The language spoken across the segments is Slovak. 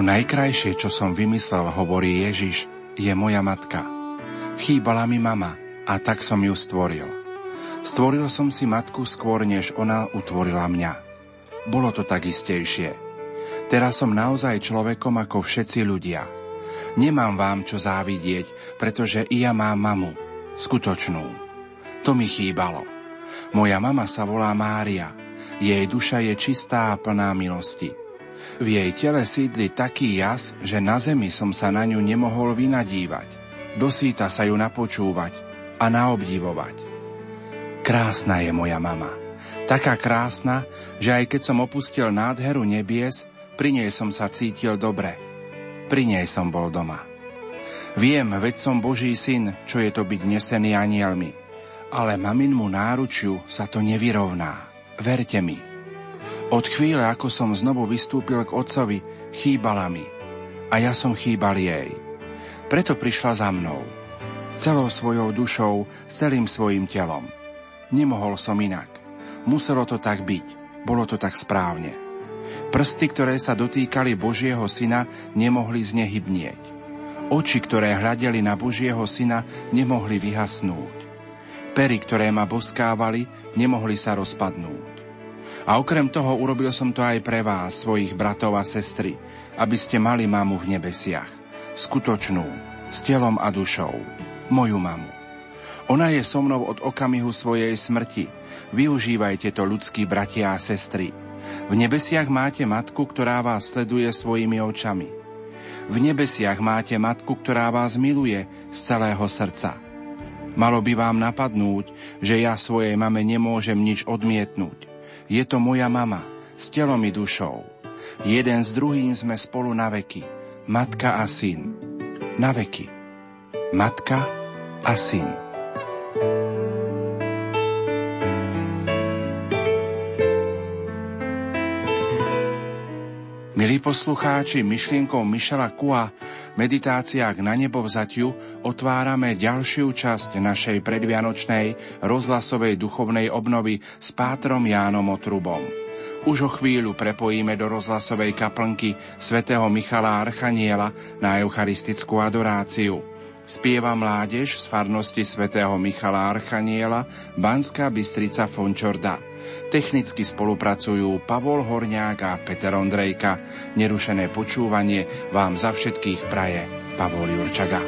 To najkrajšie, čo som vymyslel, hovorí Ježiš, je moja matka. Chýbala mi mama a tak som ju stvoril. Stvoril som si matku skôr, než ona utvorila mňa. Bolo to tak istejšie. Teraz som naozaj človekom ako všetci ľudia. Nemám vám čo závidieť, pretože i ja mám mamu. Skutočnú. To mi chýbalo. Moja mama sa volá Mária. Jej duša je čistá a plná milosti. V jej tele sídli taký jas, že na zemi som sa na ňu nemohol vynadívať. Dosýta sa ju napočúvať a naobdivovať. Krásna je moja mama. Taká krásna, že aj keď som opustil nádheru nebies, pri nej som sa cítil dobre. Pri nej som bol doma. Viem, veď som Boží syn, čo je to byť nesený anielmi. Ale maminmu náručiu sa to nevyrovná. Verte mi. Od chvíle, ako som znovu vystúpil k otcovi, chýbala mi. A ja som chýbal jej. Preto prišla za mnou. Celou svojou dušou, celým svojim telom. Nemohol som inak. Muselo to tak byť. Bolo to tak správne. Prsty, ktoré sa dotýkali Božieho syna, nemohli znehybnieť. Oči, ktoré hľadeli na Božieho syna, nemohli vyhasnúť. Pery, ktoré ma boskávali, nemohli sa rozpadnúť. A okrem toho urobil som to aj pre vás, svojich bratov a sestry, aby ste mali mamu v nebesiach. Skutočnú, s telom a dušou. Moju mamu. Ona je so mnou od okamihu svojej smrti. Využívajte to, ľudskí bratia a sestry. V nebesiach máte matku, ktorá vás sleduje svojimi očami. V nebesiach máte matku, ktorá vás miluje z celého srdca. Malo by vám napadnúť, že ja svojej mame nemôžem nič odmietnúť. Je to moja mama, s telom i dušou. Jeden s druhým sme spolu na veky. Matka a syn. Na veky. Matka a syn. Milí poslucháči, myšlienkou Mišela Kua meditáciách na nebo vzatiu otvárame ďalšiu časť našej predvianočnej rozhlasovej duchovnej obnovy s pátrom Jánom Otrubom. Už o chvíľu prepojíme do rozhlasovej kaplnky svätého Michala Archaniela na eucharistickú adoráciu. Spieva mládež z farnosti svätého Michala Archaniela Banská Bystrica Fončorda. Technicky spolupracujú Pavol Horňák a Peter Ondrejka. Nerušené počúvanie vám za všetkých praje Pavol Jurčaga.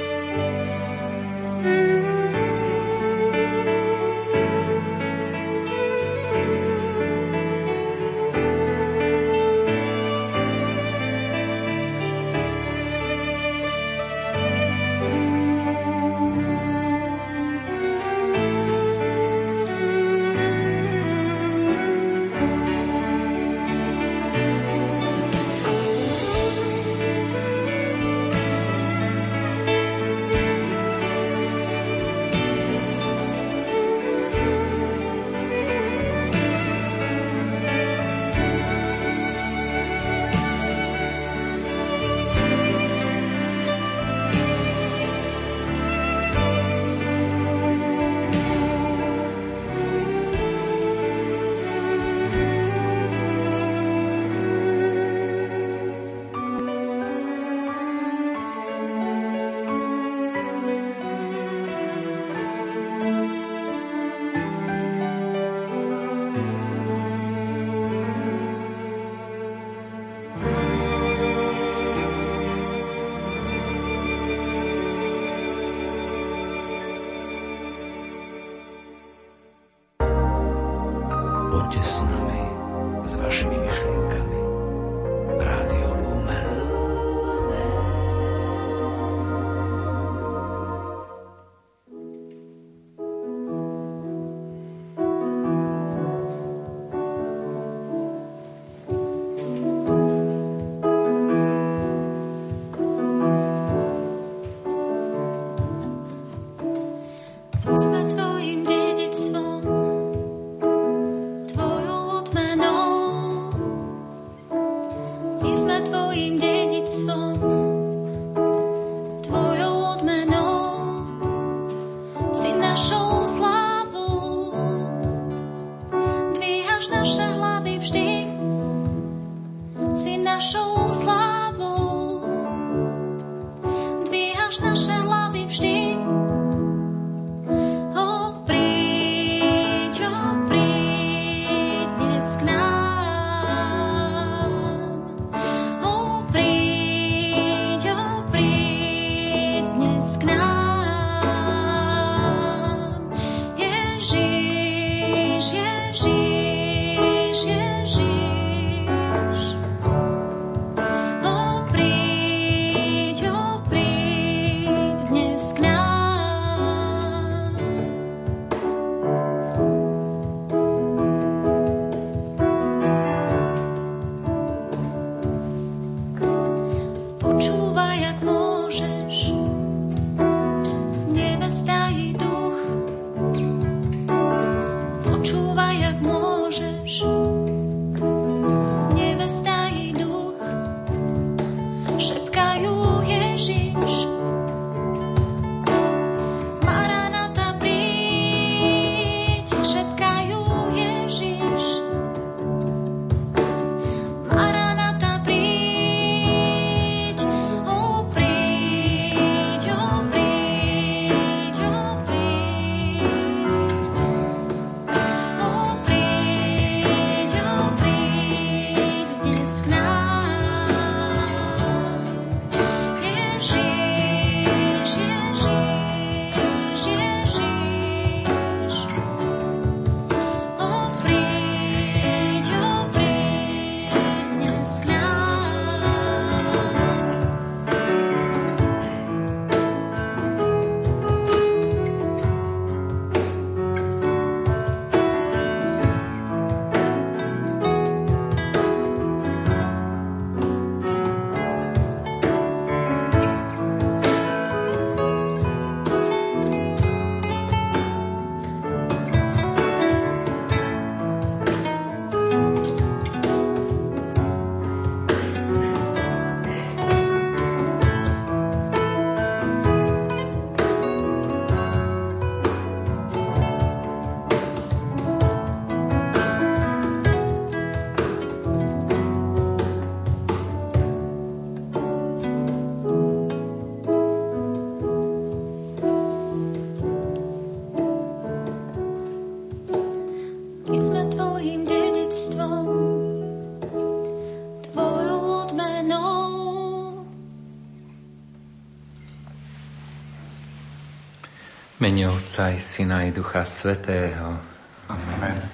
Mene Otca i Syna i Ducha Svetého. Amen.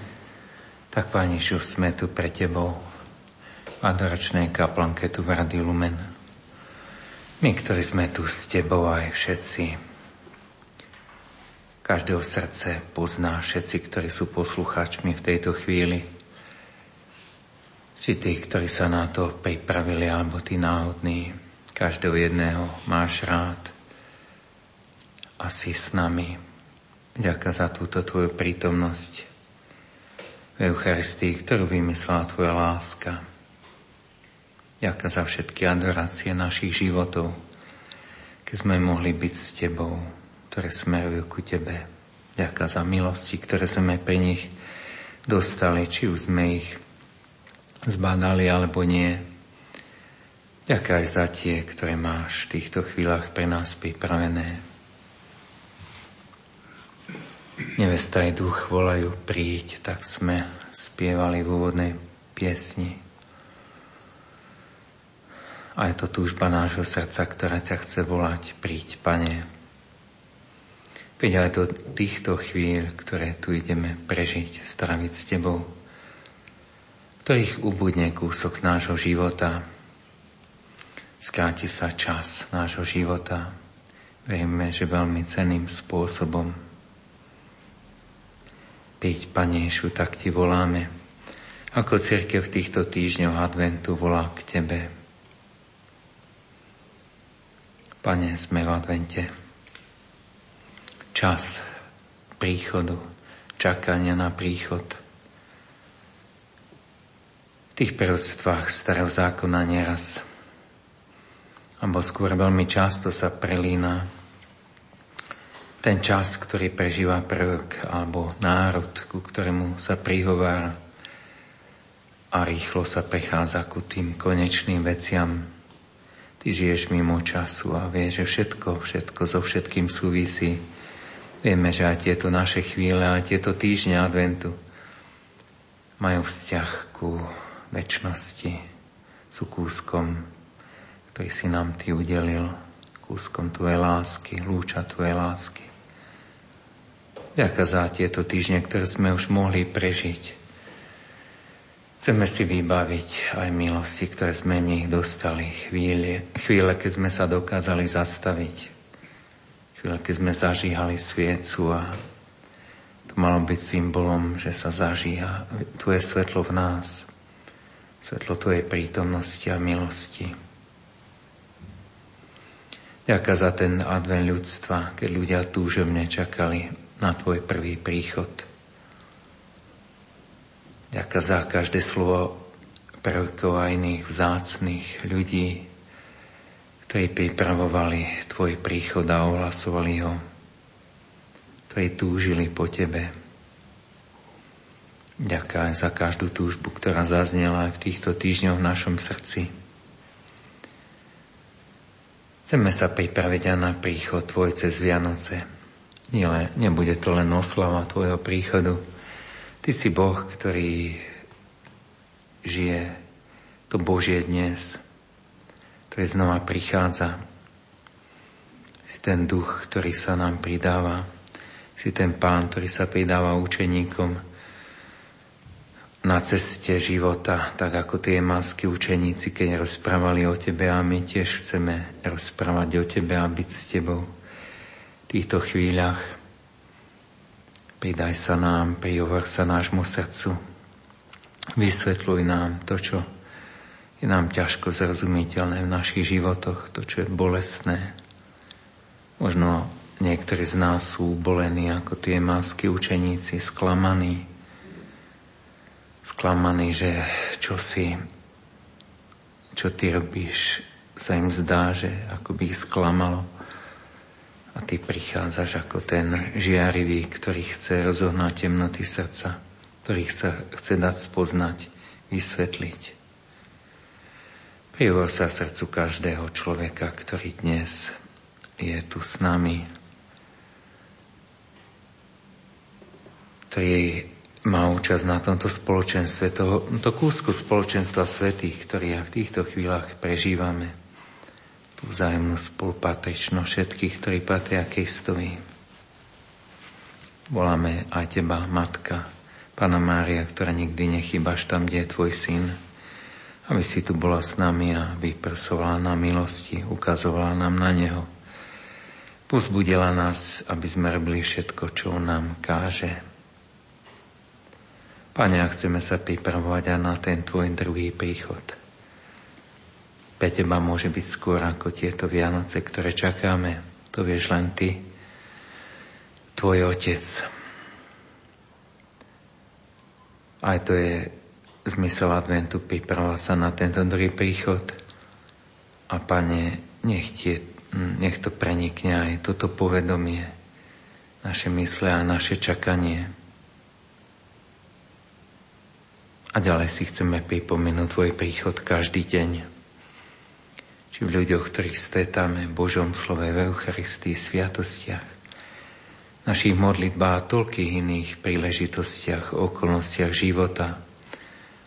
Tak, Pane Ježiš, sme tu pre Tebou v adoračnej kaplanke tu v Rady Lumen. My, ktorí sme tu s Tebou aj všetci, každého srdce pozná všetci, ktorí sú poslucháčmi v tejto chvíli. Či tí, ktorí sa na to pripravili, alebo tí náhodní, každého jedného máš rád a si s nami. Ďakujem za túto Tvoju prítomnosť v Eucharistii, ktorú vymyslela Tvoja láska. Ďakujem za všetky adorácie našich životov, keď sme mohli byť s Tebou, ktoré smerujú ku Tebe. Ďakujem za milosti, ktoré sme pri nich dostali, či už sme ich zbadali alebo nie. Ďakujem aj za tie, ktoré máš v týchto chvíľach pre nás pripravené. Nevesta aj duch volajú príď, tak sme spievali v úvodnej piesni. A je to túžba nášho srdca, ktorá ťa chce volať, príď, Pane. Veď aj do týchto chvíľ, ktoré tu ideme prežiť, straviť s Tebou, ktorých ubudne kúsok z nášho života, skráti sa čas nášho života, veríme, že veľmi ceným spôsobom, Piť, Pane Ješu, tak Ti voláme, ako církev týchto týždňoch adventu volá k Tebe. Pane, sme v advente. Čas príchodu, čakania na príchod. V tých prorodstvách starého zákona neraz, alebo skôr veľmi často sa prelína ten čas, ktorý prežíva prvok alebo národ, ku ktorému sa prihovára a rýchlo sa prechádza ku tým konečným veciam. Ty žiješ mimo času a vieš, že všetko, všetko so všetkým súvisí. Vieme, že aj tieto naše chvíle, aj tieto týždne adventu majú vzťah ku väčšnosti, sú kúskom, ktorý si nám Ty udelil, kúskom Tvojej lásky, lúča Tvojej lásky. Ďakujem za tieto týždne, ktoré sme už mohli prežiť. Chceme si vybaviť aj milosti, ktoré sme v nich dostali. Chvíle, chvíle, keď sme sa dokázali zastaviť. Chvíle, keď sme zažíhali sviecu a to malo byť symbolom, že sa zažíha Tvoje svetlo v nás. Svetlo Tvojej prítomnosti a milosti. Ďakujem za ten advent ľudstva, keď ľudia túžobne čakali na Tvoj prvý príchod. Ďakujem za každé slovo prvkov a iných vzácných ľudí, ktorí pripravovali Tvoj príchod a ohlasovali ho, ktorí túžili po Tebe. Ďakujem za každú túžbu, ktorá zaznela aj v týchto týždňoch v našom srdci. Chceme sa pripraviť aj na príchod Tvoj cez Vianoce. Nie, nebude to len oslava Tvojho príchodu. Ty si Boh, ktorý žije to Božie dnes, ktorý znova prichádza. Si ten duch, ktorý sa nám pridáva. Si ten pán, ktorý sa pridáva učeníkom na ceste života, tak ako tie masky učeníci, keď rozprávali o Tebe a my tiež chceme rozprávať o Tebe a byť s Tebou týchto chvíľach. Pridaj sa nám, prihovor sa nášmu srdcu. Vysvetľuj nám to, čo je nám ťažko zrozumiteľné v našich životoch, to, čo je bolestné. Možno niektorí z nás sú bolení ako tie masky učeníci, sklamaní. Sklamaní, že čo si, čo ty robíš, sa im zdá, že ako by ich sklamalo a ty prichádzaš ako ten žiarivý, ktorý chce rozohnať temnoty srdca, ktorý chce, chce dať spoznať, vysvetliť. Prihovor sa srdcu každého človeka, ktorý dnes je tu s nami, ktorý má účasť na tomto spoločenstve, to, to kúsku spoločenstva svetých, ktorý v týchto chvíľach prežívame tú vzájomnú spolupatričnosť všetkých, ktorí patria Kristovi. Voláme aj Teba, Matka, Pana Mária, ktorá nikdy nechýbaš tam, kde je Tvoj syn, aby si tu bola s nami a vyprsovala nám milosti, ukazovala nám na Neho. Pozbudila nás, aby sme robili všetko, čo On nám káže. Pane, ak chceme sa pripravovať aj na ten Tvoj druhý príchod. Pre Teba môže byť skôr ako tieto Vianoce, ktoré čakáme. To vieš len Ty tvoj otec. Aj to je zmysel adventu pripravovať sa na tento druhý príchod. A pane, nech, tie, nech to prenikne aj toto povedomie, naše mysle a naše čakanie. A ďalej si chceme pripomenúť tvoj príchod každý deň. Či v ľuďoch, ktorých stretáme v Božom slove v Eucharistii, sviatostiach, našich modlitbách a toľkých iných príležitostiach, okolnostiach života,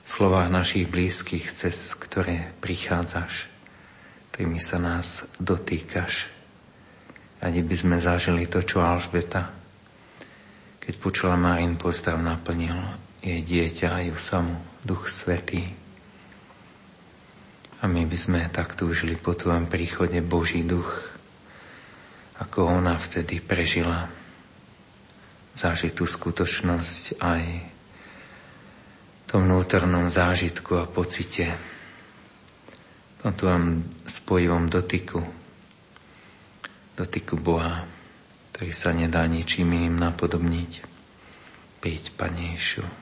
v slovách našich blízkych, cez ktoré prichádzaš, ktorými sa nás dotýkaš. Ani by sme zažili to, čo Alžbeta, keď počula Marín pozdrav, naplnil jej dieťa a ju samú, Duch Svetý. A my by sme tak túžili po tvojom príchode Boží duch, ako ona vtedy prežila zažiť tú skutočnosť aj v tom vnútornom zážitku a pocite, v tom tvojom spojivom dotyku, dotyku Boha, ktorý sa nedá ničím iným napodobniť. Príď, Pane Ježišu.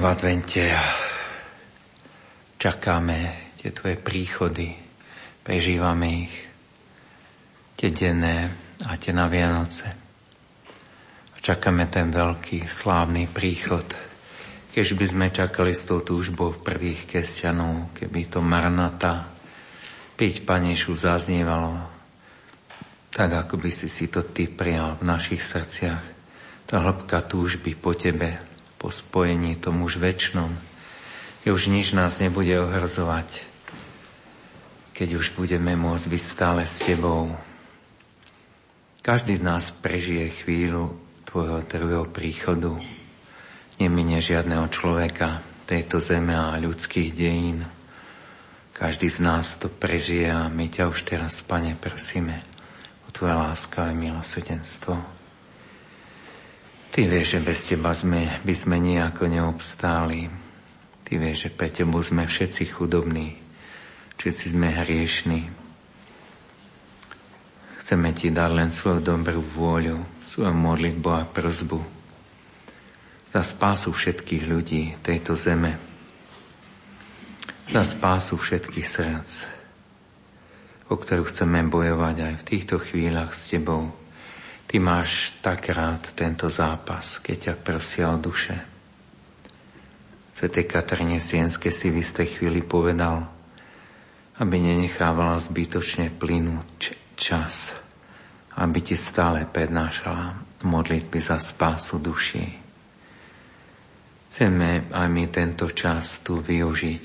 V advente a čakáme tie Tvoje príchody, prežívame ich, tie denné a tie na Vianoce. A čakáme ten veľký, slávny príchod, keď by sme čakali s tou túžbou prvých kresťanov, keby to marnata, piť Panešu zaznievalo, tak ako by si si to Ty prijal v našich srdciach. Tá hĺbka túžby po Tebe, po spojení tomu už väčšnom, keď už nič nás nebude ohrozovať, keď už budeme môcť byť stále s Tebou. Každý z nás prežije chvíľu Tvojho druhého príchodu. Nemine žiadneho človeka tejto zeme a ľudských dejín. Každý z nás to prežije a my ťa už teraz, Pane, prosíme o Tvoje láskavé milosrdenstvo. Ty vieš, že bez Teba sme, by sme nejako neobstáli. Ty vieš, že pre Tebu sme všetci chudobní, všetci sme hriešní. Chceme Ti dať len svoju dobrú vôľu, svoju modlitbu a prozbu za spásu všetkých ľudí tejto zeme, za spásu všetkých srdc, o ktorú chceme bojovať aj v týchto chvíľach s Tebou. Ty máš tak rád tento zápas, keď ťa prosia o duše. Svetej Katarine Sienske si v istej chvíli povedal, aby nenechávala zbytočne plynúť čas, aby ti stále prednášala modlitby za spásu duši. Chceme aj my tento čas tu využiť,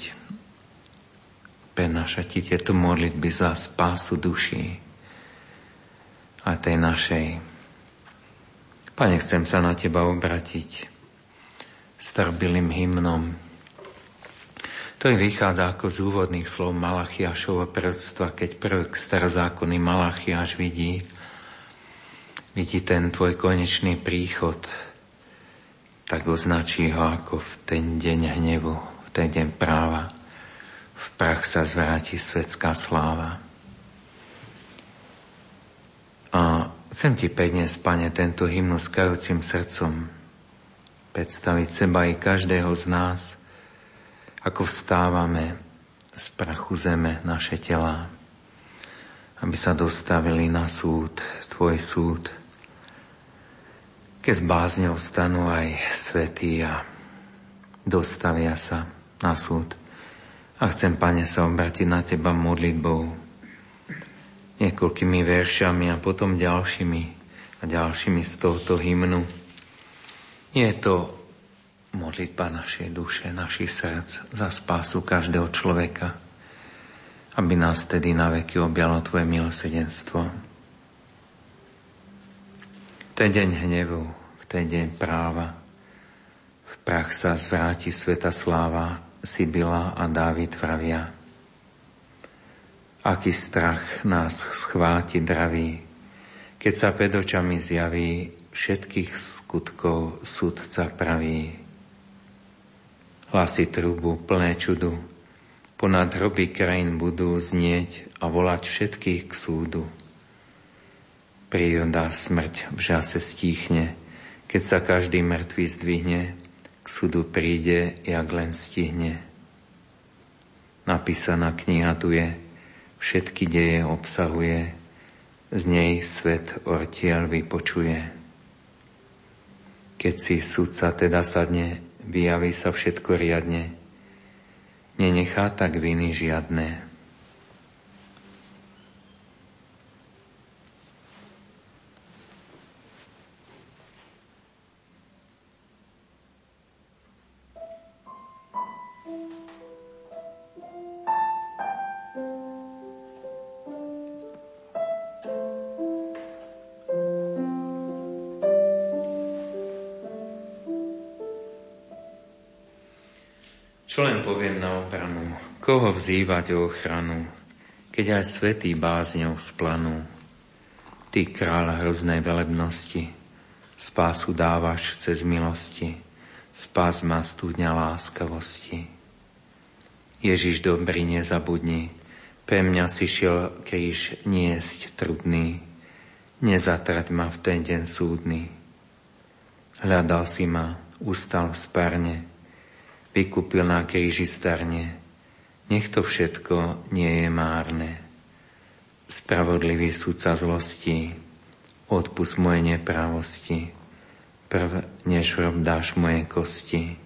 prednášať ti tieto modlitby za spásu duši a tej našej. Pane, chcem sa na teba obratiť starbilým hymnom, ktorý vychádza ako z úvodných slov Malachiašovho predstva, keď prvý starozákonný Malachiaš vidí, vidí ten tvoj konečný príchod, tak označí ho ako v ten deň hnevu, v ten deň práva. V prach sa zvráti svetská sláva. A chcem ti predniesť, Pane, tento hymnu s kajúcim srdcom, predstaviť seba i každého z nás, ako vstávame z prachu zeme naše tela, aby sa dostavili na súd, Tvoj súd. Keď s bázňou stanú aj svetí a dostavia sa na súd. A chcem, Pane, sa obratiť na Teba modlitbou, niekoľkými veršami a potom ďalšími a ďalšími z tohto hymnu je to modlitba našej duše, našich srdc za spásu každého človeka, aby nás tedy na veky objalo Tvoje milosedenstvo. V ten deň hnevu, v ten deň práva, v prach sa zvráti sveta sláva, Sibila a Dávid vravia. Aký strach nás schváti draví, keď sa pred očami zjaví všetkých skutkov sudca praví. Hlasy trubu plné čudu, ponad hroby krajín budú znieť a volať všetkých k súdu. Príroda smrť v žase stíchne, keď sa každý mŕtvý zdvihne, k súdu príde, jak len stihne. Napísaná kniha tu je, všetky deje obsahuje, z nej svet ortiel vypočuje. Keď si sudca teda sadne, vyjaví sa všetko riadne, nenechá tak viny žiadne. Obranu, koho vzývať o ochranu, keď aj svetý bázňou splanú. Ty, kráľ hroznej velebnosti, spásu dávaš cez milosti, spás ma studňa láskavosti. Ježiš dobrý, nezabudni, pre mňa si šiel kríž niesť trudný, nezatrať ma v ten deň súdny. Hľadal si ma, ustal v spárne, vykúpil na kríži starne. Nech to všetko nie je márne. Spravodlivý súdca zlosti, odpust moje nepravosti, prv než rob dáš moje kosti.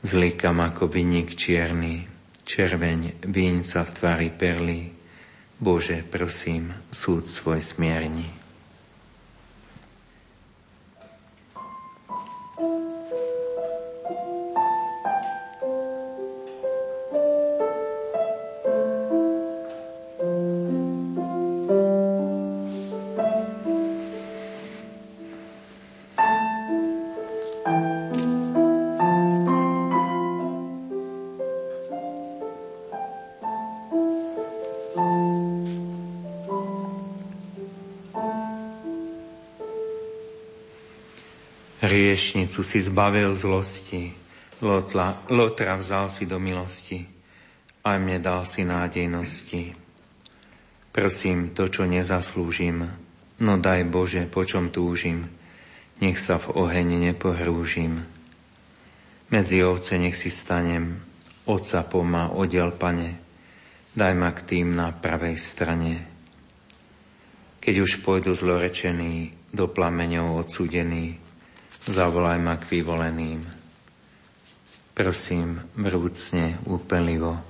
Zlikam ako vynik čierny, červeň víň sa v tvári perly. Bože, prosím, súd svoj smierni. Hriešnicu si zbavil zlosti, Lotla, Lotra vzal si do milosti, aj mne dal si nádejnosti. Prosím to, čo nezaslúžim, no daj Bože, po čom túžim, nech sa v oheň nepohrúžim. Medzi ovce nech si stanem, Otca pomá oddiel, pane, daj ma k tým na pravej strane. Keď už pôjdu zlorečený, do plameňov odsúdený, zavolaj ma k vyvoleným. Prosím, vrúcne, úpenlivo,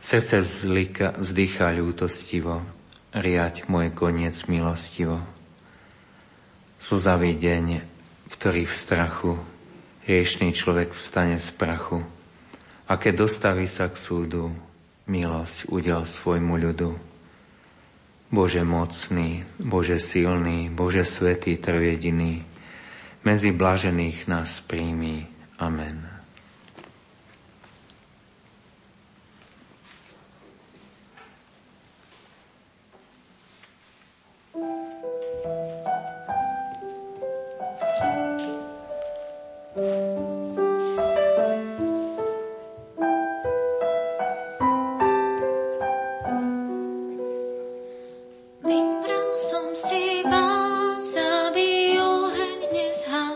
srdce zlika, vzdychá ľútostivo, riať môj koniec milostivo. Slzavý deň, v ktorý v strachu riešný človek vstane z prachu a keď dostaví sa k súdu, milosť udel svojmu ľudu. Bože mocný, Bože silný, Bože svetý, trojediný, medzi blažených nás príjmi. Amen.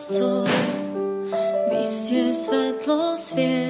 co, byście svetlo svět.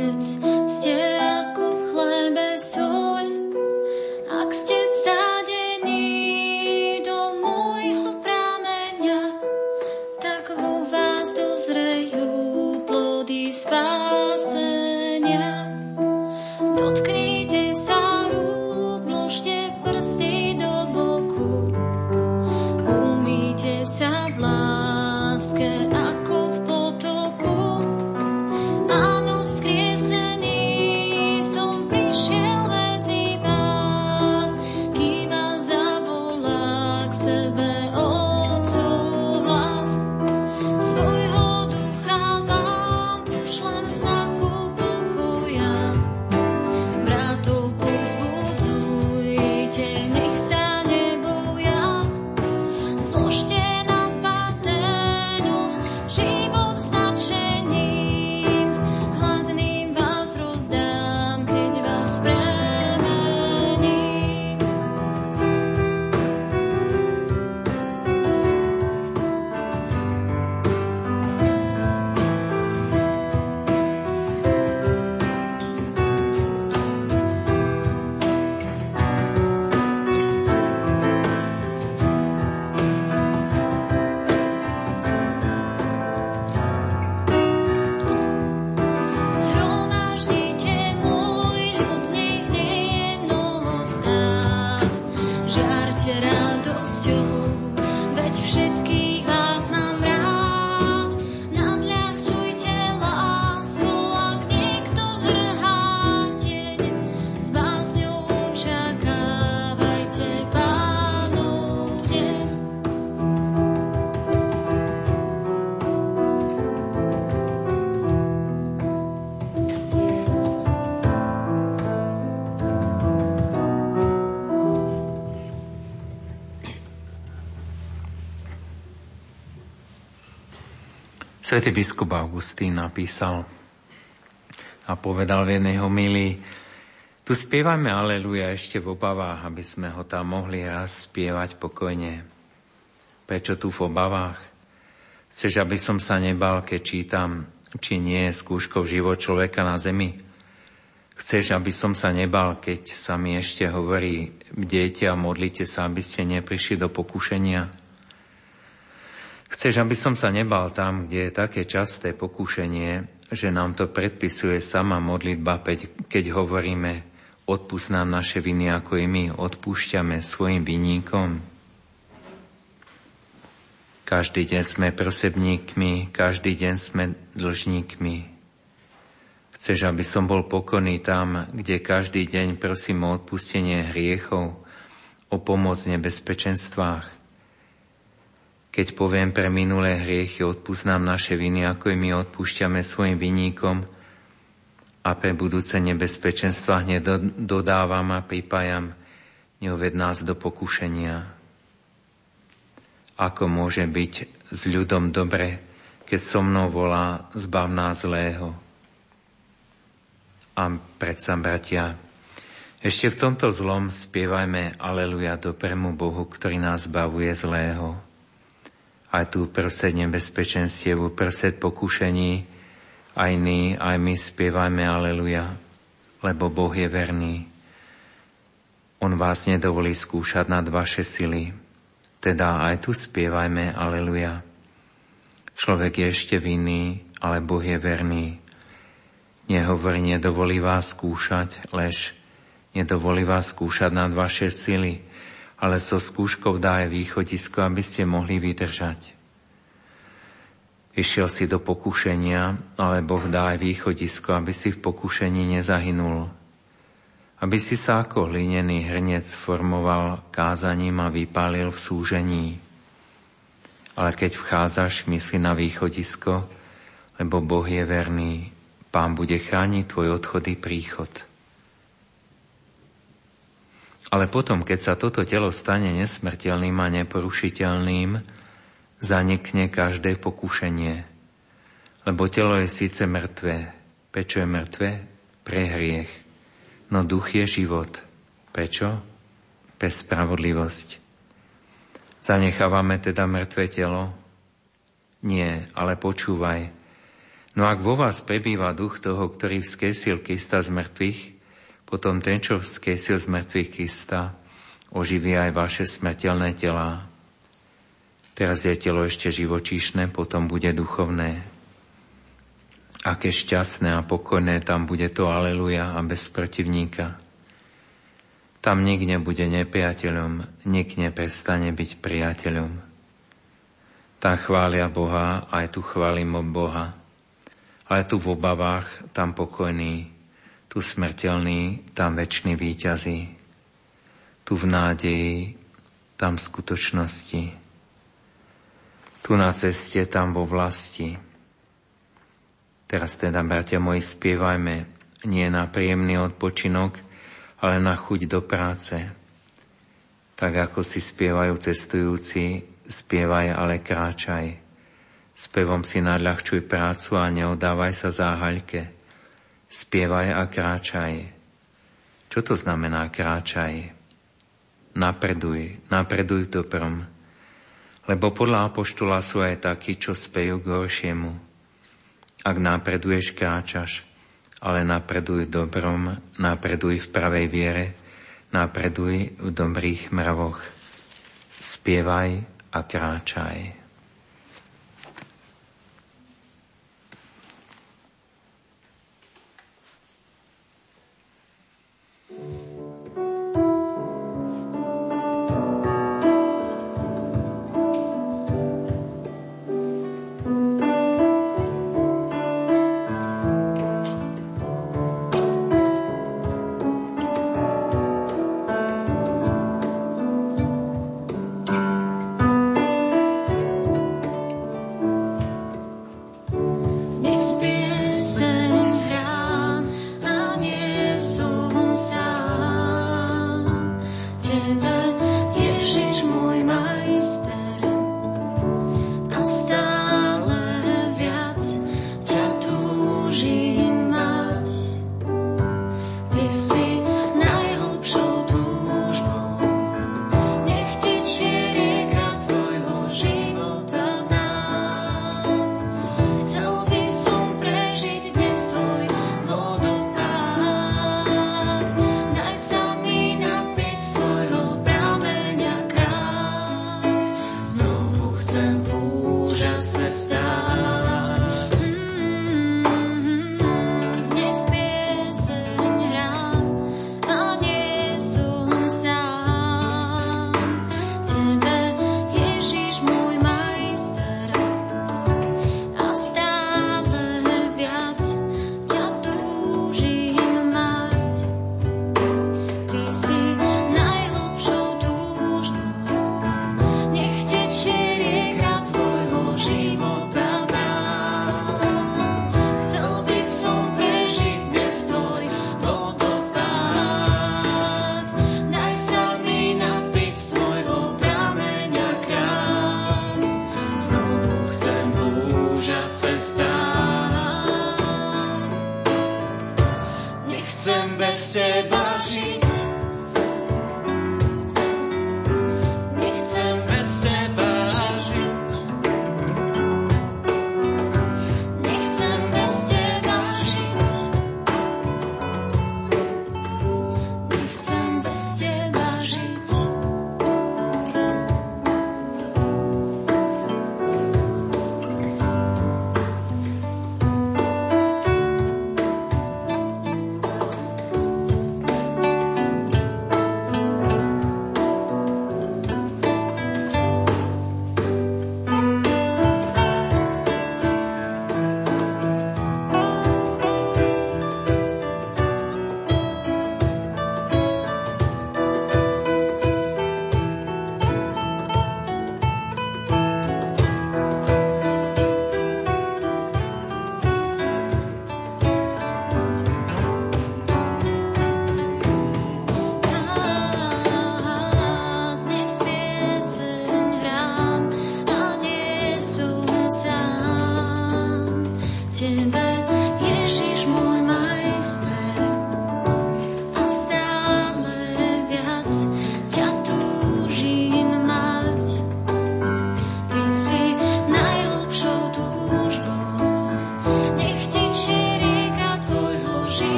Svetý biskup Augustín napísal a povedal v jednej homílii, tu spievame Aleluja ešte v obavách, aby sme ho tam mohli raz spievať pokojne. Prečo tu v obavách? Chceš, aby som sa nebal, keď čítam, či nie je skúškou život človeka na zemi? Chceš, aby som sa nebal, keď sa mi ešte hovorí, bdejte a modlite sa, aby ste neprišli do pokušenia? Chceš, aby som sa nebal tam, kde je také časté pokušenie, že nám to predpisuje sama modlitba, keď hovoríme, odpust nám naše viny, ako i my odpúšťame svojim vinníkom? Každý deň sme prosebníkmi, každý deň sme dlžníkmi. Chceš, aby som bol pokorný tam, kde každý deň prosím o odpustenie hriechov, o pomoc v nebezpečenstvách. Keď poviem pre minulé hriechy, nám naše viny, ako my odpúšťame svojim vinníkom a pre budúce nebezpečenstva hneď dodávam a pripájam, neuved nás do pokušenia ako môže byť s ľudom dobre, keď so mnou volá zbav nás zlého. A predsa, bratia, ešte v tomto zlom spievajme Aleluja premu Bohu, ktorý nás zbavuje zlého. Aj tu prosed nebezpečenstiev, prosed pokušení, aj my, aj my spievajme Aleluja, lebo Boh je verný. On vás nedovolí skúšať nad vaše sily, teda aj tu spievajme Aleluja. Človek je ešte vinný, ale Boh je verný. Nehovorí, nedovolí vás skúšať, lež nedovolí vás skúšať nad vaše sily, ale so skúškou dá aj východisko, aby ste mohli vydržať. Išiel si do pokušenia, ale Boh dá aj východisko, aby si v pokušení nezahynul aby si sa ako hlinený hrnec formoval kázaním a vypálil v súžení. Ale keď vchádzaš, mysli na východisko, lebo Boh je verný, Pán bude chrániť tvoj odchody príchod. Ale potom, keď sa toto telo stane nesmrteľným a neporušiteľným, zanikne každé pokušenie. Lebo telo je síce mŕtve. Prečo je mŕtve? Pre hriech no duch je život. Prečo? Pre spravodlivosť. Zanechávame teda mŕtve telo? Nie, ale počúvaj. No ak vo vás prebýva duch toho, ktorý vzkesil Krista z mŕtvych, potom ten, čo vzkesil z mŕtvych Krista, oživí aj vaše smrteľné telá. Teraz je telo ešte živočíšne, potom bude duchovné. Aké šťastné a pokojné tam bude to aleluja a bez protivníka. Tam nik nebude nepriateľom, nik neprestane byť priateľom. Tam chvália Boha, aj tu chválim Boha. Ale tu v obavách, tam pokojný, tu smrteľný, tam väčší výťazí. Tu v nádeji, tam v skutočnosti. Tu na ceste, tam vo vlasti Teraz teda, bratia moji, spievajme nie na príjemný odpočinok, ale na chuť do práce. Tak ako si spievajú cestujúci, spievaj, ale kráčaj. Spevom si nadľahčuj prácu a neodávaj sa záhaľke. Spievaj a kráčaj. Čo to znamená kráčaj? Napreduj, napreduj to prom. Lebo podľa apoštola sú aj takí, čo spejú k horšiemu ak napreduješ, kráčaš, ale napreduj v dobrom, napreduj v pravej viere, napreduj v dobrých mravoch. Spievaj a kráčaj.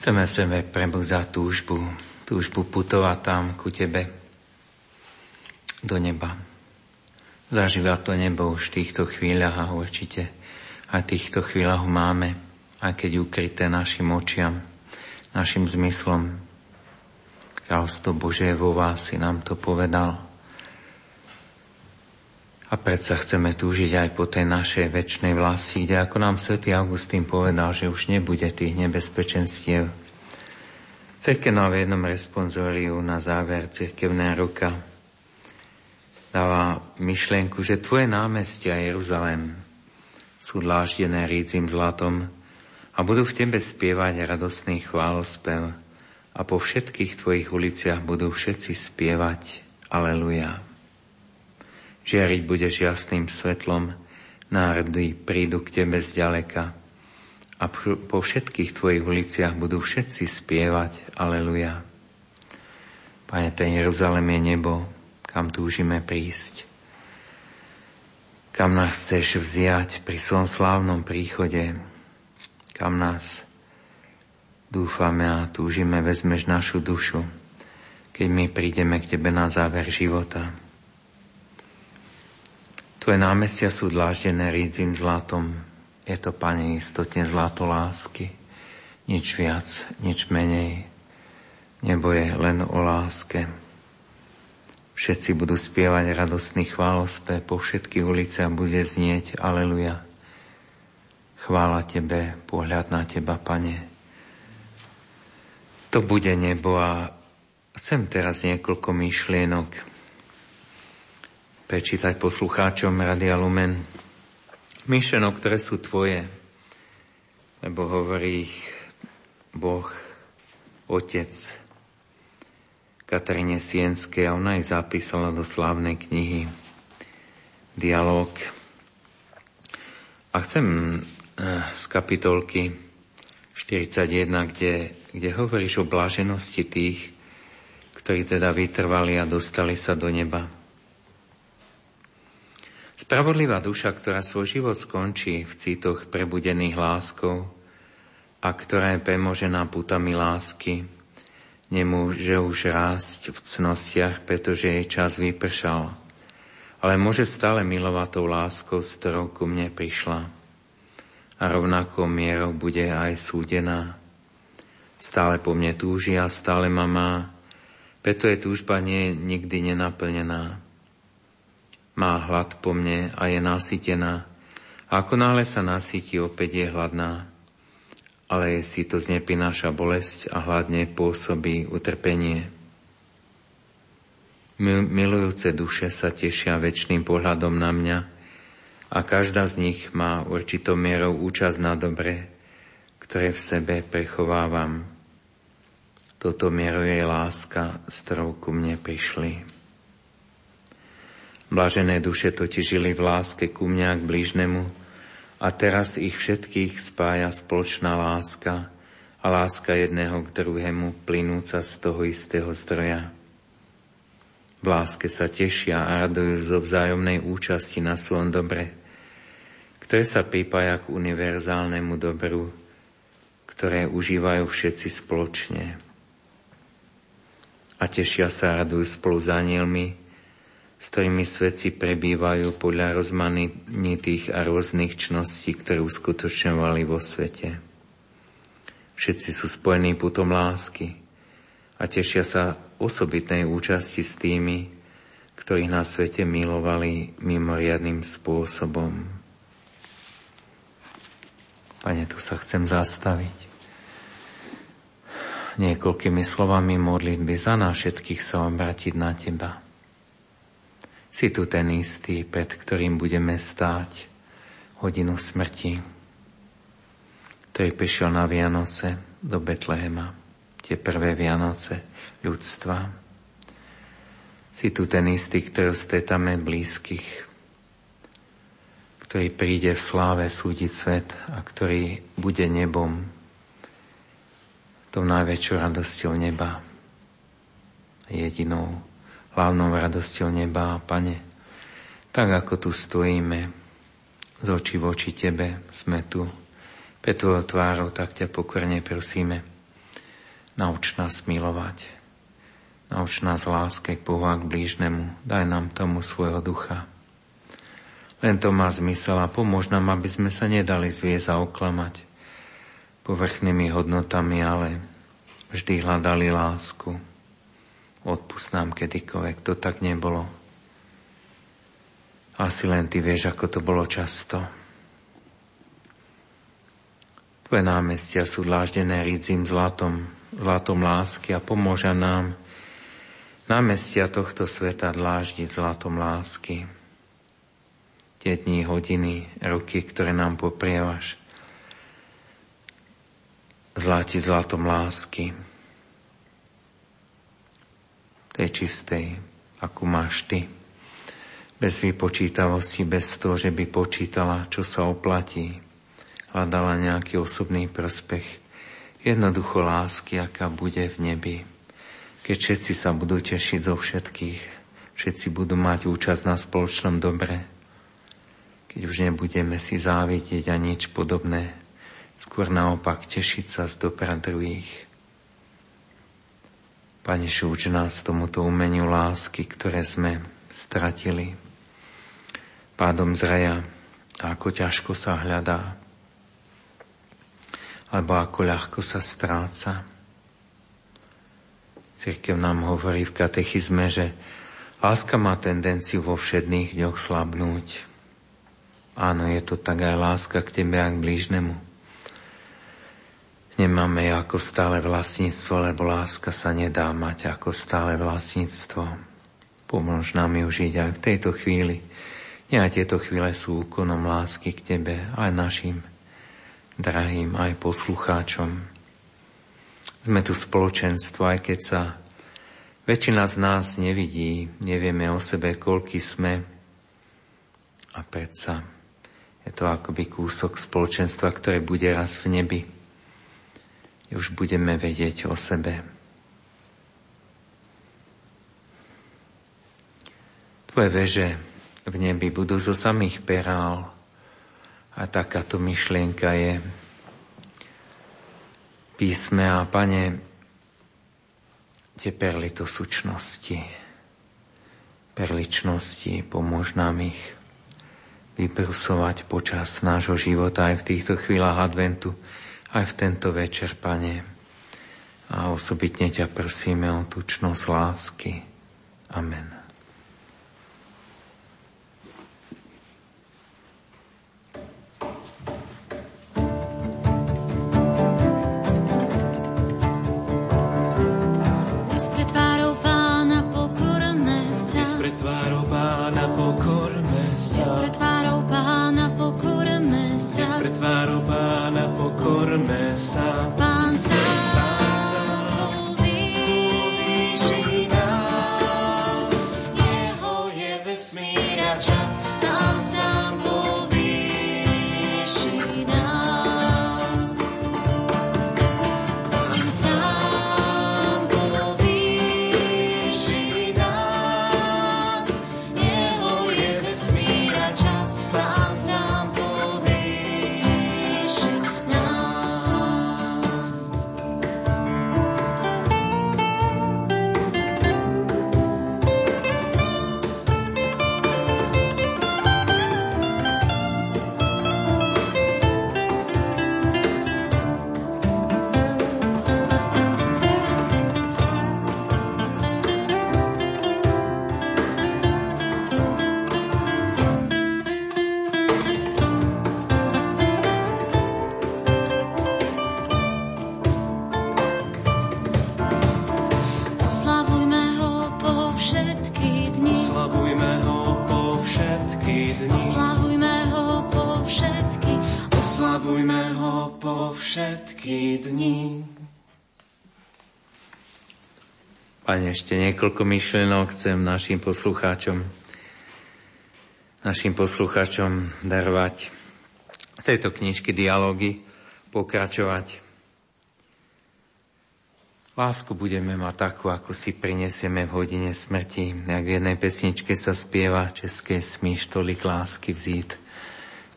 Chceme v sebe prebúzať túžbu, túžbu putovať tam ku Tebe, do neba. Zažívať to nebo už v týchto chvíľach a určite v týchto chvíľach máme, aj keď ukryté našim očiam, našim zmyslom. Kráľstvo Bože vo vás si nám to povedal. A predsa chceme túžiť aj po tej našej väčšnej vlasti, kde ako nám svätý Augustín povedal, že už nebude tých nebezpečenstiev. Cerkev nám v jednom responsoriu na záver cirkevná ruka dáva myšlienku, že tvoje námestia Jeruzalém sú dláždené rídzim zlatom a budú v tebe spievať radostný chválospev a po všetkých tvojich uliciach budú všetci spievať Aleluja. Žiariť budeš jasným svetlom, národy prídu k tebe zďaleka a po všetkých tvojich uliciach budú všetci spievať Aleluja. Pane, ten Jeruzalem je nebo, kam túžime prísť. Kam nás chceš vziať pri svojom slávnom príchode, kam nás dúfame a túžime, vezmeš našu dušu, keď my prídeme k Tebe na záver života. Tvoje námestia sú dláždené rídzim zlatom. Je to, Pane, istotne zlato lásky. Nič viac, nič menej. Nebo je len o láske. Všetci budú spievať radostný chválospe, po všetkých uliciach bude znieť Aleluja. Chvála Tebe, pohľad na Teba, Pane. To bude nebo a chcem teraz niekoľko myšlienok prečítať poslucháčom Radia Lumen. Myšlienok, ktoré sú Tvoje, lebo hovorí ich Boh, Otec, Kataríne Sienskej a ona ich zapísala do slávnej knihy Dialóg. A chcem eh, z kapitolky 41, kde, kde hovoríš o bláženosti tých, ktorí teda vytrvali a dostali sa do neba. Spravodlivá duša, ktorá svoj život skončí v citoch prebudených láskou a ktorá je premožená putami lásky, nemôže už rásť v cnostiach, pretože jej čas vypršal, ale môže stále milovať tou láskou, s ktorou ku mne prišla. A rovnakou mierou bude aj súdená. Stále po mne túži a stále ma má, preto je túžba nie nikdy nenaplnená. Má hlad po mne a je nasytená. Ako náhle sa nasytí, opäť je hladná ale jej si to znepináša bolesť a hladne pôsobí utrpenie. Milujúce duše sa tešia väčšným pohľadom na mňa a každá z nich má určitou mierou účasť na dobre, ktoré v sebe prechovávam. Toto mierou je láska, s ktorou ku mne prišli. Blažené duše totiž žili v láske ku mňa k blížnemu, a teraz ich všetkých spája spoločná láska a láska jedného k druhému plynúca z toho istého zdroja. V láske sa tešia a radujú zo vzájomnej účasti na svojom dobre, ktoré sa pripája k univerzálnemu dobru, ktoré užívajú všetci spoločne. A tešia sa a radujú spolu s anielmi, s ktorými svedci prebývajú podľa rozmanitých a rôznych čností, ktoré uskutočňovali vo svete. Všetci sú spojení putom lásky a tešia sa osobitnej účasti s tými, ktorých na svete milovali mimoriadným spôsobom. Pane, tu sa chcem zastaviť. Niekoľkými slovami modlitby za nás všetkých sa obrátiť na Teba si tu ten istý, pred ktorým budeme stáť hodinu smrti, ktorý prišiel na Vianoce do Betlehema, tie prvé Vianoce ľudstva. Si tu ten istý, ktorý stretáme blízkych, ktorý príde v sláve súdiť svet a ktorý bude nebom, tou najväčšou radosťou neba, jedinou hlavnou radosťou neba Pane. Tak ako tu stojíme, z očí v oči Tebe, sme tu, pre Tvojou tvárou, tak ťa pokorne prosíme. Nauč nás milovať. Nauč nás láske k Bohu a k blížnemu. Daj nám tomu svojho ducha. Len to má zmysel a pomôž nám, aby sme sa nedali zviesť a oklamať povrchnými hodnotami, ale vždy hľadali lásku Odpust nám kedykoľvek. To tak nebolo. Asi len ty vieš, ako to bolo často. Tvoje námestia sú dláždené rídzim zlatom, zlatom lásky a pomôža nám námestia tohto sveta dláždiť zlatom lásky. Tie dní, hodiny, roky, ktoré nám poprievaš, zlati zlatom lásky čistej, akú máš ty. Bez vypočítavosti, bez toho, že by počítala, čo sa oplatí. Hľadala nejaký osobný prospech. Jednoducho lásky, aká bude v nebi. Keď všetci sa budú tešiť zo všetkých, všetci budú mať účasť na spoločnom dobre. Keď už nebudeme si závidieť a nič podobné, skôr naopak tešiť sa z dobra druhých. Pane, šúč nás tomuto umeniu lásky, ktoré sme stratili pádom zreja a ako ťažko sa hľadá. alebo ako ľahko sa stráca. Cirkev nám hovorí v katechizme, že láska má tendenciu vo všedných dňoch slabnúť. Áno, je to tak aj láska k tebe a k blížnemu. Nemáme ako stále vlastníctvo, lebo láska sa nedá mať ako stále vlastníctvo. Pomôž nám ju žiť aj v tejto chvíli. Nie aj tieto chvíle sú úkonom lásky k Tebe, aj našim drahým, aj poslucháčom. Sme tu spoločenstvo, aj keď sa väčšina z nás nevidí, nevieme o sebe, koľky sme. A predsa je to akoby kúsok spoločenstva, ktoré bude raz v nebi. Už budeme vedieť o sebe. Tvoje veže v nebi budú zo samých perál. A takáto myšlienka je písme a pane, tie perly to sučnosti, perličnosti, pomôž nám ich vyprusovať počas nášho života aj v týchto chvíľach adventu, aj v tento večer, pane. A osobitne ťa prosíme o tučnosť lásky. Amen. Pane, ešte niekoľko myšlenok chcem našim poslucháčom, našim poslucháčom darovať tejto knižky dialógy, pokračovať. Lásku budeme mať takú, ako si prinesieme v hodine smrti. Jak v jednej pesničke sa spieva české smíš tolik lásky vzít,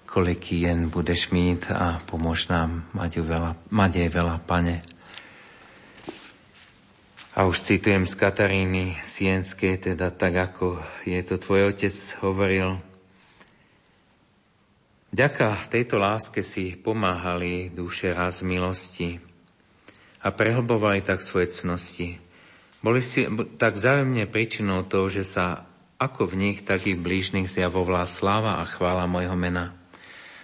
kolik jen budeš mít a pomôž nám mať, veľa, mať jej veľa, pane. A už citujem z Kataríny Sienskej, teda tak, ako je to tvoj otec hovoril. Vďaka tejto láske si pomáhali duše raz milosti a prehlbovali tak svoje cnosti. Boli si tak vzájomne príčinou toho, že sa ako v nich, tak i v blížnych zjavovala sláva a chvála mojho mena.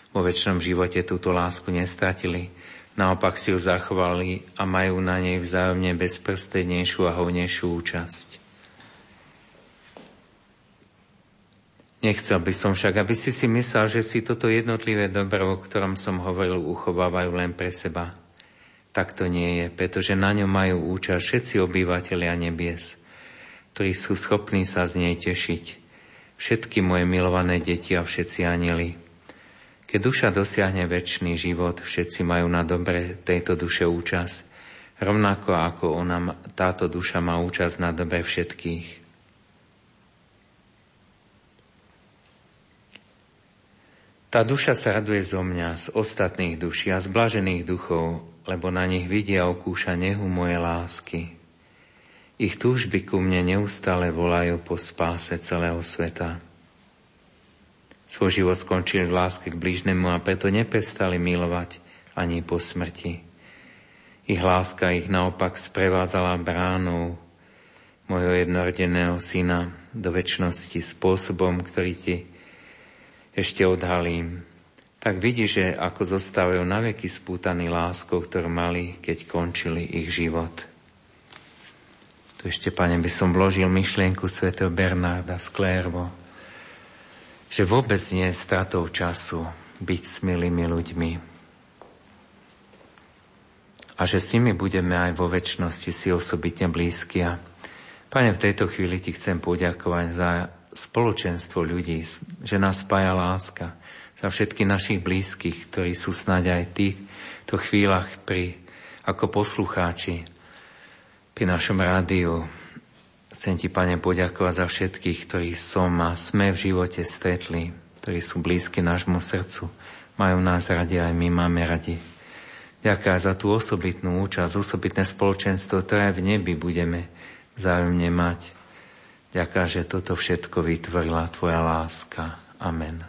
Vo väčšnom živote túto lásku nestratili, naopak si ju zachovali a majú na nej vzájomne bezprstednejšiu a hovnejšiu účasť. Nechcel by som však, aby si si myslel, že si toto jednotlivé dobro, o ktorom som hovoril, uchovávajú len pre seba. Tak to nie je, pretože na ňom majú účasť všetci obyvateľia nebies, ktorí sú schopní sa z nej tešiť. Všetky moje milované deti a všetci anieli. Keď duša dosiahne väčší život, všetci majú na dobre tejto duše účasť, rovnako ako ona, táto duša má účasť na dobre všetkých. Tá duša sa raduje zo mňa, z ostatných duší a z blažených duchov, lebo na nich vidia okúša nehu moje lásky. Ich túžby ku mne neustále volajú po spáse celého sveta. Svoj život skončili v láske k blížnemu a preto neprestali milovať ani po smrti. Ich láska ich naopak sprevádzala bránou mojho jednorodeného syna do väčšnosti spôsobom, ktorý ti ešte odhalím. Tak vidí, že ako zostávajú naveky spútaní láskou, ktorú mali, keď končili ich život. Tu ešte, pane, by som vložil myšlienku svätého Bernarda z Klérvo, že vôbec nie je stratou času byť s milými ľuďmi, a že s nimi budeme aj vo väčšnosti si osobitne blízky. A Pane, v tejto chvíli ti chcem poďakovať za spoločenstvo ľudí, že nás spája láska, za všetkých našich blízkych, ktorí sú snáď aj v týchto chvíľach pri, ako poslucháči pri našom rádiu. Chcem ti, Pane, poďakovať za všetkých, ktorí som a sme v živote stretli, ktorí sú blízki nášmu srdcu, majú nás radi aj my máme radi. Ďakujem za tú osobitnú účasť, osobitné spoločenstvo, ktoré v nebi budeme vzájomne mať. Ďakujem, že toto všetko vytvorila Tvoja láska. Amen.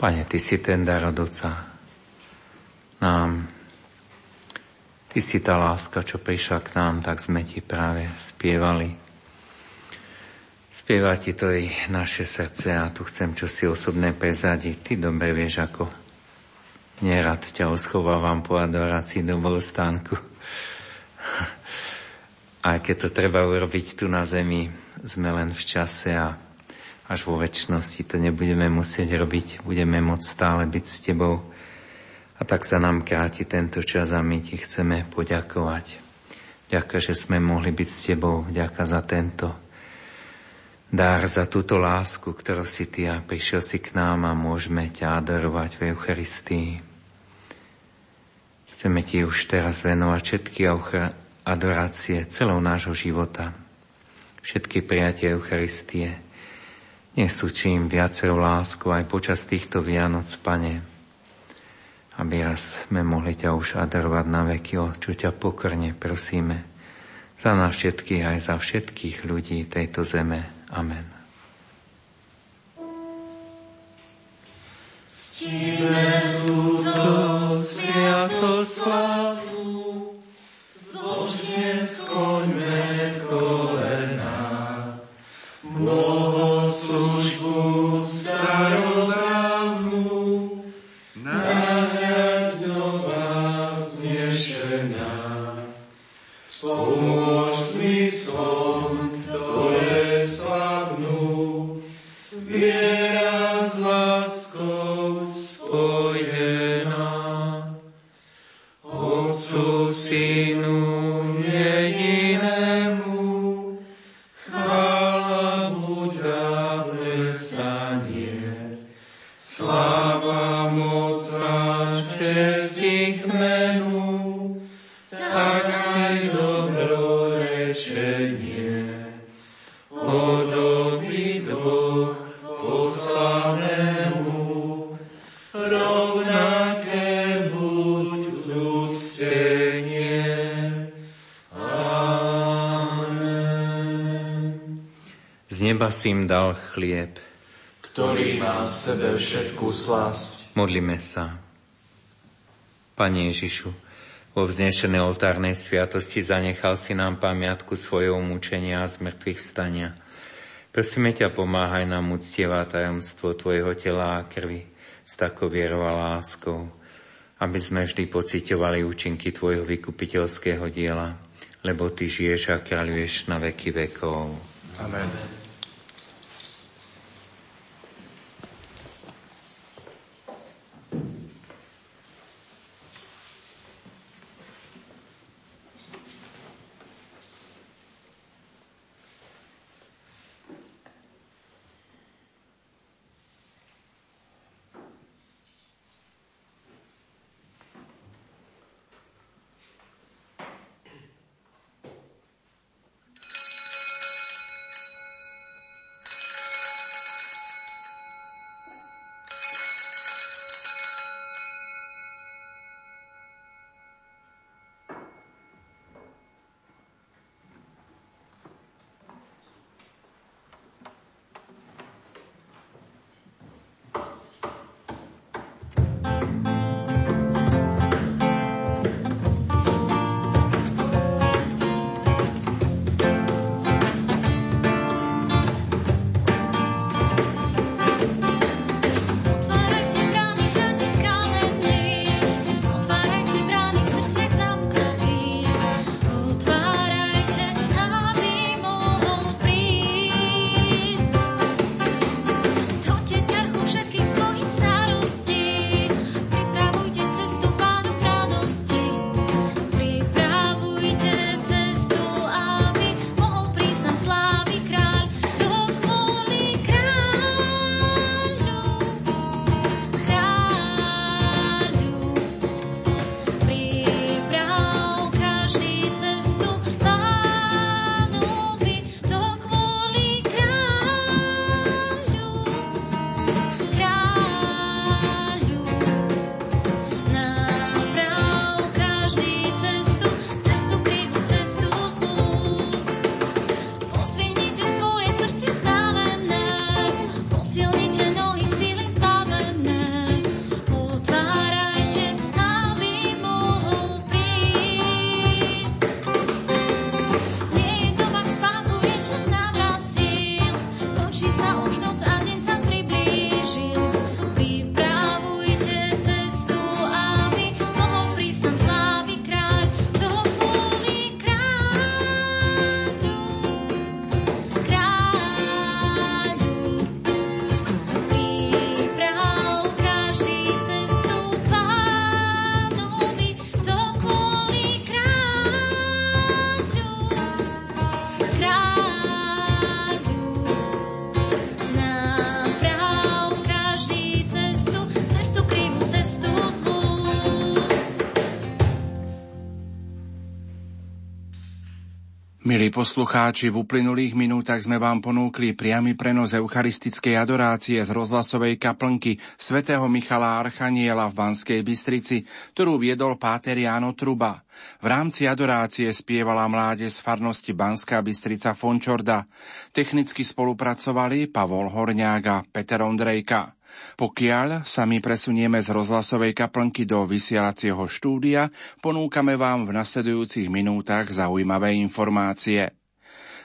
Pane, Ty si ten dar od Oca nám. Ty si tá láska, čo prišla k nám, tak sme Ti práve spievali. Spieva Ti to i naše srdce a tu chcem čosi osobné prezadiť. Ty dobre vieš, ako nerad ťa oschovávam po adorácii do bolostánku. Aj keď to treba urobiť tu na zemi, sme len v čase a až vo väčšnosti to nebudeme musieť robiť. Budeme môcť stále byť s Tebou. A tak sa nám kráti tento čas a my Ti chceme poďakovať. Ďakujem, že sme mohli byť s Tebou. Ďakujem za tento dar, za túto lásku, ktorú si Ty a prišiel si k nám a môžeme ťa adorovať v Eucharistii. Chceme Ti už teraz venovať všetky adorácie celou nášho života. Všetky prijatie Eucharistie nech sú čím viacero lásku aj počas týchto Vianoc, Pane, aby raz sme mohli ťa už adorovať na veky, o čo ťa pokorne prosíme. Za nás všetkých aj za všetkých ľudí tejto zeme. Amen. Ctíme túto sviatoslavu, zbožne skloňme kolena, bohoslužbu starodávnu, neba si im dal chlieb. Ktorý má v sebe všetku slasť. Modlíme sa. Pane Ježišu, vo vznešenej oltárnej sviatosti zanechal si nám pamiatku svojho mučenia a zmrtvých stania. Prosíme ťa, pomáhaj nám uctievať tajomstvo Tvojho tela a krvi s takou vierou a láskou, aby sme vždy pocitovali účinky Tvojho vykupiteľského diela, lebo Ty žiješ a kráľuješ na veky vekov. Amen. Poslucháči, v uplynulých minútach sme vám ponúkli priamy prenos eucharistickej adorácie z rozhlasovej kaplnky svätého Michala Archaniela v Banskej Bystrici, ktorú viedol páter Jáno Truba. V rámci adorácie spievala mláde z farnosti Banská Bystrica Fončorda. Technicky spolupracovali Pavol Horňák Peter Ondrejka. Pokiaľ sa my presunieme z rozhlasovej kaplnky do vysielacieho štúdia, ponúkame vám v nasledujúcich minútach zaujímavé informácie.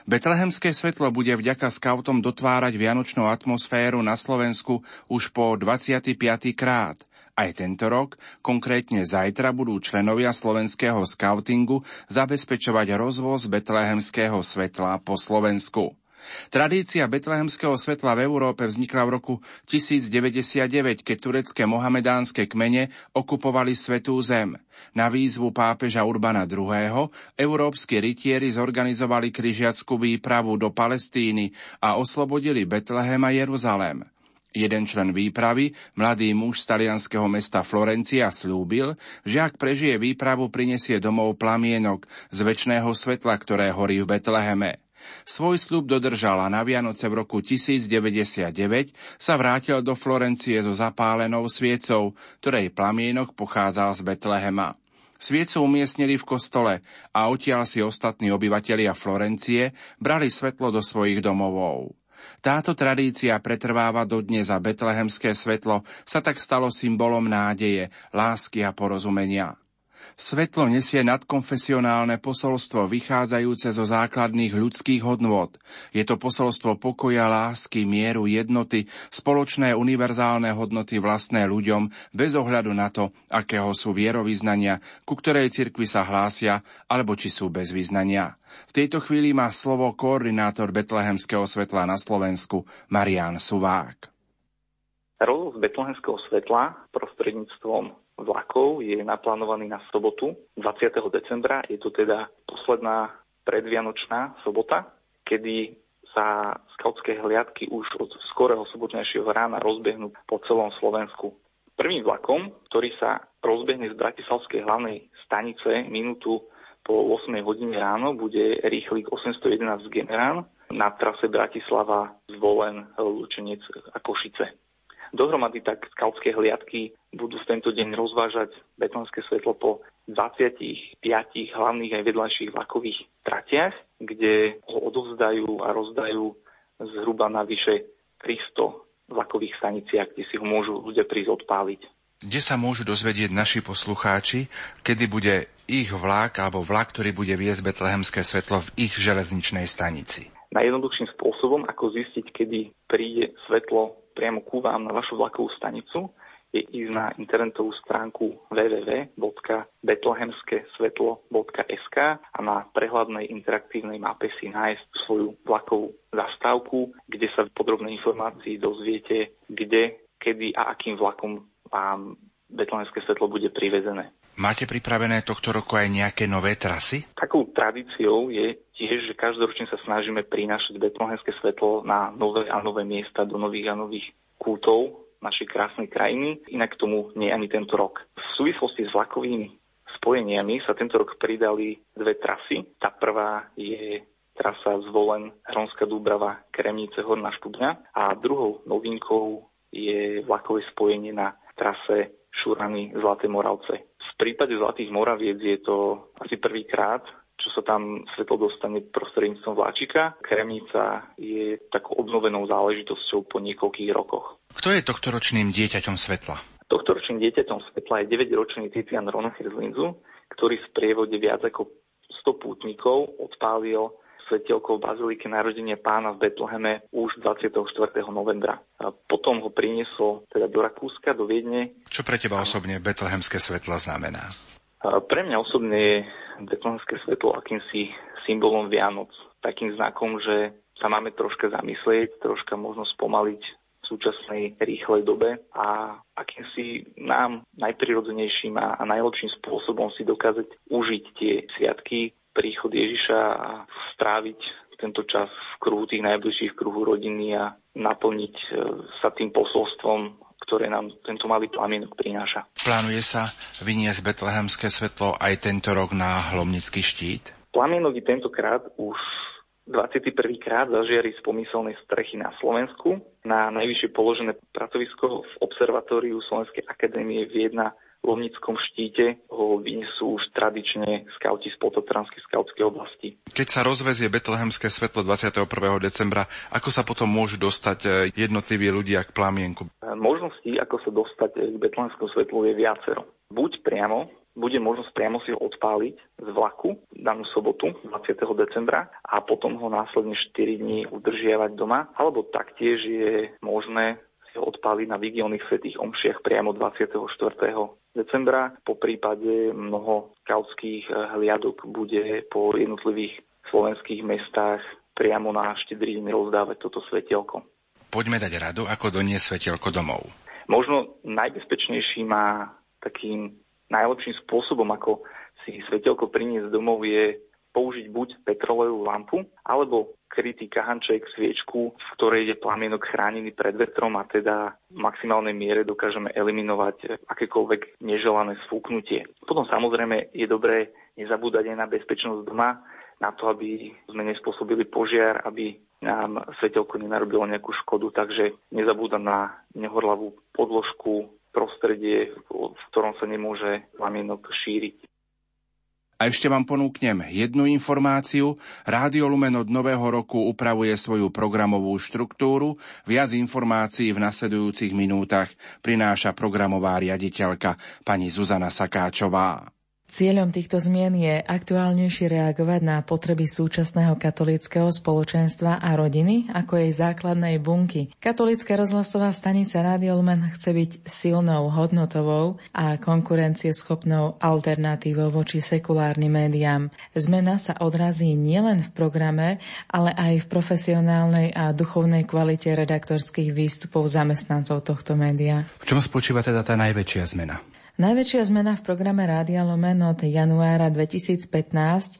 Betlehemské svetlo bude vďaka skautom dotvárať vianočnú atmosféru na Slovensku už po 25. krát. Aj tento rok, konkrétne zajtra, budú členovia slovenského skautingu zabezpečovať rozvoz betlehemského svetla po Slovensku. Tradícia betlehemského svetla v Európe vznikla v roku 1099, keď turecké mohamedánske kmene okupovali Svetú zem. Na výzvu pápeža Urbana II. európsky rytieri zorganizovali križiackú výpravu do Palestíny a oslobodili Betlehem a Jeruzalém. Jeden člen výpravy, mladý muž z talianského mesta Florencia, slúbil, že ak prežije výpravu, prinesie domov plamienok z väčšného svetla, ktoré horí v Betleheme. Svoj slub dodržal na Vianoce v roku 1099 sa vrátil do Florencie so zapálenou sviecou, ktorej plamienok pochádzal z Betlehema. Sviecu umiestnili v kostole a odtiaľ si ostatní obyvatelia Florencie brali svetlo do svojich domovov. Táto tradícia pretrváva dodnes a betlehemské svetlo sa tak stalo symbolom nádeje, lásky a porozumenia. Svetlo nesie nadkonfesionálne posolstvo vychádzajúce zo základných ľudských hodnôt. Je to posolstvo pokoja, lásky, mieru, jednoty, spoločné univerzálne hodnoty vlastné ľuďom bez ohľadu na to, akého sú vierovýznania, ku ktorej cirkvi sa hlásia, alebo či sú bez vyznania. V tejto chvíli má slovo koordinátor Betlehemského svetla na Slovensku Marian Suvák. Rozhlas Betlehemského svetla prostredníctvom vlakov je naplánovaný na sobotu 20. decembra. Je to teda posledná predvianočná sobota, kedy sa skautské hliadky už od skorého sobotnejšieho rána rozbehnú po celom Slovensku. Prvým vlakom, ktorý sa rozbehne z Bratislavskej hlavnej stanice minútu po 8 hodine ráno, bude rýchlik 811 Generán na trase Bratislava zvolen Lučenec a Košice. Dohromady tak skautské hliadky budú v tento deň rozvážať betonské svetlo po 25 hlavných aj vedľajších vlakových tratiach, kde ho odovzdajú a rozdajú zhruba na vyše 300 vlakových staniciach, kde si ho môžu ľudia prísť odpáliť. Kde sa môžu dozvedieť naši poslucháči, kedy bude ich vlak alebo vlak, ktorý bude viesť betlehemské svetlo v ich železničnej stanici? Najjednoduchším spôsobom, ako zistiť, kedy príde svetlo priamo ku vám na vašu vlakovú stanicu, je ísť na internetovú stránku www.betlehemskesvetlo.sk a na prehľadnej interaktívnej mape si nájsť svoju vlakovú zastávku, kde sa podrobné informácie dozviete, kde, kedy a akým vlakom vám betlehemské svetlo bude privezené. Máte pripravené tohto roku aj nejaké nové trasy? Takou tradíciou je tiež, že každoročne sa snažíme prinášať betlehemské svetlo na nové a nové miesta, do nových a nových kútov našej krásnej krajiny. Inak tomu nie ani tento rok. V súvislosti s vlakovými spojeniami sa tento rok pridali dve trasy. Tá prvá je trasa zvolen Hronská Dúbrava Kremnice Horná Štubňa a druhou novinkou je vlakové spojenie na trase Šurany Zlaté Moravce. V prípade Zlatých Moraviec je to asi prvýkrát, čo sa tam svetlo dostane prostredníctvom vláčika. Kremnica je takou obnovenou záležitosťou po niekoľkých rokoch. Kto je tohtoročným dieťaťom svetla? Tohtoročným dieťaťom svetla je 9-ročný Titian Ronochir z Linzu, ktorý v prievode viac ako 100 pútnikov odpálil svetielko v Bazilike narodenia pána v Betleheme už 24. novembra. A potom ho priniesol teda do Rakúska, do Viedne. Čo pre teba osobne betlehemské svetlo znamená? A pre mňa osobne je betlehemské svetlo akýmsi symbolom Vianoc. Takým znakom, že sa máme troška zamyslieť, troška možno spomaliť v súčasnej rýchlej dobe a akýmsi nám najprirodzenejším a najlepším spôsobom si dokázať užiť tie sviatky, príchod Ježiša a stráviť tento čas v kruhu tých najbližších kruhu rodiny a naplniť e, sa tým posolstvom, ktoré nám tento malý plamienok prináša. Plánuje sa vyniesť betlehemské svetlo aj tento rok na Hlomnický štít? Plamienok tentokrát už 21. krát zažiari z pomyselnej strechy na Slovensku. Na najvyššie položené pracovisko v observatóriu Slovenskej akadémie Viedna Lomnickom štíte ho vyniesú už tradične skauti z Pototranskej skautskej oblasti. Keď sa rozvezie betlehemské svetlo 21. decembra, ako sa potom môžu dostať e, jednotliví ľudia k plamienku? E, možností, ako sa dostať k betlehemskému svetlu je viacero. Buď priamo bude možnosť priamo si ho odpáliť z vlaku danú sobotu 20. decembra a potom ho následne 4 dní udržiavať doma, alebo taktiež je možné si ho odpáliť na vigilných svetých omšiach priamo 24. decembra. Po prípade mnoho skautských hliadok bude po jednotlivých slovenských mestách priamo na štedrý deň rozdávať toto svetielko. Poďme dať radu, ako doniesť svetielko domov. Možno najbezpečnejší má takým najlepším spôsobom, ako si svetelko priniesť domov, je použiť buď petrolejovú lampu, alebo krytý kahanček, sviečku, v ktorej je plamienok chránený pred vetrom a teda v maximálnej miere dokážeme eliminovať akékoľvek neželané sfúknutie. Potom samozrejme je dobré nezabúdať aj na bezpečnosť doma, na to, aby sme nespôsobili požiar, aby nám svetelko nenarobilo nejakú škodu, takže nezabúdam na nehorlavú podložku, prostredie, v ktorom sa nemôže lamienok šíriť. A ešte vám ponúknem jednu informáciu. Rádio Lumen od nového roku upravuje svoju programovú štruktúru. Viac informácií v nasledujúcich minútach prináša programová riaditeľka pani Zuzana Sakáčová. Cieľom týchto zmien je aktuálnejšie reagovať na potreby súčasného katolického spoločenstva a rodiny ako jej základnej bunky. Katolická rozhlasová stanica Radio Lumen chce byť silnou, hodnotovou a konkurencieschopnou alternatívou voči sekulárnym médiám. Zmena sa odrazí nielen v programe, ale aj v profesionálnej a duchovnej kvalite redaktorských výstupov zamestnancov tohto média. V čom spočíva teda tá najväčšia zmena? Najväčšia zmena v programe Rádia Lumen od januára 2015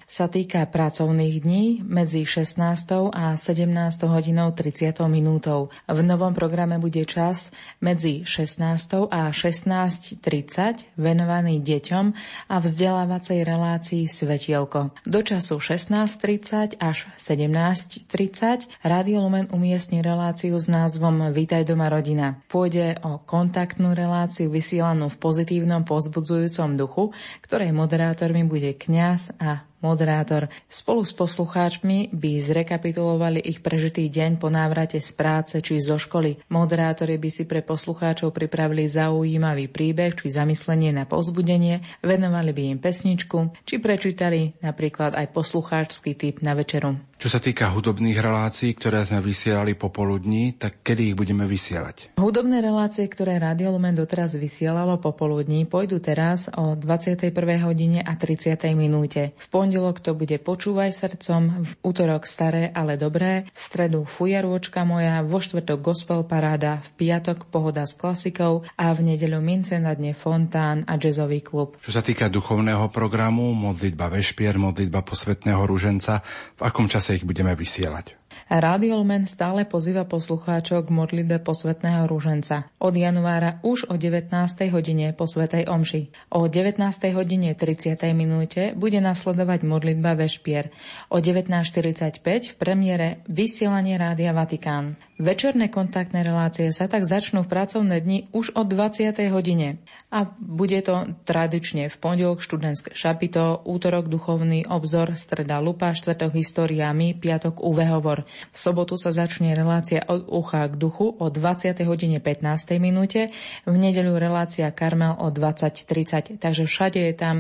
sa týka pracovných dní medzi 16. a 17. hodinou 30 minútou. V novom programe bude čas medzi 16. a 16.30 venovaný deťom a vzdelávacej relácii Svetielko. Do času 16.30 až 17.30 Rádio Lumen umiestni reláciu s názvom Vítaj doma rodina. Pôjde o kontaktnú reláciu vysielanú v pozitívnom pozitívnom pozbudzujúcom duchu, ktorej moderátormi bude kňaz a moderátor. Spolu s poslucháčmi by zrekapitulovali ich prežitý deň po návrate z práce či zo školy. Moderátori by si pre poslucháčov pripravili zaujímavý príbeh či zamyslenie na pozbudenie, venovali by im pesničku či prečítali napríklad aj poslucháčsky typ na večeru. Čo sa týka hudobných relácií, ktoré sme vysielali popoludní, tak kedy ich budeme vysielať? Hudobné relácie, ktoré Radio Lumen doteraz vysielalo popoludní, pôjdu teraz o 21. hodine a 30. minúte. V pondelok to bude Počúvaj srdcom, v útorok Staré, ale dobré, v stredu Fujarôčka moja, vo štvrtok Gospel paráda, v piatok Pohoda s klasikou a v nedeľu Mince na dne Fontán a jazzový klub. Čo sa týka duchovného programu, modlitba Vešpier, modlitba posvetného rúženca, v akom čase ich budeme vysielať. Rádio Lumen stále pozýva poslucháčov k modlitbe posvetného rúženca. Od januára už o 19. hodine po Svetej Omši. O 19. hodine 30. minúte bude nasledovať modlitba Vešpier. O 19.45 v premiére vysielanie Rádia Vatikán. Večerné kontaktné relácie sa tak začnú v pracovné dni už od 20. hodine. A bude to tradične v pondelok študentské šapito, útorok duchovný obzor, streda lupa, štvrtok história my, piatok UV hovor. V sobotu sa začne relácia od ucha k duchu o 20. hodine 15. minúte, v nedeľu relácia Karmel o 20.30, takže všade je tam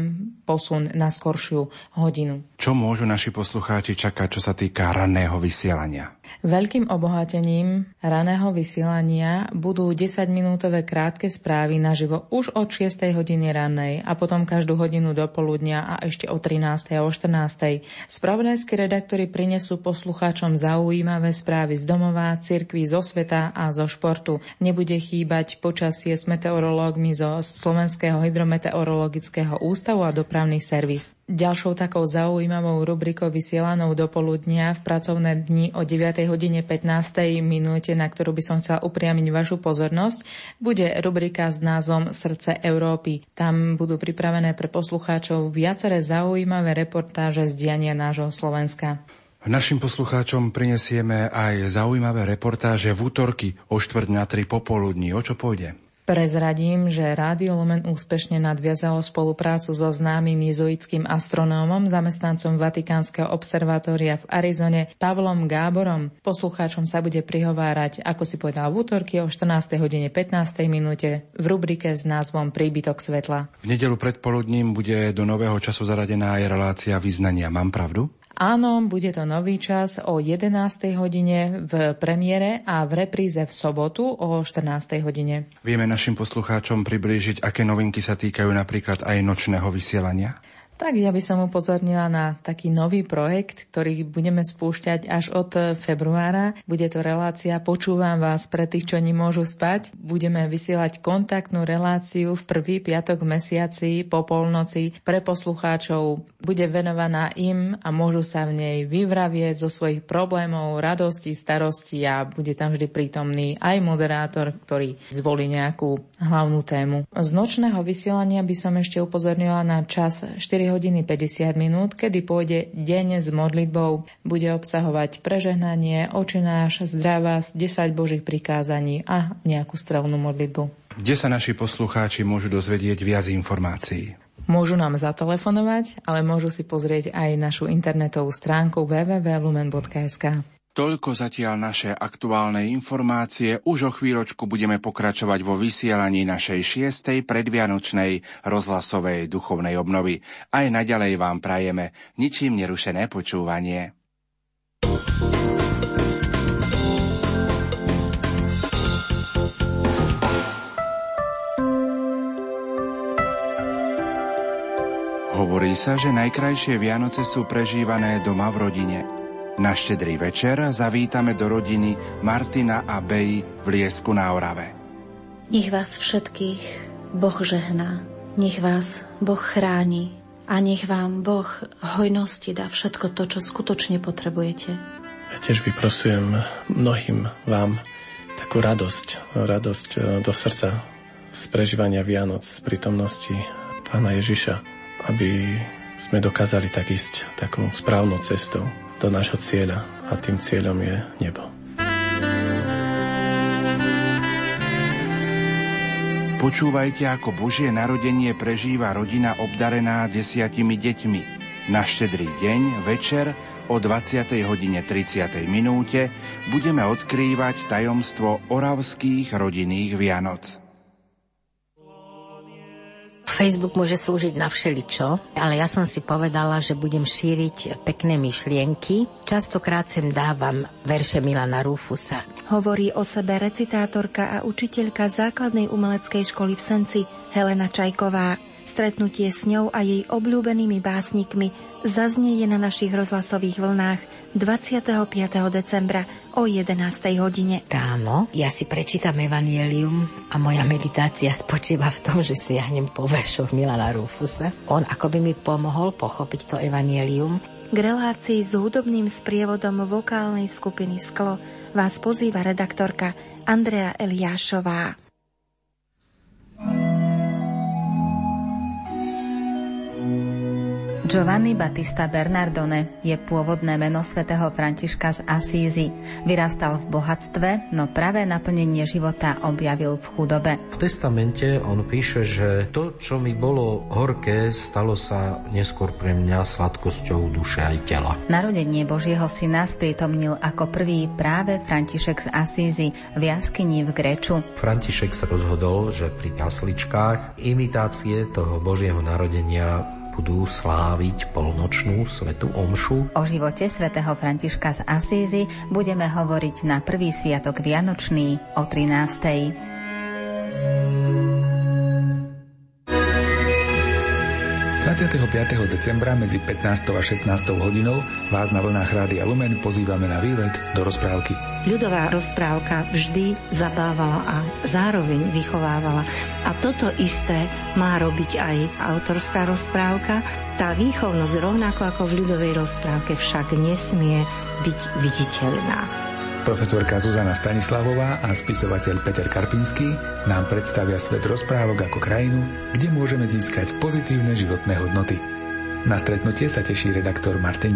posun na skoršiu hodinu. Čo môžu naši poslucháči čakať, čo sa týka ranného vysielania? Veľkým obohatením raného vysielania budú 10-minútové krátke správy naživo už od 6. hodiny rannej a potom každú hodinu do poludnia a ešte o 13. a o 14. Spravodajskí redaktori prinesú poslucháčom zaujímavé správy z domova, cirkví, zo sveta a zo športu. Nebude chýbať počasie s meteorológmi zo Slovenského hydrometeorologického ústavu a dopravný servis. Ďalšou takou zaujímavou rubrikou vysielanou do poludnia v pracovné dni o 9. hodine 15. minúte, na ktorú by som chcela upriamiť vašu pozornosť, bude rubrika s názvom Srdce Európy. Tam budú pripravené pre poslucháčov viaceré zaujímavé reportáže z diania nášho Slovenska. Našim poslucháčom prinesieme aj zaujímavé reportáže v útorky o štvrť na tri popoludní. O čo pôjde? Prezradím, že Rádio Lumen úspešne nadviazalo spoluprácu so známym jezuitským astronómom, zamestnancom Vatikánskeho observatória v Arizone, Pavlom Gáborom. Poslucháčom sa bude prihovárať, ako si povedal v útorky o 14. hodine 15. minúte v rubrike s názvom Príbytok svetla. V nedelu predpoludním bude do nového času zaradená aj relácia vyznania. Mám pravdu? Áno, bude to nový čas o 11. hodine v premiére a v repríze v sobotu o 14. hodine. Vieme našim poslucháčom priblížiť, aké novinky sa týkajú napríklad aj nočného vysielania? Tak ja by som upozornila na taký nový projekt, ktorý budeme spúšťať až od februára. Bude to relácia Počúvam vás pre tých, čo nemôžu spať. Budeme vysielať kontaktnú reláciu v prvý piatok mesiaci po polnoci pre poslucháčov. Bude venovaná im a môžu sa v nej vyvravieť zo svojich problémov, radosti, starosti a bude tam vždy prítomný aj moderátor, ktorý zvolí nejakú hlavnú tému. Z nočného vysielania by som ešte upozornila na čas 4 hodiny 50 minút, kedy pôjde deň s modlitbou. Bude obsahovať prežehnanie, očináš, zdravás, 10 božích prikázaní a nejakú stravnú modlitbu. Kde sa naši poslucháči môžu dozvedieť viac informácií? Môžu nám zatelefonovať, ale môžu si pozrieť aj našu internetovú stránku www.lumen.sk. Toľko zatiaľ naše aktuálne informácie. Už o chvíľočku budeme pokračovať vo vysielaní našej šiestej predvianočnej rozhlasovej duchovnej obnovy. Aj naďalej vám prajeme ničím nerušené počúvanie. Hovorí sa, že najkrajšie Vianoce sú prežívané doma v rodine – na štedrý večer zavítame do rodiny Martina a Bej v Liesku na Orave. Nech vás všetkých Boh žehná, nech vás Boh chráni a nech vám Boh hojnosti dá všetko to, čo skutočne potrebujete. Ja tiež vyprosujem mnohým vám takú radosť, radosť e, do srdca z prežívania Vianoc, z prítomnosti Pána Ježiša, aby sme dokázali tak ísť takou správnou cestou do nášho cieľa a tým cieľom je nebo. Počúvajte, ako Božie narodenie prežíva rodina obdarená desiatimi deťmi. Na štedrý deň, večer, o 20. hodine 30. minúte budeme odkrývať tajomstvo oravských rodinných Vianoc. Facebook môže slúžiť na všeličo, ale ja som si povedala, že budem šíriť pekné myšlienky. Častokrát sem dávam verše Milana Rufusa. Hovorí o sebe recitátorka a učiteľka základnej umeleckej školy v Senci Helena Čajková. Stretnutie s ňou a jej obľúbenými básnikmi zaznieje na našich rozhlasových vlnách 25. decembra o 11. hodine. Ráno ja si prečítam Evangelium a moja meditácia spočíva v tom, že siahnem po veršoch Milana Rufusa. On ako by mi pomohol pochopiť to Evangelium. K relácii s hudobným sprievodom vokálnej skupiny Sklo vás pozýva redaktorka Andrea Eliášová. Giovanni Battista Bernardone je pôvodné meno svätého Františka z Asízy. Vyrastal v bohatstve, no práve naplnenie života objavil v chudobe. V testamente on píše, že to, čo mi bolo horké, stalo sa neskôr pre mňa sladkosťou duše aj tela. Narodenie Božieho syna sprítomnil ako prvý práve František z Asízy v jaskyni v Greču. František sa rozhodol, že pri jasličkách imitácie toho Božieho narodenia budú sláviť polnočnú svetu omšu. O živote svätého Františka z Asízy budeme hovoriť na prvý sviatok Vianočný o 13. 25. decembra medzi 15. a 16. hodinou vás na vlnách Rádia Lumen pozývame na výlet do rozprávky. Ľudová rozprávka vždy zabávala a zároveň vychovávala. A toto isté má robiť aj autorská rozprávka. Tá výchovnosť rovnako ako v ľudovej rozprávke však nesmie byť viditeľná. Profesorka Zuzana Stanislavová a spisovateľ Peter Karpinský nám predstavia svet rozprávok ako krajinu, kde môžeme získať pozitívne životné hodnoty. Na stretnutie sa teší redaktor Martin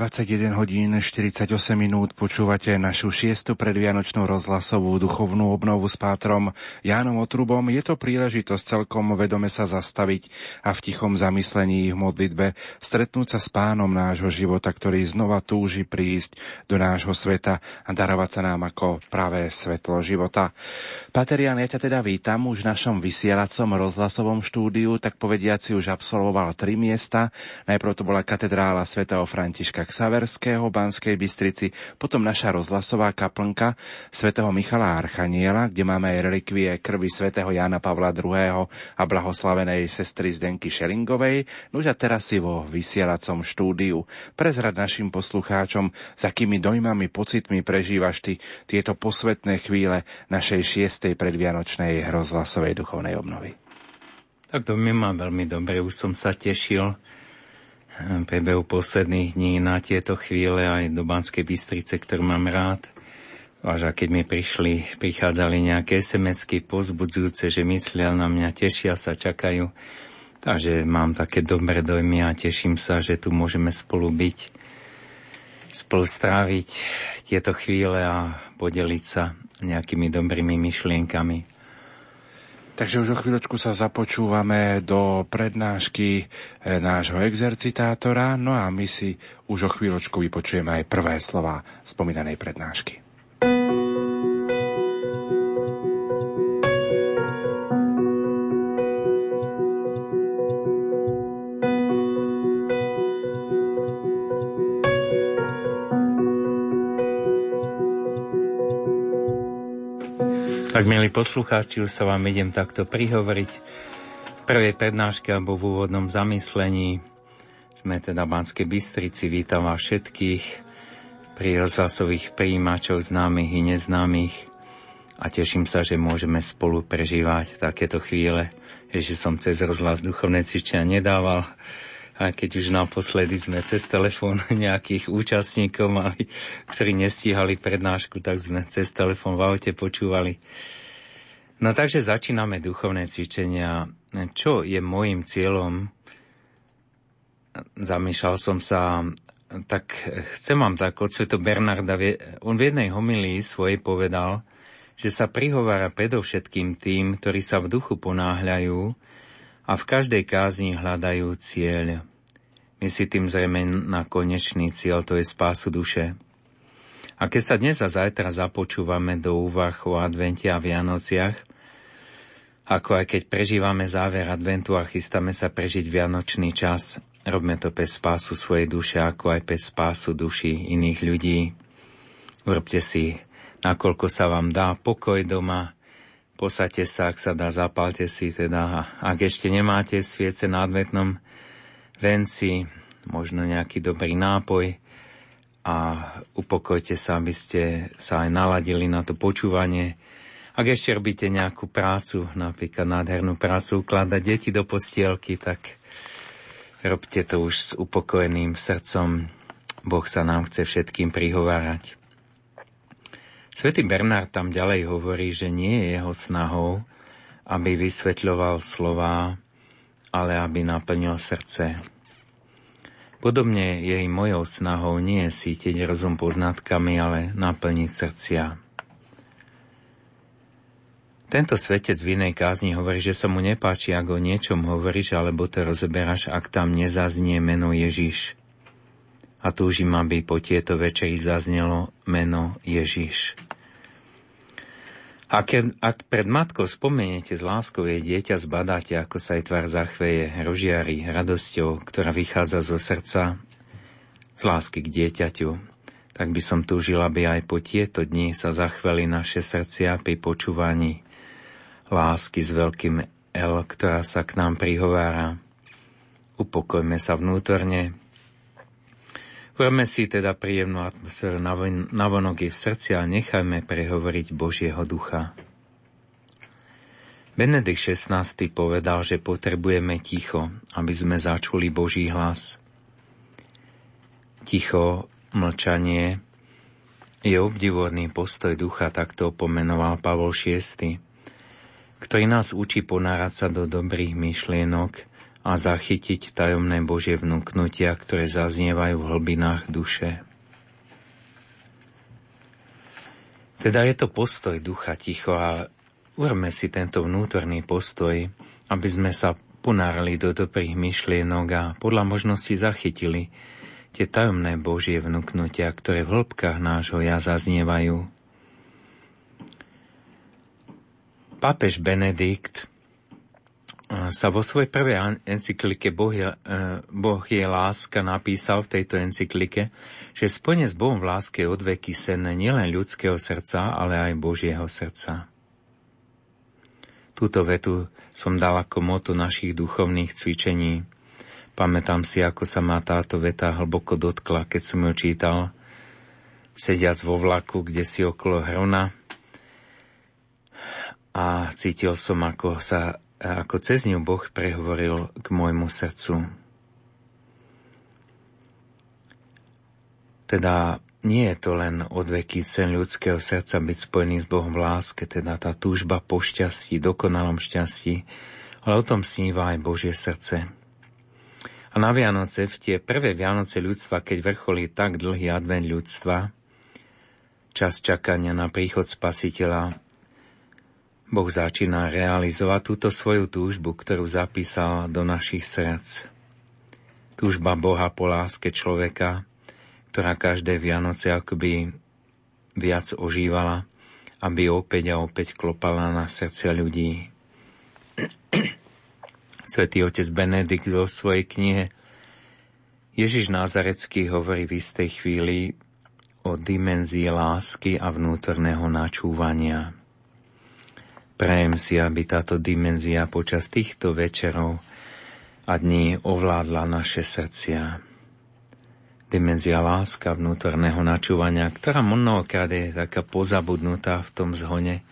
Ďurčo.21 hodín 48 minút počúvate našu šiestu predvianočnú rozhlasovú duchovnú obnovu s pátrom Jánom Otrubom. Je to príležitosť celkom vedome sa zastaviť a v tichom zamyslení v modlitbe stretnúť sa s pánom nášho života, ktorý znova túži prísť do nášho sveta a darovať sa nám ako pravé svetlo života. Pater Jan, ja ťa teda vítam už v našom vysielacom rozhlasovom štúdiu, tak povediaci už absolvoval tri miesta. Najprv to bola katedrála svätého Františka Ksaverského Banskej Bystrici, potom naša rozhlasová kaplnka svätého Michala Archaniela, kde máme aj relikvie krvi svätého Jana Pavla II. a blahoslavenej sestry Zdenky Šelingovej, no a teraz si vo vysielacom štúdiu. Prezrad našim poslucháčom, s akými dojmami, pocitmi prežívaš ty tieto posvetné chvíle našej šiestej predvianočnej rozhlasovej duchovnej obnovy. Tak to mi má veľmi dobre, už som sa tešil priebehu posledných dní na tieto chvíle aj do Banskej Bystrice, ktorú mám rád. Váža, keď mi prišli, prichádzali nejaké SMS-ky pozbudzujúce, že myslia na mňa, tešia sa, čakajú. Takže mám také dobré dojmy a teším sa, že tu môžeme spolu byť, spolu stráviť tieto chvíle a podeliť sa nejakými dobrými myšlienkami. Takže už o chvíľočku sa započúvame do prednášky eh, nášho exercitátora, no a my si už o chvíľočku vypočujeme aj prvé slova spomínanej prednášky. Tak, milí poslucháči, už sa vám idem takto prihovoriť. V prvej prednáške alebo v úvodnom zamyslení sme teda v Banskej Bystrici. Vítam vás všetkých pri rozhlasových príjimačov známych i neznámych a teším sa, že môžeme spolu prežívať takéto chvíle, že som cez rozhlas duchovné cvičenia nedával, a keď už naposledy sme cez telefón nejakých účastníkov mali, ktorí nestíhali prednášku, tak sme cez telefón v aute počúvali No takže začíname duchovné cvičenia. Čo je môjim cieľom? Zamýšľal som sa, tak chcem vám tak od Sveto Bernarda, on v jednej homilii svojej povedal, že sa prihovára predovšetkým tým, ktorí sa v duchu ponáhľajú a v každej kázni hľadajú cieľ. My si tým zrejme na konečný cieľ, to je spásu duše. A keď sa dnes a zajtra započúvame do úvah o advente a Vianociach, ako aj keď prežívame záver adventu a chystáme sa prežiť vianočný čas, robme to bez spásu svojej duše, ako aj bez spásu duši iných ľudí. Urobte si, nakoľko sa vám dá pokoj doma, posaďte sa, ak sa dá, zapálte si teda. Ak ešte nemáte sviece na adventnom venci, možno nejaký dobrý nápoj a upokojte sa, aby ste sa aj naladili na to počúvanie ak ešte robíte nejakú prácu, napríklad nádhernú prácu, ukladať deti do postielky, tak robte to už s upokojeným srdcom. Boh sa nám chce všetkým prihovárať. Svetý Bernard tam ďalej hovorí, že nie je jeho snahou, aby vysvetľoval slová, ale aby naplnil srdce. Podobne jej mojou snahou nie je sítiť rozum poznatkami, ale naplniť srdcia. Tento svetec v inej kázni hovorí, že sa mu nepáči, ak o niečom hovoríš alebo to rozeberáš, ak tam nezaznie meno Ježiš. A túžim, aby po tieto večeri zaznelo meno Ježiš. A keď, ak pred matkou spomeniete s láskou jej dieťa, zbadáte, ako sa jej tvár zachveje, rožiari, radosťou, ktorá vychádza zo srdca, z lásky k dieťaťu, tak by som túžil, aby aj po tieto dni sa zachveli naše srdcia pri počúvaní lásky s veľkým L, ktorá sa k nám prihovára. Upokojme sa vnútorne. Urobme si teda príjemnú atmosféru na vonok v srdci a nechajme prehovoriť Božieho ducha. Benedikt XVI povedal, že potrebujeme ticho, aby sme začuli Boží hlas. Ticho, mlčanie je obdivodný postoj ducha, takto pomenoval Pavol VI ktorý nás učí ponárať sa do dobrých myšlienok a zachytiť tajomné Božie vnúknutia, ktoré zaznievajú v hlbinách duše. Teda je to postoj ducha ticho a urme si tento vnútorný postoj, aby sme sa ponárali do dobrých myšlienok a podľa možnosti zachytili tie tajomné Božie vnúknutia, ktoré v hĺbkach nášho ja zaznievajú Pápež Benedikt sa vo svojej prvej encyklike boh je, eh, boh je láska napísal v tejto encyklike, že spojne s Bohom v láske odveky senné nielen ľudského srdca, ale aj Božieho srdca. Túto vetu som dal ako moto našich duchovných cvičení. Pamätám si, ako sa ma táto veta hlboko dotkla, keď som ju čítal, sediac vo vlaku, kde si okolo Hrona, a cítil som, ako sa ako cez ňu Boh prehovoril k môjmu srdcu. Teda nie je to len odveký sen ľudského srdca byť spojený s Bohom v láske, teda tá túžba po šťastí, dokonalom šťastí, ale o tom sníva aj Božie srdce. A na Vianoce, v tie prvé Vianoce ľudstva, keď vrcholí tak dlhý advent ľudstva, čas čakania na príchod Spasiteľa, Boh začína realizovať túto svoju túžbu, ktorú zapísal do našich srdc. Túžba Boha po láske človeka, ktorá každé Vianoce akoby viac ožívala, aby opäť a opäť klopala na srdcia ľudí. Svetý otec Benedikt vo svojej knihe Ježiš Názarecký hovorí v istej chvíli o dimenzii lásky a vnútorného načúvania. Prajem si, aby táto dimenzia počas týchto večerov a dní ovládla naše srdcia dimenzia láska vnútorného načúvania, ktorá mnohokrát je taká pozabudnutá v tom zhone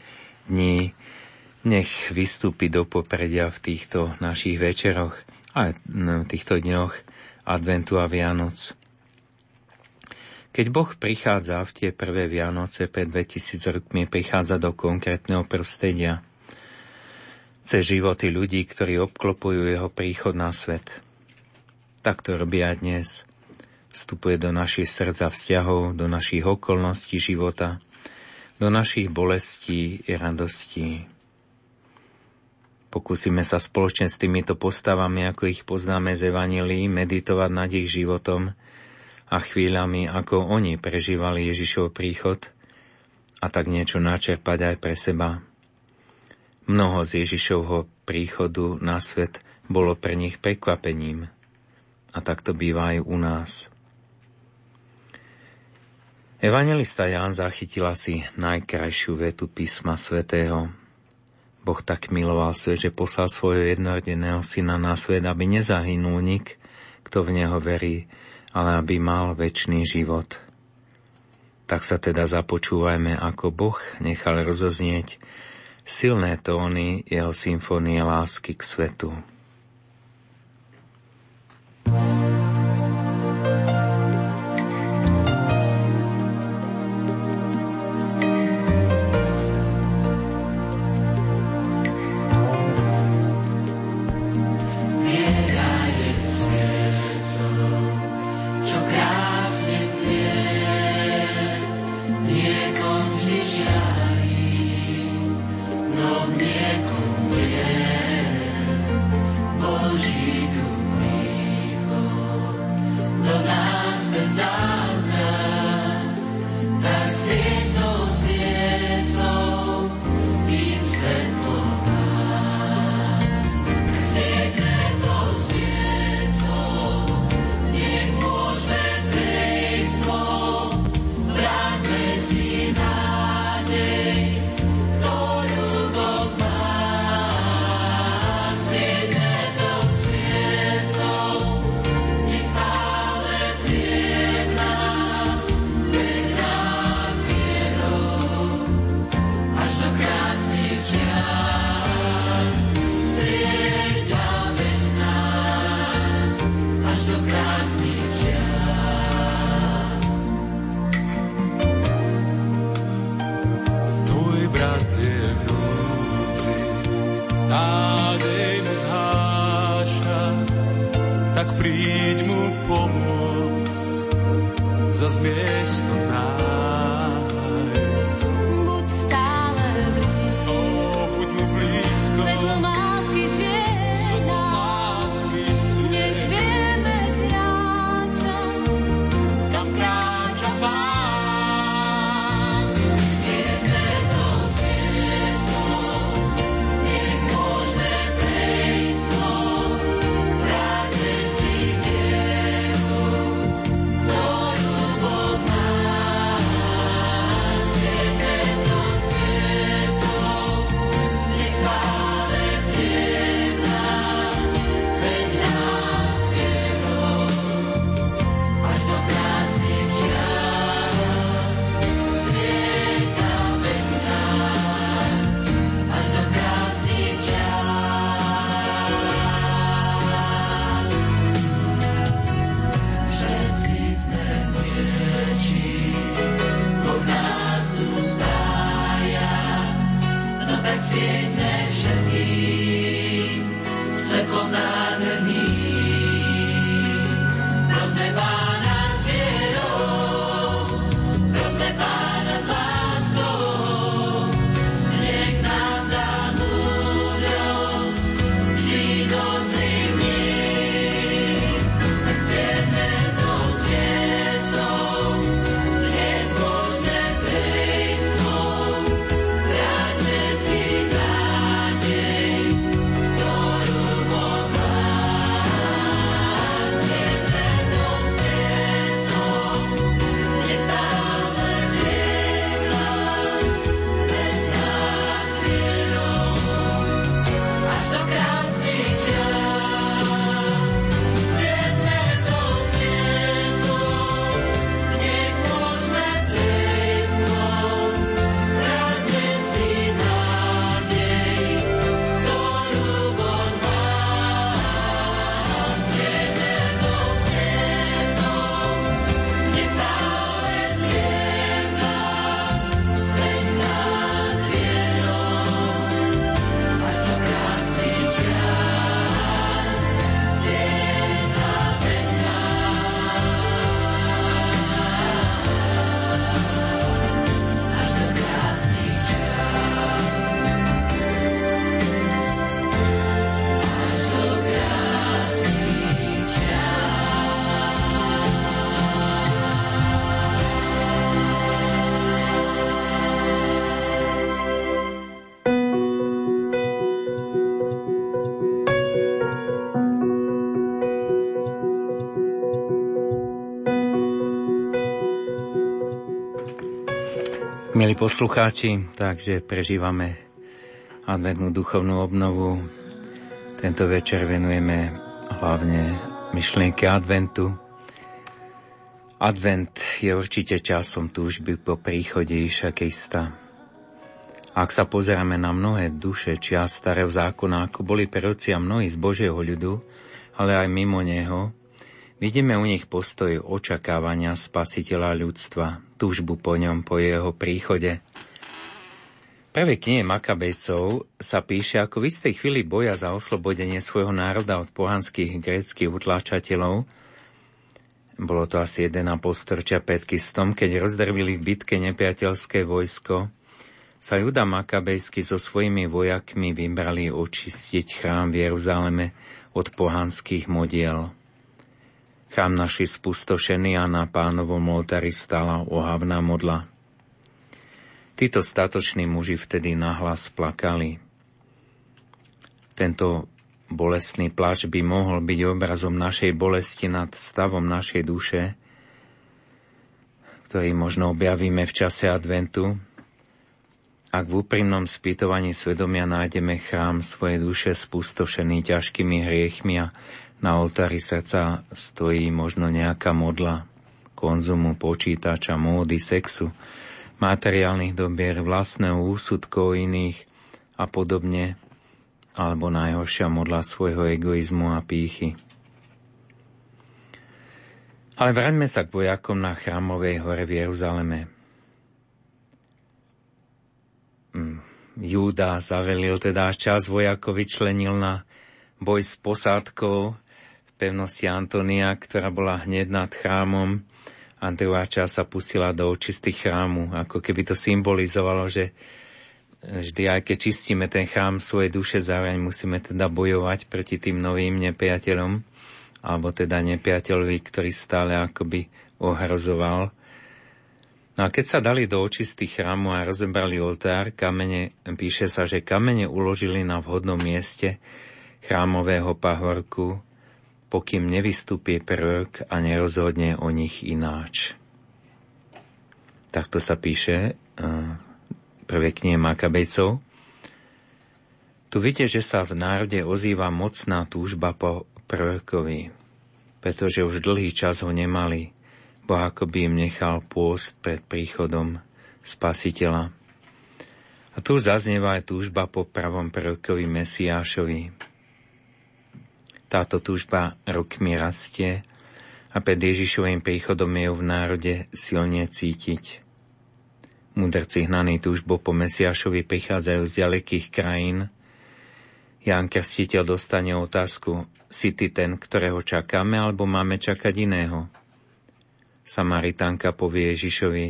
dní, nech vystúpi do popredia v týchto našich večeroch a v týchto dňoch adventu a Vianoc. Keď Boh prichádza v tie prvé Vianoce pred 2000 rokmi, prichádza do konkrétneho prostredia, cez životy ľudí, ktorí obklopujú jeho príchod na svet. Tak to robí aj dnes – vstupuje do našich srdca vzťahov, do našich okolností života, do našich bolestí i radostí. Pokúsime sa spoločne s týmito postavami, ako ich poznáme z Evangelii, meditovať nad ich životom a chvíľami, ako oni prežívali Ježišov príchod a tak niečo načerpať aj pre seba. Mnoho z Ježišovho príchodu na svet bolo pre nich prekvapením. A tak to býva aj u nás. Evangelista Ján zachytil asi najkrajšiu vetu písma svätého. Boh tak miloval svet, že poslal svojho jednorodeného syna na svet, aby nezahynul nik, kto v neho verí, ale aby mal väčší život. Tak sa teda započúvajme, ako Boh nechal rozoznieť silné tóny jeho symfónie lásky k svetu. thank you poslucháči, takže prežívame adventnú duchovnú obnovu. Tento večer venujeme hlavne myšlienke adventu. Advent je určite časom túžby po príchode Iša Krista. Ak sa pozeráme na mnohé duše čia starého zákona, ako boli peroci a mnohí z Božieho ľudu, ale aj mimo neho, Vidíme u nich postoj očakávania spasiteľa ľudstva, túžbu po ňom, po jeho príchode. Prvé knihe Makabejcov sa píše, ako v istej chvíli boja za oslobodenie svojho národa od pohanských gréckých utláčateľov, bolo to asi 1,5 storočia pred Kistom, keď rozdrvili v bitke nepriateľské vojsko, sa Juda Makabejsky so svojimi vojakmi vybrali očistiť chrám v Jeruzaleme od pohanských modiel. Chám naši spustošený a na pánovom oltári stala ohavná modla. Títo statoční muži vtedy nahlas plakali. Tento bolestný plač by mohol byť obrazom našej bolesti nad stavom našej duše, ktorý možno objavíme v čase adventu, ak v úprimnom spýtovaní svedomia nájdeme chrám svojej duše spustošený ťažkými hriechmi a na oltári srdca stojí možno nejaká modla konzumu, počítača, módy, sexu, materiálnych dobier, vlastného úsudkov iných a podobne, alebo najhoršia modla svojho egoizmu a pýchy. Ale vráťme sa k vojakom na chrámovej hore v Jeruzaleme. Mm, Júda zavelil teda čas vojakov vyčlenil na boj s posádkou pevnosti Antonia, ktorá bola hneď nad chrámom. Andreáča sa pustila do očistý chrámu, ako keby to symbolizovalo, že vždy, aj keď čistíme ten chrám svojej duše, zároveň musíme teda bojovať proti tým novým nepriateľom, alebo teda nepriateľovi, ktorý stále akoby ohrozoval. No a keď sa dali do očistý chrámu a rozebrali oltár, kamene, píše sa, že kamene uložili na vhodnom mieste chrámového pahorku, pokým nevystupie prorok a nerozhodne o nich ináč. Takto sa píše uh, prvé knihe Makabejcov. Tu vidíte, že sa v národe ozýva mocná túžba po prorokovi, pretože už dlhý čas ho nemali. Boh ako by im nechal pôst pred príchodom spasiteľa. A tu zaznieva aj túžba po pravom prorokovi Mesiášovi, táto túžba rokmi rastie a pred Ježišovým príchodom je ju v národe silne cítiť. Mudrci hnaní túžbo po Mesiašovi prichádzajú z ďalekých krajín. Ján Krstiteľ dostane otázku, si ty ten, ktorého čakáme, alebo máme čakať iného? Samaritánka povie Ježišovi,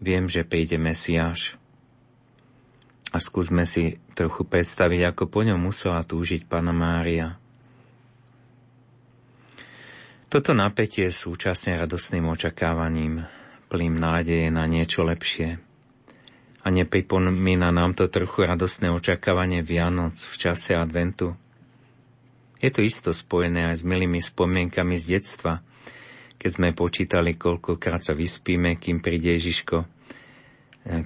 viem, že príde Mesiáš. A skúsme si trochu predstaviť, ako po ňom musela túžiť Pana Mária. Toto napätie je súčasne radosným očakávaním, plým nádeje na niečo lepšie. A nepripomína nám to trochu radosné očakávanie Vianoc v čase adventu. Je to isto spojené aj s milými spomienkami z detstva, keď sme počítali, koľkokrát sa vyspíme, kým príde Ježiško.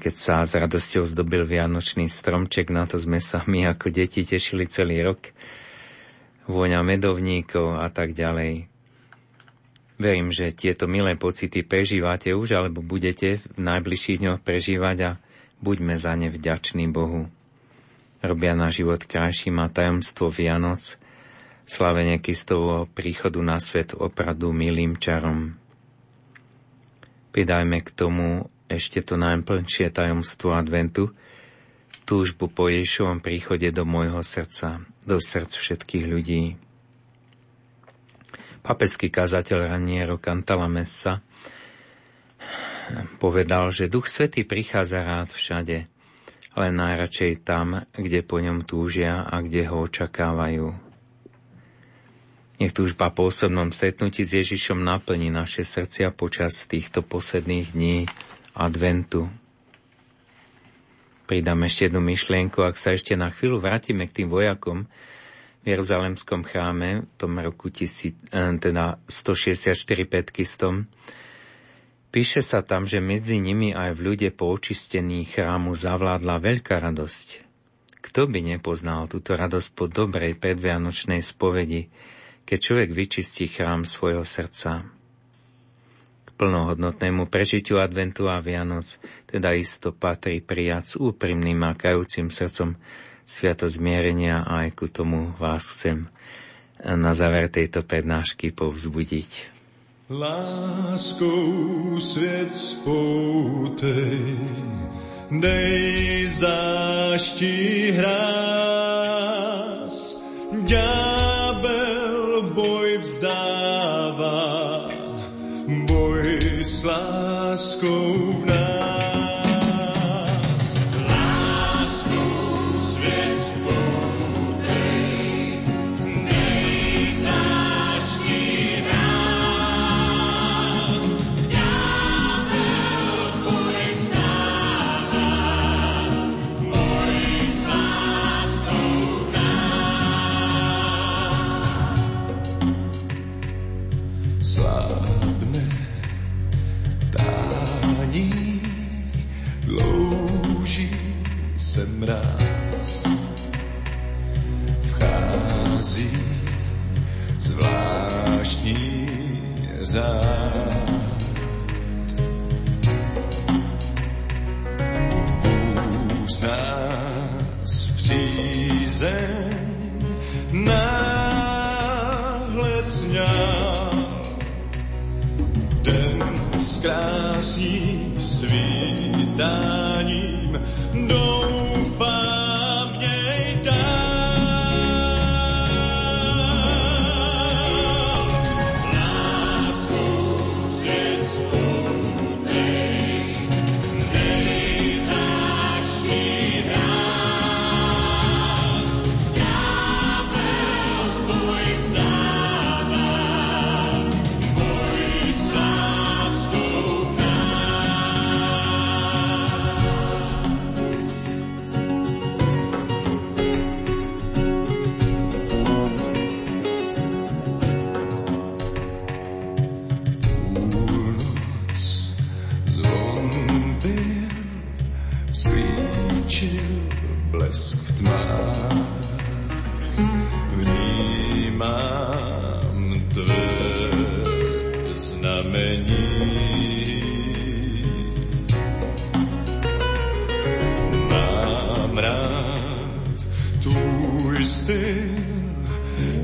Keď sa s radosťou zdobil Vianočný stromček, na to sme sa my ako deti tešili celý rok. Vôňa medovníkov a tak ďalej. Verím, že tieto milé pocity prežívate už alebo budete v najbližších dňoch prežívať a buďme za ne vďační Bohu. Robia na život krajším a tajomstvo Vianoc, slavenie Kristovho príchodu na svet opravdu milým čarom. Pridajme k tomu ešte to najplnšie tajomstvo adventu, túžbu po Ježišovom príchode do môjho srdca, do srdc všetkých ľudí. Papeský kazateľ Raniero Cantalamessa povedal, že Duch Svetý prichádza rád všade, ale najradšej tam, kde po ňom túžia a kde ho očakávajú. Nech túžba po osobnom stretnutí s Ježišom naplní naše srdcia počas týchto posledných dní adventu. Pridám ešte jednu myšlienku, ak sa ešte na chvíľu vrátime k tým vojakom Jeruzalemskom chráme, v tom roku eh, teda 164 petkistom, Píše sa tam, že medzi nimi aj v ľude po očistení chrámu zavládla veľká radosť. Kto by nepoznal túto radosť po dobrej predvianočnej spovedi, keď človek vyčistí chrám svojho srdca? K plnohodnotnému prežitiu adventu a Vianoc teda isto patrí prijať s úprimným a kajúcim srdcom sviato zmierenia a aj ku tomu vás chcem na záver tejto prednášky povzbudiť. Láskou svět spoutej, dej záští hrás. Ďábel boj vzdává, boj s láskou v nás. sám. Bůh nás přízeň náhle sňal. Den s krásným svítáním do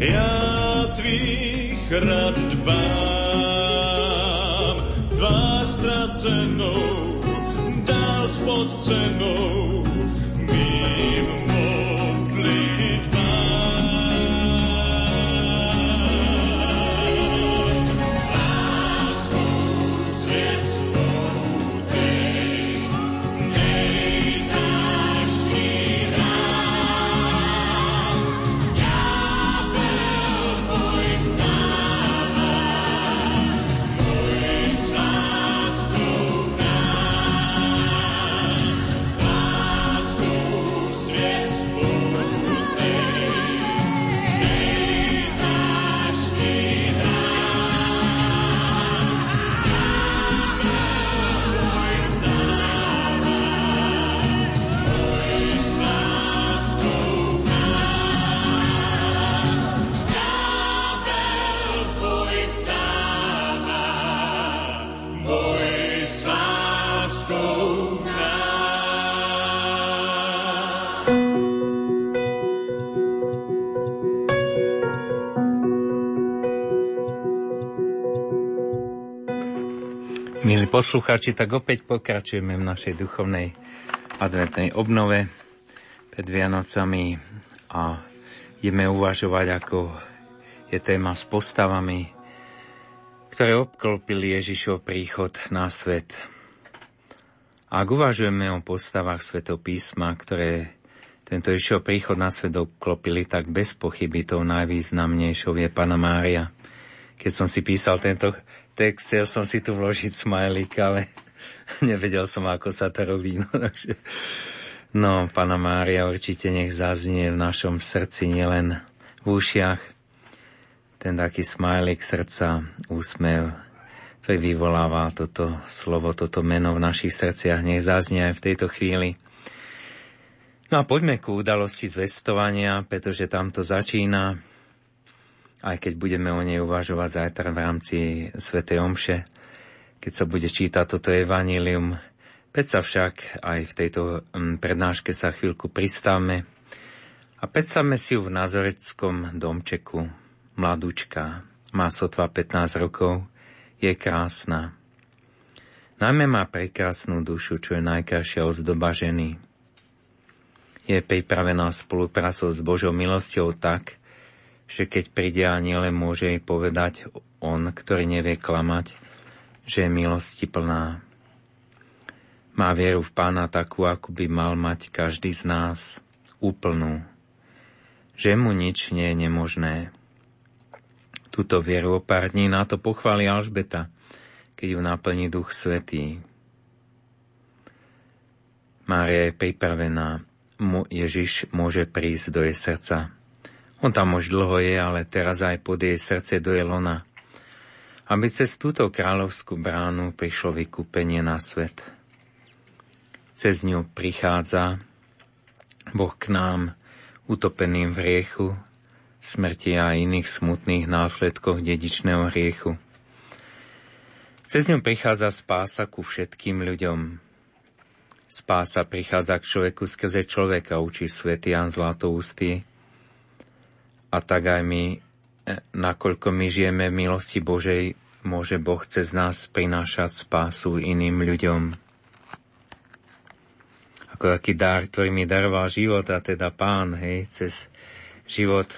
Sviet poslucháči, tak opäť pokračujeme v našej duchovnej adventnej obnove pred Vianocami a ideme uvažovať, ako je téma s postavami, ktoré obklopili Ježišov príchod na svet. Ak uvažujeme o postavách Svetopísma, ktoré tento Ježišov príchod na svet obklopili, tak bez pochyby tou najvýznamnejšou je Pana Mária. Keď som si písal tento text, chcel som si tu vložiť smajlik, ale nevedel som, ako sa to robí. No, takže... no Pana Mária, určite nech zaznie v našom srdci, nielen v ušiach. Ten taký smajlik srdca, úsmev, ktorý vyvoláva toto slovo, toto meno v našich srdciach, nech zaznie aj v tejto chvíli. No a poďme ku udalosti zvestovania, pretože tam to začína aj keď budeme o nej uvažovať zajtra v rámci Svetej Omše, keď sa bude čítať toto evanílium. Predsa však aj v tejto mm, prednáške sa chvíľku pristavme a predstavme si ju v nazoreckom domčeku. Mladúčka, má sotva 15 rokov, je krásna. Najmä má prekrásnu dušu, čo je najkrajšia ozdoba ženy. Je pripravená spoluprácou s Božou milosťou tak, že keď príde aniele, môže jej povedať on, ktorý nevie klamať, že je milosti plná. Má vieru v pána takú, ako by mal mať každý z nás, úplnú. Že mu nič nie je nemožné. Túto vieru o pár dní na to pochváli Alžbeta, keď ju naplní Duch Svetý. Mária je pripravená, Ježiš môže prísť do jej srdca. On tam už dlho je, ale teraz aj pod jej srdce do Elona. Aby cez túto kráľovskú bránu prišlo vykúpenie na svet. Cez ňu prichádza Boh k nám, utopeným v riechu, smrti a iných smutných následkoch dedičného hriechu. Cez ňu prichádza spása ku všetkým ľuďom. Spása prichádza k človeku skrze človeka, učí svätý Jan Zlatoustý, a tak aj my, e, nakoľko my žijeme v milosti Božej, môže Boh cez nás prinášať spásu iným ľuďom. Ako taký dar, ktorý mi daroval život, a teda pán, hej, cez život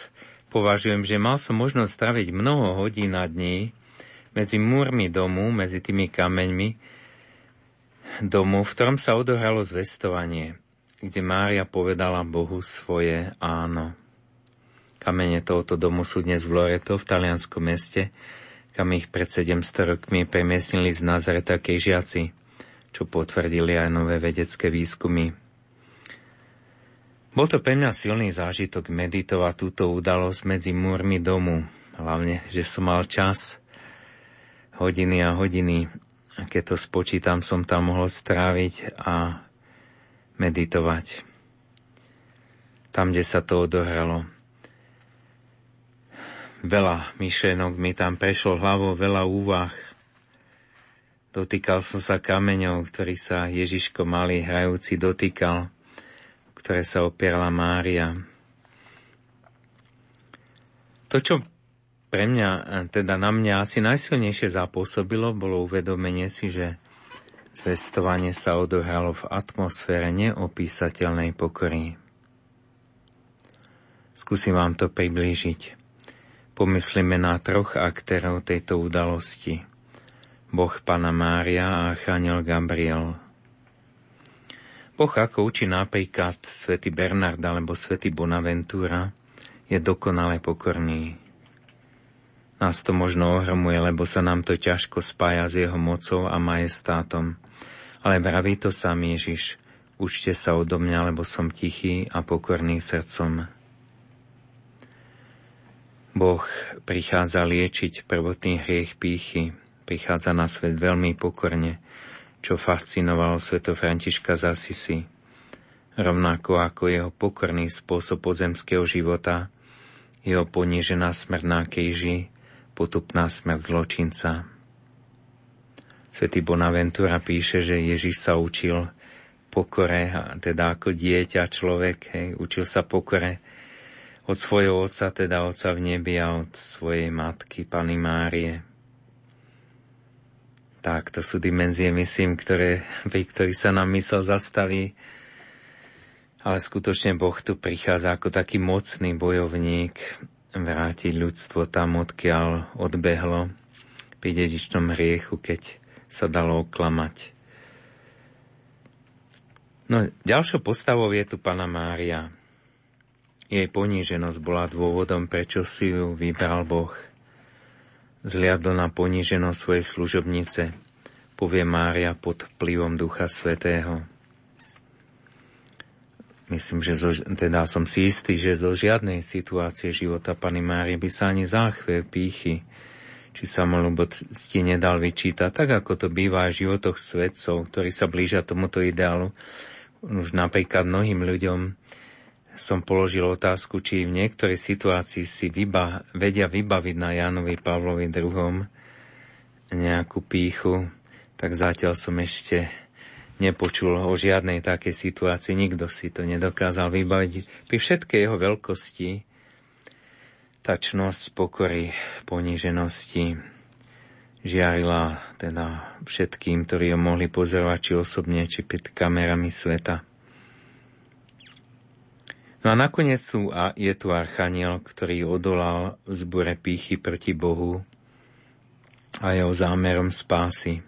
považujem, že mal som možnosť straviť mnoho hodín a dní medzi múrmi domu, medzi tými kameňmi domu, v ktorom sa odohralo zvestovanie, kde Mária povedala Bohu svoje áno. Kamene tohoto domu sú dnes v Loreto, v talianskom meste, kam ich pred 700 rokmi premiestnili z Nazareta kežiaci, čo potvrdili aj nové vedecké výskumy. Bol to pre mňa silný zážitok meditovať túto udalosť medzi múrmi domu, hlavne, že som mal čas, hodiny a hodiny, a keď to spočítam, som tam mohol stráviť a meditovať. Tam, kde sa to odohralo. Veľa myšlenok mi tam prešlo hlavou, veľa úvah. Dotýkal som sa kameňov, ktorý sa Ježiško malý hrajúci dotýkal, ktoré sa opierala Mária. To, čo pre mňa, teda na mňa asi najsilnejšie zapôsobilo, bolo uvedomenie si, že zvestovanie sa odohralo v atmosfére neopísateľnej pokory. Skúsim vám to priblížiť. Pomyslíme na troch aktérov tejto udalosti. Boh Pana Mária a Archaniel Gabriel. Boh, ako učí napríklad svätý Bernard alebo svätý Bonaventura, je dokonale pokorný. Nás to možno ohromuje, lebo sa nám to ťažko spája s jeho mocou a majestátom. Ale vraví to sám Ježiš, učte sa odo mňa, lebo som tichý a pokorný srdcom. Boh prichádza liečiť prvotný hriech pýchy, prichádza na svet veľmi pokorne, čo fascinovalo sveto Františka z Asisi, rovnako ako jeho pokorný spôsob pozemského života, jeho ponížená smrť na kejži, potupná smrť zločinca. Svetý Bonaventura píše, že Ježiš sa učil pokore, teda ako dieťa človek, hej, učil sa pokore, od svojho otca, teda otca v nebi a od svojej matky, Pany Márie. Tak, to sú dimenzie, myslím, ktoré, pri ktorých sa nám mysel zastaví. Ale skutočne Boh tu prichádza ako taký mocný bojovník vrátiť ľudstvo tam, odkiaľ odbehlo pri dedičnom hriechu, keď sa dalo oklamať. No, ďalšou postavou je tu Pana Mária. Jej poníženosť bola dôvodom, prečo si ju vybral Boh. Zliadlo na poníženosť svojej služobnice, povie Mária pod vplyvom Ducha Svetého. Myslím, že zo, teda som si istý, že zo žiadnej situácie života Pany Márie by sa ani záchve pýchy či samolubosti nedal vyčítať, tak ako to býva v životoch svetcov, ktorí sa blížia tomuto ideálu. Už napríklad mnohým ľuďom som položil otázku, či v niektorej situácii si vyba, vedia vybaviť na Jánovi Pavlovi II nejakú píchu, tak zatiaľ som ešte nepočul o žiadnej takej situácii. Nikto si to nedokázal vybaviť. Pri všetkej jeho veľkosti, tačnosť pokory, poníženosti žiarila teda všetkým, ktorí ho mohli pozorovať, či osobne, či pred kamerami sveta. No a nakoniec tu a je tu archaniel, ktorý odolal v zbore pýchy proti Bohu a jeho zámerom spásy.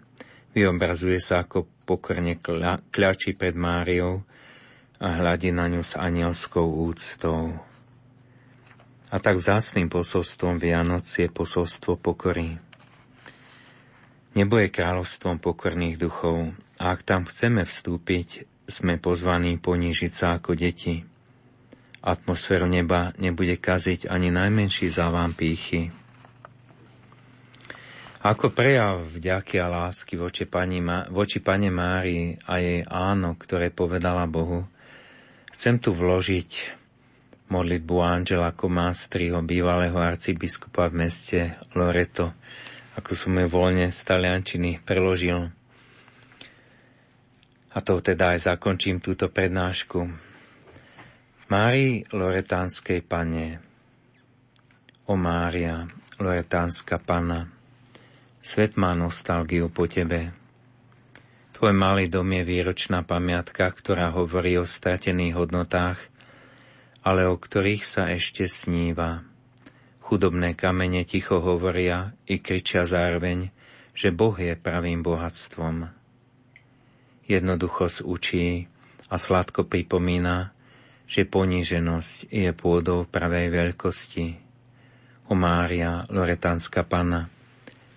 Vyobrazuje sa ako pokorne kľa, kľačí pred Máriou a hľadí na ňu s anielskou úctou. A tak vzácným posolstvom Vianoc je posolstvo pokory. Nebo je kráľovstvom pokorných duchov a ak tam chceme vstúpiť, sme pozvaní ponížiť sa ako deti – Atmosféru neba nebude kaziť ani najmenší závám pýchy. Ako prejav vďaky a lásky voči, pani, voči Pane Márii a jej áno, ktoré povedala Bohu, chcem tu vložiť modlitbu Angela Komástriho, bývalého arcibiskupa v meste Loreto, ako som ju voľne z taliančiny preložil. A to teda aj zakončím túto prednášku. Márii Loretánskej pane, o Mária, Loretánska pana, svet má nostalgiu po tebe. Tvoj malý dom je výročná pamiatka, ktorá hovorí o stratených hodnotách, ale o ktorých sa ešte sníva. Chudobné kamene ticho hovoria i kričia zároveň, že Boh je pravým bohatstvom. Jednoducho učí a sladko pripomína, že poníženosť je pôdou pravej veľkosti. O Mária, Loretánska Pana,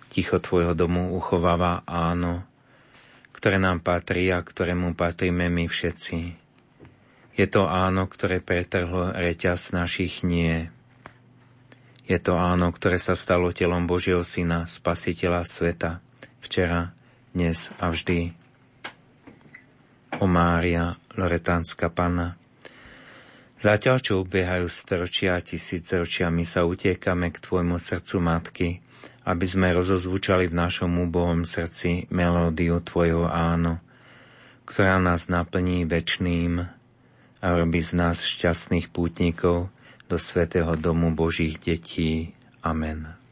ticho Tvojho domu uchováva áno, ktoré nám patrí a ktorému patríme my všetci. Je to áno, ktoré pretrhlo reťaz našich nie. Je to áno, ktoré sa stalo telom Božieho Syna, Spasiteľa sveta, včera, dnes a vždy. O Mária, Loretánska Pana, Zatiaľ, čo ubiehajú storočia a tisícročia, my sa utiekame k Tvojmu srdcu Matky, aby sme rozozvučali v našom úbohom srdci melódiu Tvojho áno, ktorá nás naplní väčným a robí z nás šťastných pútnikov do svetého domu Božích detí. Amen.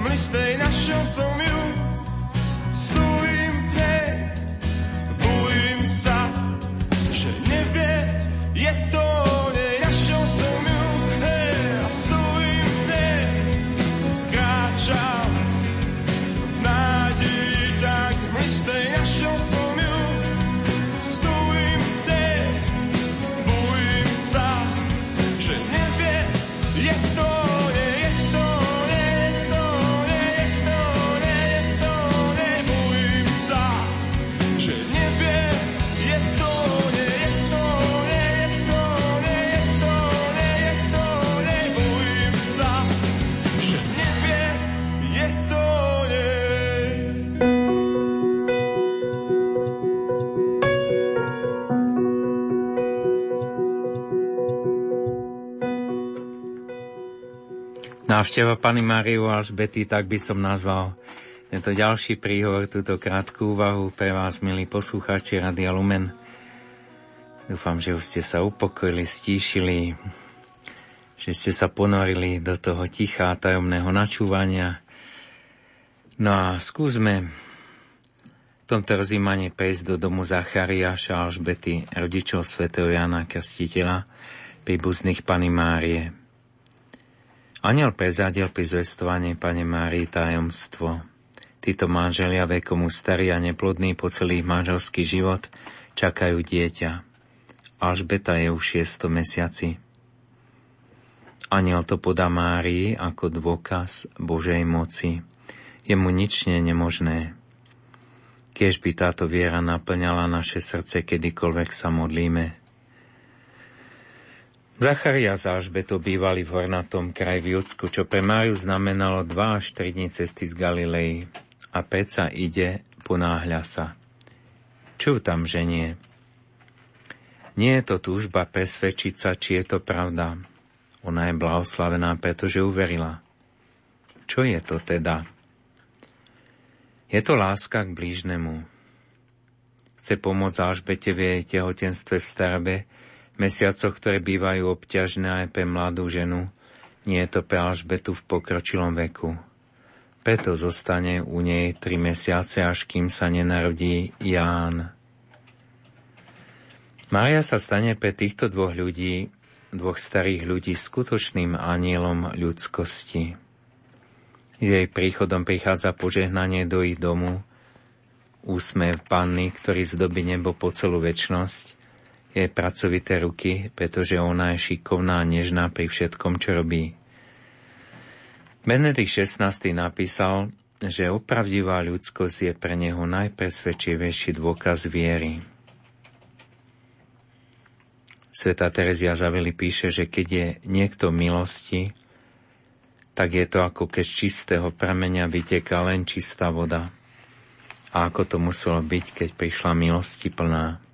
Tak hmlistej našiel som ju, stojím Návšteva Pany Máriu Alžbety, tak by som nazval tento ďalší príhovor, túto krátku úvahu pre vás, milí poslucháči Radia Lumen. Dúfam, že už ste sa upokojili, stíšili, že ste sa ponorili do toho ticha a tajomného načúvania. No a skúsme v tomto rozímanie prejsť do domu Zachariáša Alžbety, rodičov svätého Jana Krstiteľa, príbuzných Pany Márie. Aniel prezadil pri zvestovaní Pane Márii tajomstvo. Títo manželia vekom starí a neplodní po celý manželský život čakajú dieťa. Alžbeta je už šiesto mesiaci. Aniel to podá Márii ako dôkaz Božej moci. Je mu nič nie nemožné. Kiež by táto viera naplňala naše srdce, kedykoľvek sa modlíme. Zacharia a Alžbetou bývali v hornatom kraj v Judsku, čo pre Máriu znamenalo 2 až 3 dní cesty z Galilei. A predsa ide, ponáhľa sa. Ju tam ženie? Nie je to túžba presvedčiť sa, či je to pravda. Ona je blahoslavená, pretože uverila. Čo je to teda? Je to láska k blížnemu. Chce pomôcť Alžbete v jej tehotenstve v starbe, mesiacoch, ktoré bývajú obťažné aj pre mladú ženu, nie je to pre Alžbetu v pokročilom veku. Preto zostane u nej tri mesiace, až kým sa nenarodí Ján. Mária sa stane pre týchto dvoch ľudí, dvoch starých ľudí, skutočným anielom ľudskosti. S jej príchodom prichádza požehnanie do ich domu, úsmev panny, ktorý zdobí nebo po celú väčnosť, jej pracovité ruky, pretože ona je šikovná a nežná pri všetkom, čo robí. Benedikt XVI napísal, že opravdivá ľudskosť je pre neho najpresvedčivejší dôkaz viery. Sveta Terezia Zaveli píše, že keď je niekto milosti, tak je to ako keď z čistého prameňa vyteká len čistá voda. A ako to muselo byť, keď prišla milosti plná.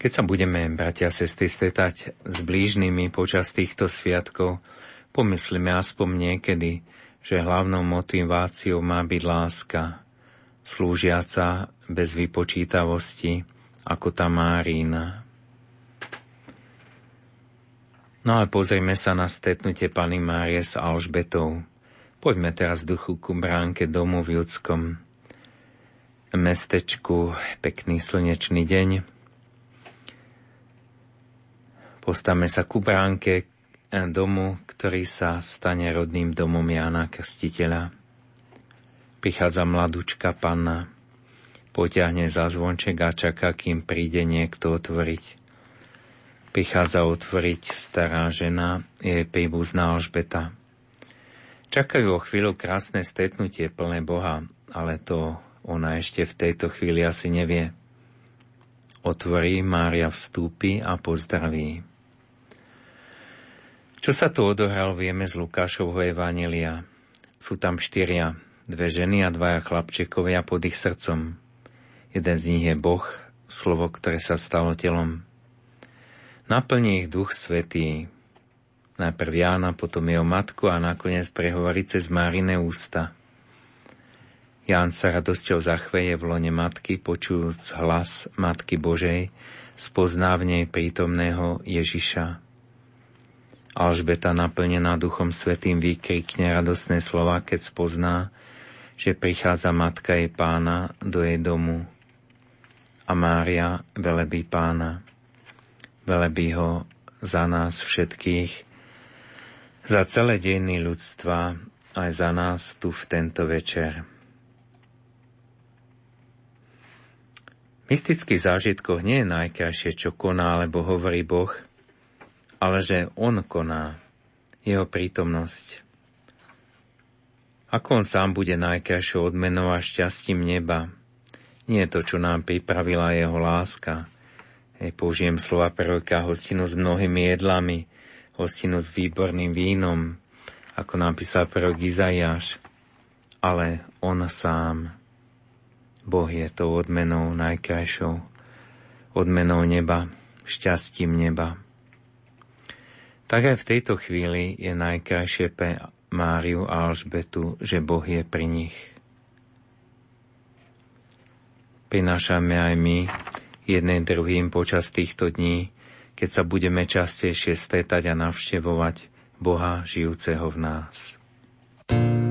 Keď sa budeme, bratia a sestry, stretať s blížnymi počas týchto sviatkov, pomyslíme aspoň niekedy, že hlavnou motiváciou má byť láska, slúžiaca bez vypočítavosti, ako tá Márína. No ale pozrieme sa na stretnutie Pany Márie s Alžbetou. Poďme teraz duchu ku bránke domu v Judskom mestečku. Pekný slnečný deň Postavme sa ku bránke domu, ktorý sa stane rodným domom Jána Krstiteľa. Prichádza mladúčka panna, potiahne za zvonček a čaká, kým príde niekto otvoriť. Prichádza otvoriť stará žena, jej príbuzná Alžbeta. Čakajú o chvíľu krásne stretnutie plné Boha, ale to ona ešte v tejto chvíli asi nevie. Otvorí, Mária vstúpi a pozdraví. Čo sa tu odohral, vieme z Lukášovho Evanelia. Sú tam štyria, dve ženy a dvaja chlapčekovia pod ich srdcom. Jeden z nich je Boh, slovo, ktoré sa stalo telom. Naplní ich duch svetý. Najprv Jána, potom jeho matku a nakoniec prehovorí cez Márine ústa. Ján sa radosťou zachveje v lone matky, počujúc hlas Matky Božej, spozná v nej prítomného Ježiša. Alžbeta naplnená Duchom Svetým vykrikne radosné slova, keď spozná, že prichádza matka jej pána do jej domu. A Mária velebí pána. Velebí ho za nás všetkých, za celé dejiny ľudstva, aj za nás tu v tento večer. Mystický zážitkoch nie je najkrajšie, čo koná alebo hovorí Boh – ale že On koná, Jeho prítomnosť. Ako On sám bude najkrajšou odmenou a šťastím neba, nie je to, čo nám pripravila Jeho láska. Hej, použijem slova proroka, hostinu s mnohými jedlami, hostinu s výborným vínom, ako napísal prorok Izaiáš, ale On sám. Boh je tou odmenou najkrajšou, odmenou neba, šťastím neba. Tak aj v tejto chvíli je najkrajšie pre Máriu a Alžbetu, že Boh je pri nich. Prinášame aj my jedným druhým počas týchto dní, keď sa budeme častejšie stretať a navštevovať Boha žijúceho v nás. thank you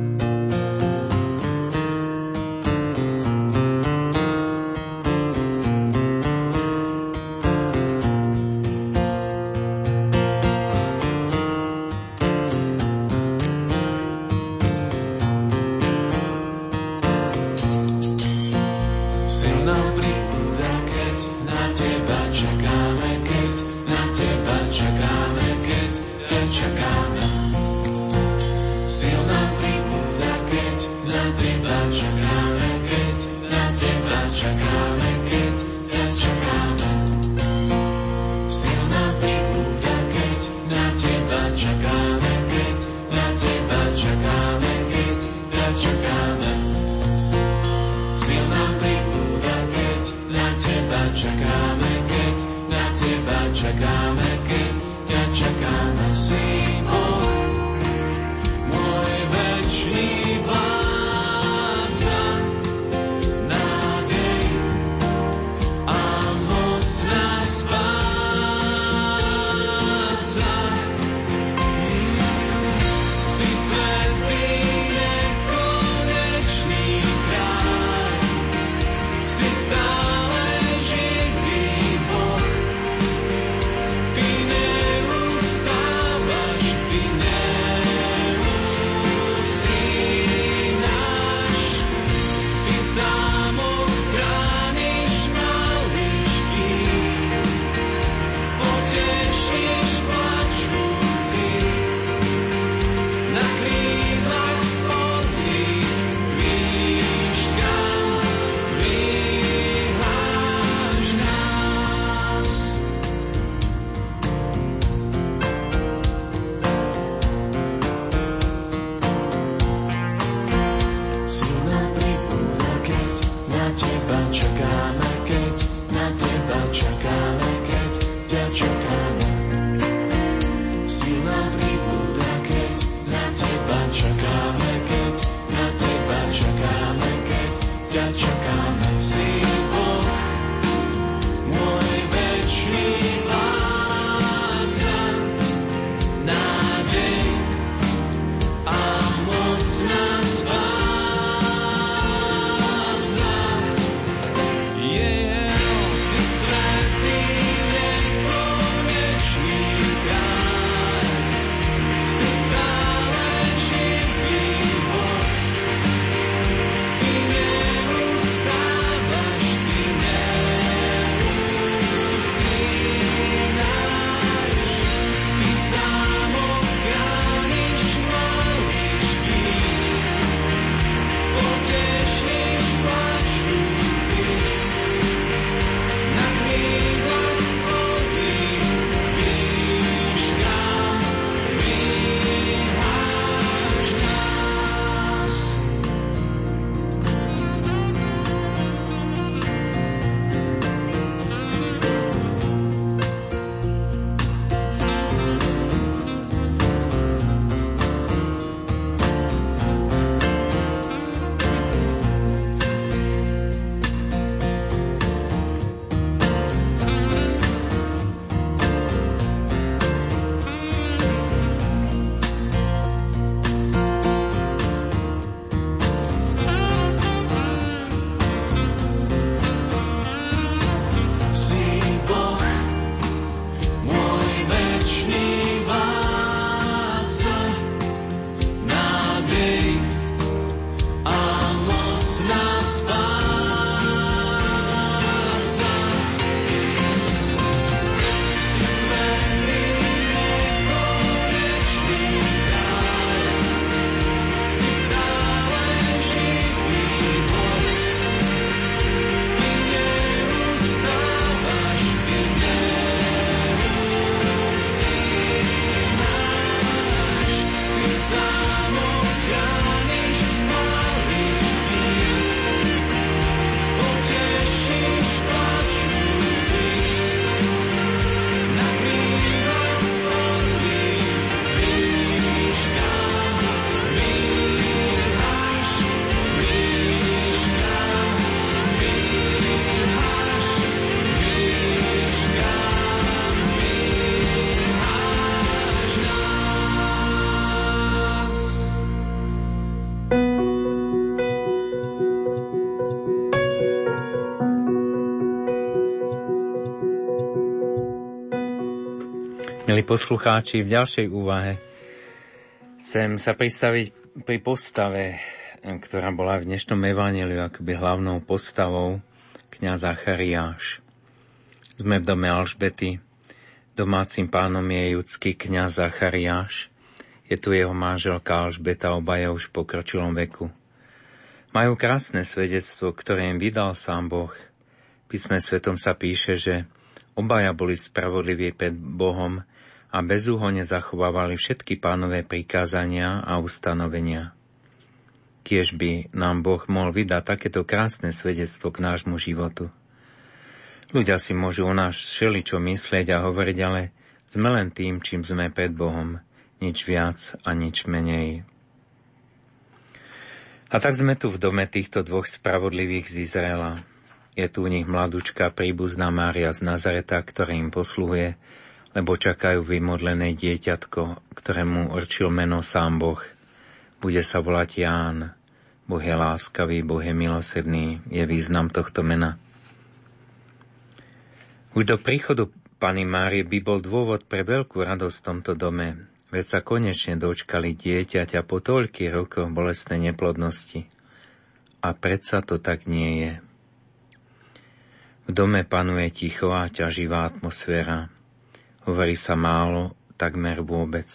poslucháči, v ďalšej úvahe chcem sa pristaviť pri postave, ktorá bola v dnešnom evaneliu akoby hlavnou postavou kniaza Chariáš. Sme v dome Alžbety, domácim pánom je judský kniaz Zachariáš, je tu jeho manželka Alžbeta, obaja už v pokročilom veku. Majú krásne svedectvo, ktoré im vydal sám Boh. Písme svetom sa píše, že Obaja boli spravodliví pred Bohom a bezúhonne zachovávali všetky pánové prikázania a ustanovenia. Kiež by nám Boh mohol vydať takéto krásne svedectvo k nášmu životu. Ľudia si môžu o nás všeličo myslieť a hovoriť, ale sme len tým, čím sme pred Bohom, nič viac a nič menej. A tak sme tu v dome týchto dvoch spravodlivých z Izraela. Je tu u nich mladúčka príbuzná Mária z Nazareta, ktorá im posluhuje, lebo čakajú vymodlené dieťatko, ktorému určil meno sám Boh. Bude sa volať Ján. Boh je láskavý, Boh je milosrdný, je význam tohto mena. Už do príchodu Pany Márie by bol dôvod pre veľkú radosť v tomto dome, veď sa konečne dočkali dieťaťa po toľkých rokoch bolestnej neplodnosti. A predsa to tak nie je. V dome panuje tichová, ťaživá atmosféra. Hovorí sa málo, takmer vôbec.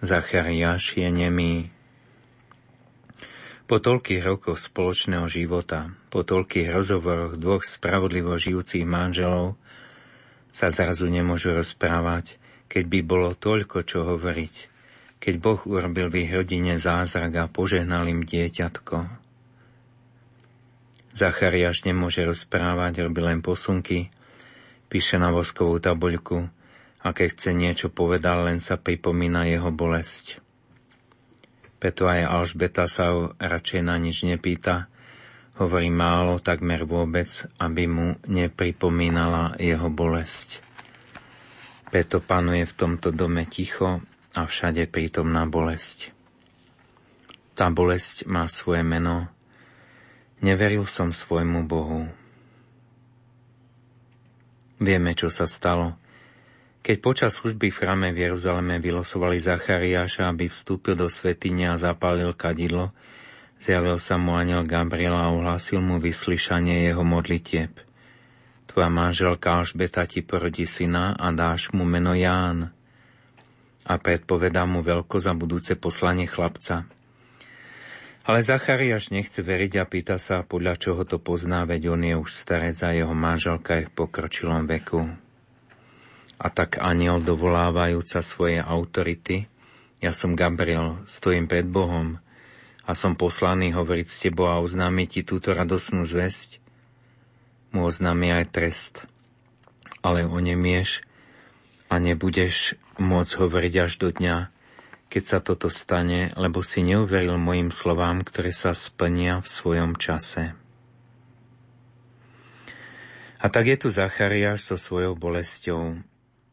Zachariáš je nemý. Po toľkých rokoch spoločného života, po toľkých rozhovoroch dvoch spravodlivo žijúcich manželov sa zrazu nemôžu rozprávať, keď by bolo toľko čo hovoriť, keď Boh urobil v ich rodine zázrak a požehnal im dieťatko, Zachariáš nemôže rozprávať, robí len posunky, píše na voskovú tabuľku a keď chce niečo povedať, len sa pripomína jeho bolesť. Preto aj Alžbeta sa radšej na nič nepýta, hovorí málo, takmer vôbec, aby mu nepripomínala jeho bolesť. Preto panuje v tomto dome ticho a všade prítomná bolesť. Tá bolesť má svoje meno, Neveril som svojmu Bohu. Vieme, čo sa stalo. Keď počas služby v chrame v Jeruzaleme vylosovali Zachariáša, aby vstúpil do svetine a zapálil kadidlo, zjavil sa mu aniel Gabriel a ohlásil mu vyslyšanie jeho modlitieb. Tvoja manželka Alžbeta ti porodí syna a dáš mu meno Ján. A predpovedá mu veľko za budúce poslanie chlapca – ale Zachariáš nechce veriť a pýta sa, podľa čoho to pozná, veď on je už starec a jeho manželka je v pokročilom veku. A tak aniel dovolávajúca svoje autority, ja som Gabriel, stojím pred Bohom a som poslaný hovoriť s tebou a oznámiť ti túto radosnú zväzť, mu oznámi aj trest. Ale onemieš a nebudeš môcť hovoriť až do dňa, keď sa toto stane, lebo si neuveril mojim slovám, ktoré sa splnia v svojom čase. A tak je tu Zachariáš so svojou bolesťou.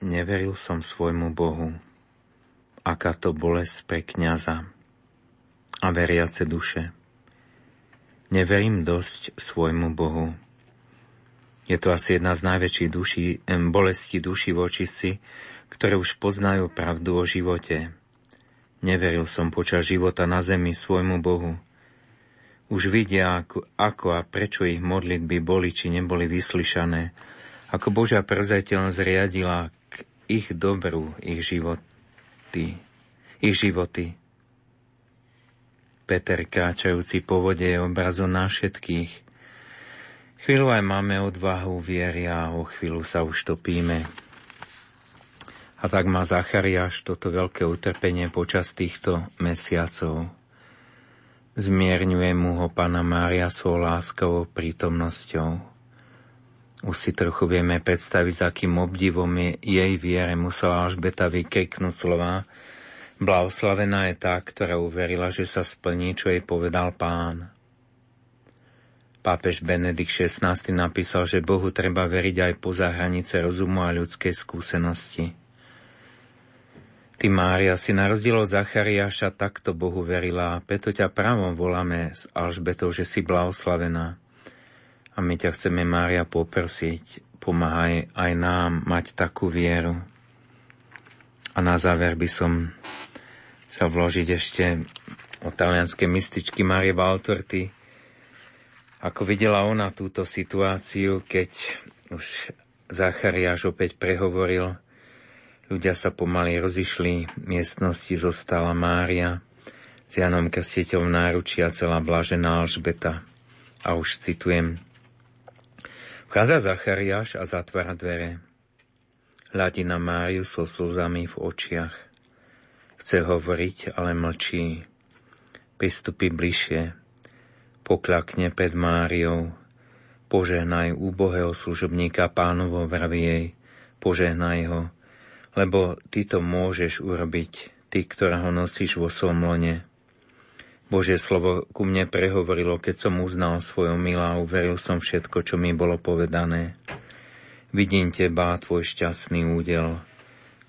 Neveril som svojmu Bohu. Aká to bolesť pre kniaza a veriace duše. Neverím dosť svojmu Bohu. Je to asi jedna z najväčších duší, bolesti duši v očici, ktoré už poznajú pravdu o živote, Neveril som počas života na zemi svojmu Bohu. Už vidia, ako, a prečo ich modlitby boli či neboli vyslyšané, ako Božia prevzateľnosť riadila k ich dobru, ich životy. Ich životy. Peter kráčajúci po vode je obrazom na všetkých. Chvíľu aj máme odvahu viery a o chvíľu sa už topíme. A tak má Zachariáš toto veľké utrpenie počas týchto mesiacov. Zmierňuje mu ho Pana Mária svojou láskovou prítomnosťou. Už si trochu vieme predstaviť, s akým obdivom je jej viere musela Alžbeta vykriknúť slova Blahoslavená je tá, ktorá uverila, že sa splní, čo jej povedal pán. Pápež Benedikt XVI napísal, že Bohu treba veriť aj poza hranice rozumu a ľudskej skúsenosti. Ty, Mária, si na rozdiel od Zachariáša takto Bohu verila, preto ťa právom voláme s Alžbetou, že si blahoslavená. A my ťa chceme, Mária, poprosiť, pomáhaj aj nám mať takú vieru. A na záver by som sa vložiť ešte o talianskej mystičky Marie Valtorty. Ako videla ona túto situáciu, keď už Zachariáš opäť prehovoril, ľudia sa pomaly rozišli, v miestnosti zostala Mária, s Janom Krstiteľom a celá blažená Alžbeta. A už citujem. Vchádza Zachariáš a zatvára dvere. Hľadí na Máriu so slzami v očiach. Chce hovoriť, ale mlčí. Pristupí bližšie. Pokľakne pred Máriou. Požehnaj úbohého služobníka pánovo vraví jej. Požehnaj ho, lebo ty to môžeš urobiť, ty, ktorá ho nosíš vo svojom lone. Božie slovo ku mne prehovorilo, keď som uznal svoju milá a uveril som všetko, čo mi bolo povedané. Vidím teba, tvoj šťastný údel.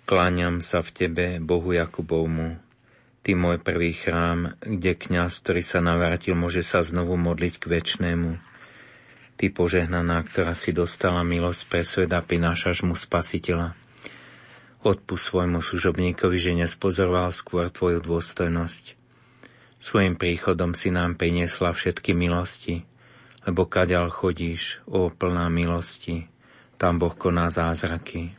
Kláňam sa v tebe, Bohu Jakubovmu. Ty môj prvý chrám, kde kňaz, ktorý sa navrátil, môže sa znovu modliť k väčšnému. Ty požehnaná, ktorá si dostala milosť pre svet a prinášaš mu spasiteľa. Odpust svojmu služobníkovi, že nespozoroval skôr tvoju dôstojnosť. Svojim príchodom si nám priniesla všetky milosti, lebo kaďal chodíš, o plná milosti, tam Boh koná zázraky.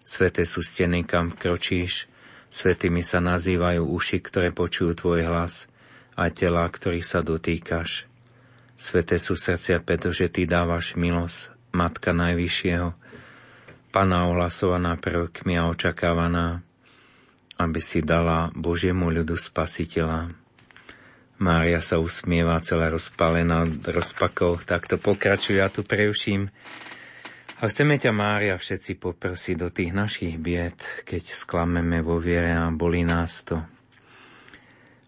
Sveté sú steny, kam vkročíš, svetými sa nazývajú uši, ktoré počujú tvoj hlas a tela, ktorých sa dotýkaš. Sveté sú srdcia, pretože ty dávaš milosť, Matka Najvyššieho, Pana ohlasovaná prvkmi a očakávaná, aby si dala Božiemu ľudu spasiteľa. Mária sa usmieva celá rozpálená od tak to pokračuje, ja tu preuším. A chceme ťa, Mária, všetci poprosiť do tých našich bied, keď sklameme vo viere a bolí nás to,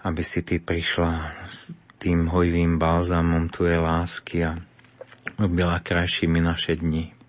aby si ty prišla s tým hojvým balzamom tvojej lásky a robila krajšími naše dni.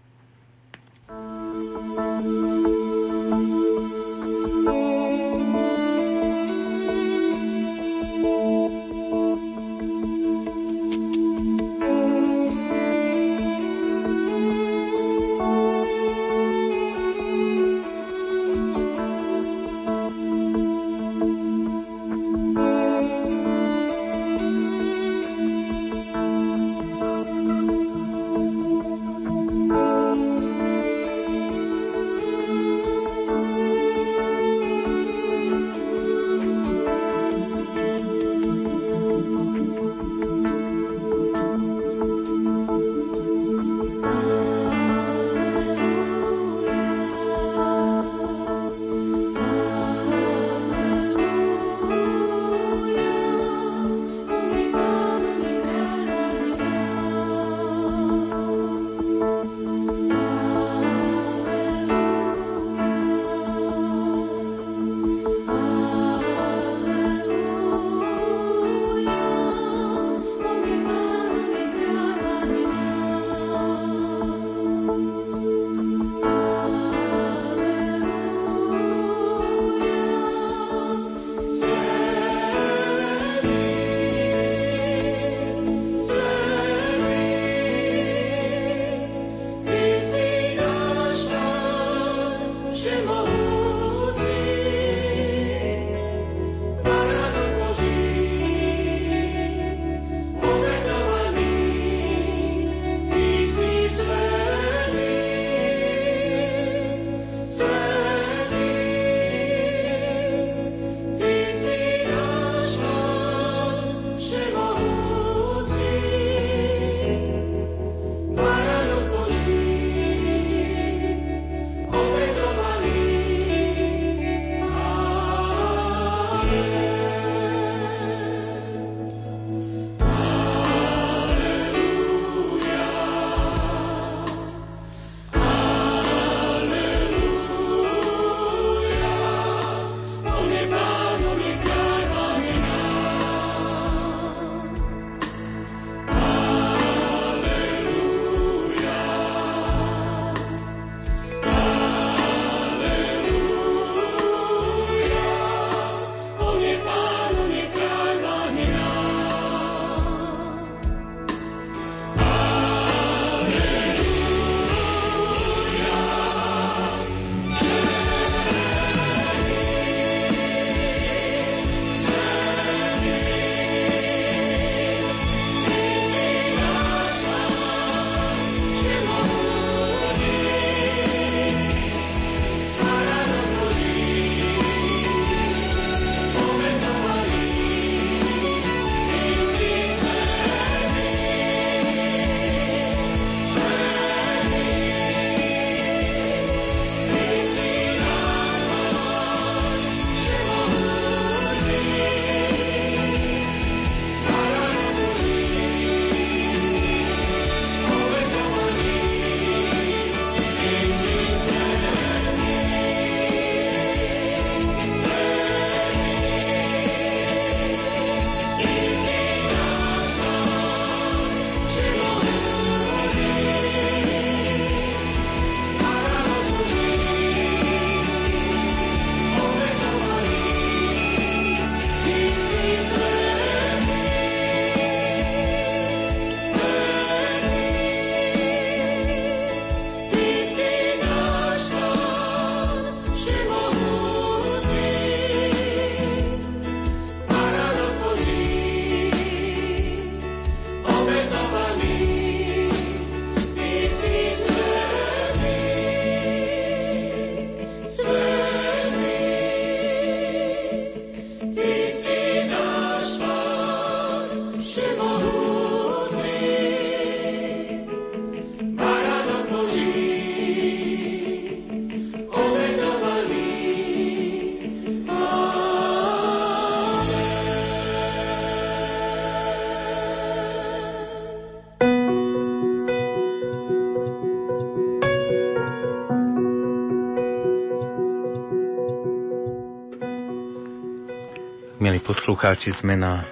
Poslucháči, sme na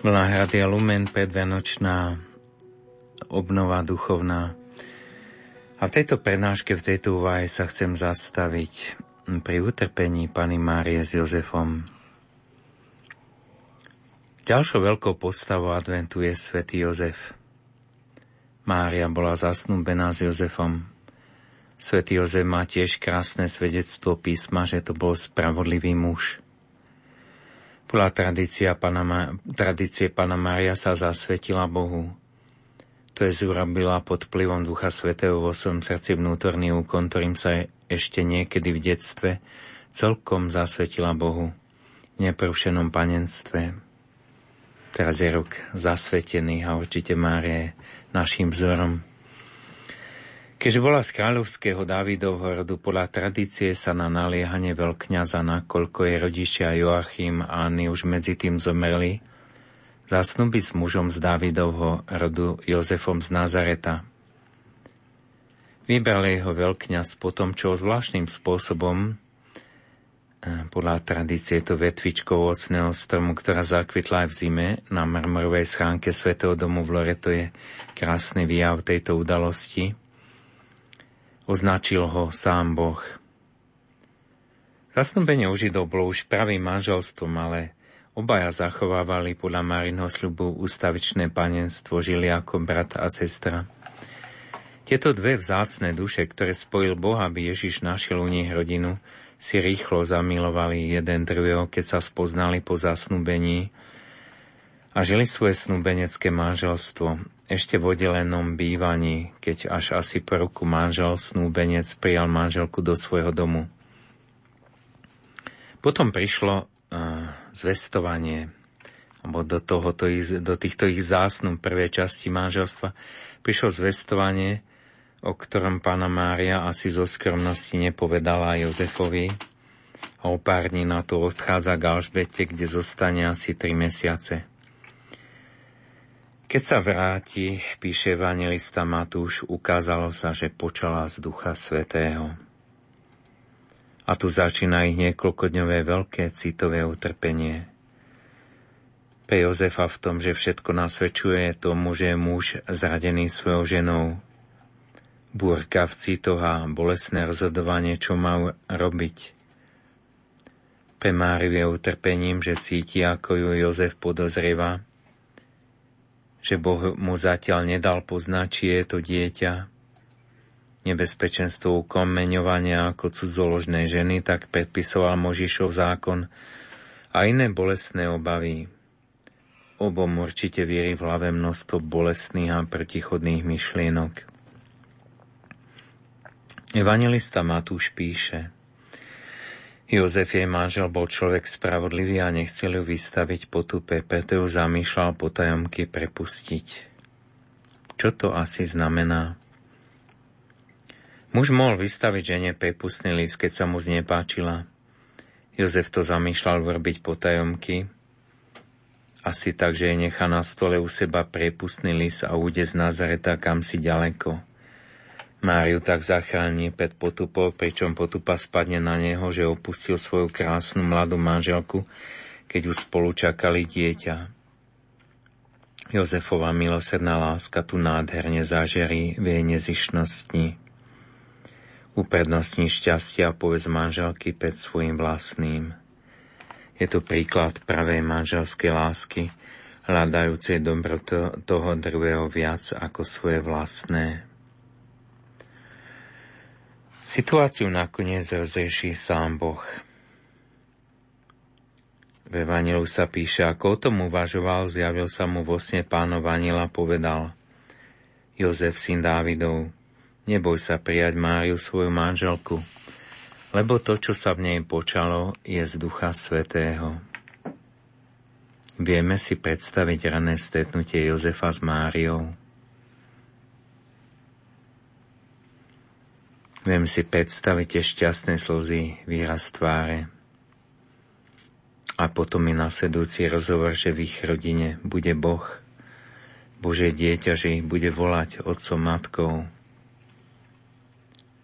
Vlna Hradia Lumen, predvianočná obnova duchovná. A v tejto prednáške, v tejto úvahe sa chcem zastaviť pri utrpení Pany Márie s Jozefom. Ďalšou veľkou postavou adventu je svätý Jozef. Mária bola zasnúbená s Jozefom. Svetý Jozef má tiež krásne svedectvo písma, že to bol spravodlivý muž. Podľa tradícia pana, tradície Pana Mária sa zasvetila Bohu. To je zurobila pod vplyvom Ducha Svetého vo svojom srdci vnútorný úkon, ktorým sa ešte niekedy v detstve celkom zasvetila Bohu v neprúšenom panenstve. Teraz je rok zasvetený a určite Mária je našim vzorom. Keďže bola z kráľovského Dávidovho rodu, podľa tradície sa na naliehanie veľkňaza, nakoľko je rodičia Joachim a Anny už medzi tým zomreli, zasnúbi s mužom z Dávidovho rodu Jozefom z Nazareta. Vybral jeho veľkňaz potom, čo zvláštnym spôsobom, eh, podľa tradície to vetvičkou ocného stromu, ktorá zakvitla aj v zime na marmorovej schránke Svetého domu v Loreto je krásny výjav tejto udalosti, Označil ho sám Boh. Zasnúbenie u Židov bolo už pravým manželstvom, ale obaja zachovávali podľa Marinho sľubu ústavičné panenstvo, žili ako brat a sestra. Tieto dve vzácne duše, ktoré spojil Boh, aby Ježiš našiel u nich rodinu, si rýchlo zamilovali jeden druhého, keď sa spoznali po zasnúbení a žili svoje snúbenecké manželstvo ešte v oddelenom bývaní, keď až asi po roku manžel snúbenec prijal manželku do svojho domu. Potom prišlo uh, zvestovanie, alebo do, tohoto, do týchto ich zásnum prvej časti manželstva prišlo zvestovanie, o ktorom pána Mária asi zo skromnosti nepovedala Jozefovi a o pár dní na to odchádza k Alžbete, kde zostane asi tri mesiace. Keď sa vráti, píše evangelista Matúš, ukázalo sa, že počala z Ducha Svetého. A tu začína ich niekoľkodňové veľké citové utrpenie. Pre Jozefa v tom, že všetko nasvedčuje tomu, že je muž zradený svojou ženou. Búrka v citoch a bolesné rozhodovanie, čo má robiť. Pre Máriu je utrpením, že cíti, ako ju Jozef podozrieva, že Boh mu zatiaľ nedal poznať, či je to dieťa. Nebezpečenstvo ukomeňovania ako cudzoložnej ženy tak predpisoval Možišov zákon a iné bolestné obavy. Obom určite vierí v hlave množstvo bolestných a protichodných myšlienok. Evangelista Matúš píše – Jozef jej manžel bol človek spravodlivý a nechcel ju vystaviť potupe, preto ju zamýšľal potajomky prepustiť. Čo to asi znamená? Muž mohol vystaviť žene prepustný list, keď sa mu znepáčila. Jozef to zamýšľal vrbiť potajomky, asi tak, že je nechá na stole u seba prepustný list a úde z Nazareta kam si ďaleko – Máriu tak zachráni pred potupou, pričom potupa spadne na neho, že opustil svoju krásnu mladú manželku, keď ju spolu čakali dieťa. Jozefova milosrdná láska tu nádherne zažerí v jej nezišnosti. Uprednostní šťastia a povedz manželky pred svojim vlastným. Je to príklad pravej manželskej lásky, hľadajúcej dobro toho druhého viac ako svoje vlastné. Situáciu nakoniec rozrieši sám Boh. V Evangelu sa píše, ako o tom uvažoval, zjavil sa mu vo sne pánov Anila, povedal Jozef, syn Dávidov, neboj sa prijať Máriu svoju manželku, lebo to, čo sa v nej počalo, je z Ducha Svetého. Vieme si predstaviť rané stretnutie Jozefa s Máriou. Viem si predstaviť tie šťastné slzy, výraz tváre. A potom mi nasledujúci rozhovor, že v ich rodine bude Boh, Bože dieťa, že ich bude volať otcom, matkou,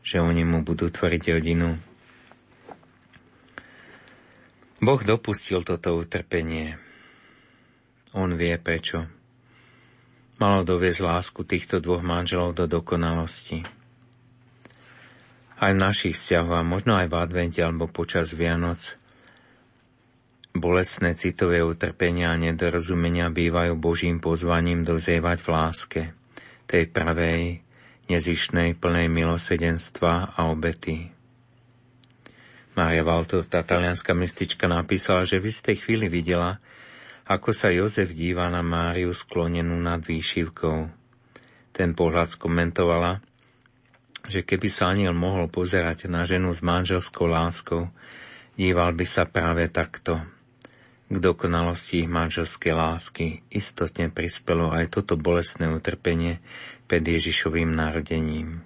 že oni mu budú tvoriť rodinu. Boh dopustil toto utrpenie. On vie prečo. Malo doviesť lásku týchto dvoch manželov do dokonalosti. Aj v našich vzťahoch, a možno aj v advente alebo počas Vianoc, bolestné citové utrpenia a nedorozumenia bývajú Božím pozvaním dozrievať v láske, tej pravej, nezišnej, plnej milosedenstva a obety. Mária Valtor, tá talianská mistička, napísala, že v istej chvíli videla, ako sa Jozef díva na Máriu sklonenú nad výšivkou. Ten pohľad skomentovala, že keby sa aniel mohol pozerať na ženu s manželskou láskou, díval by sa práve takto. K dokonalosti manželskej lásky istotne prispelo aj toto bolestné utrpenie pred Ježišovým narodením.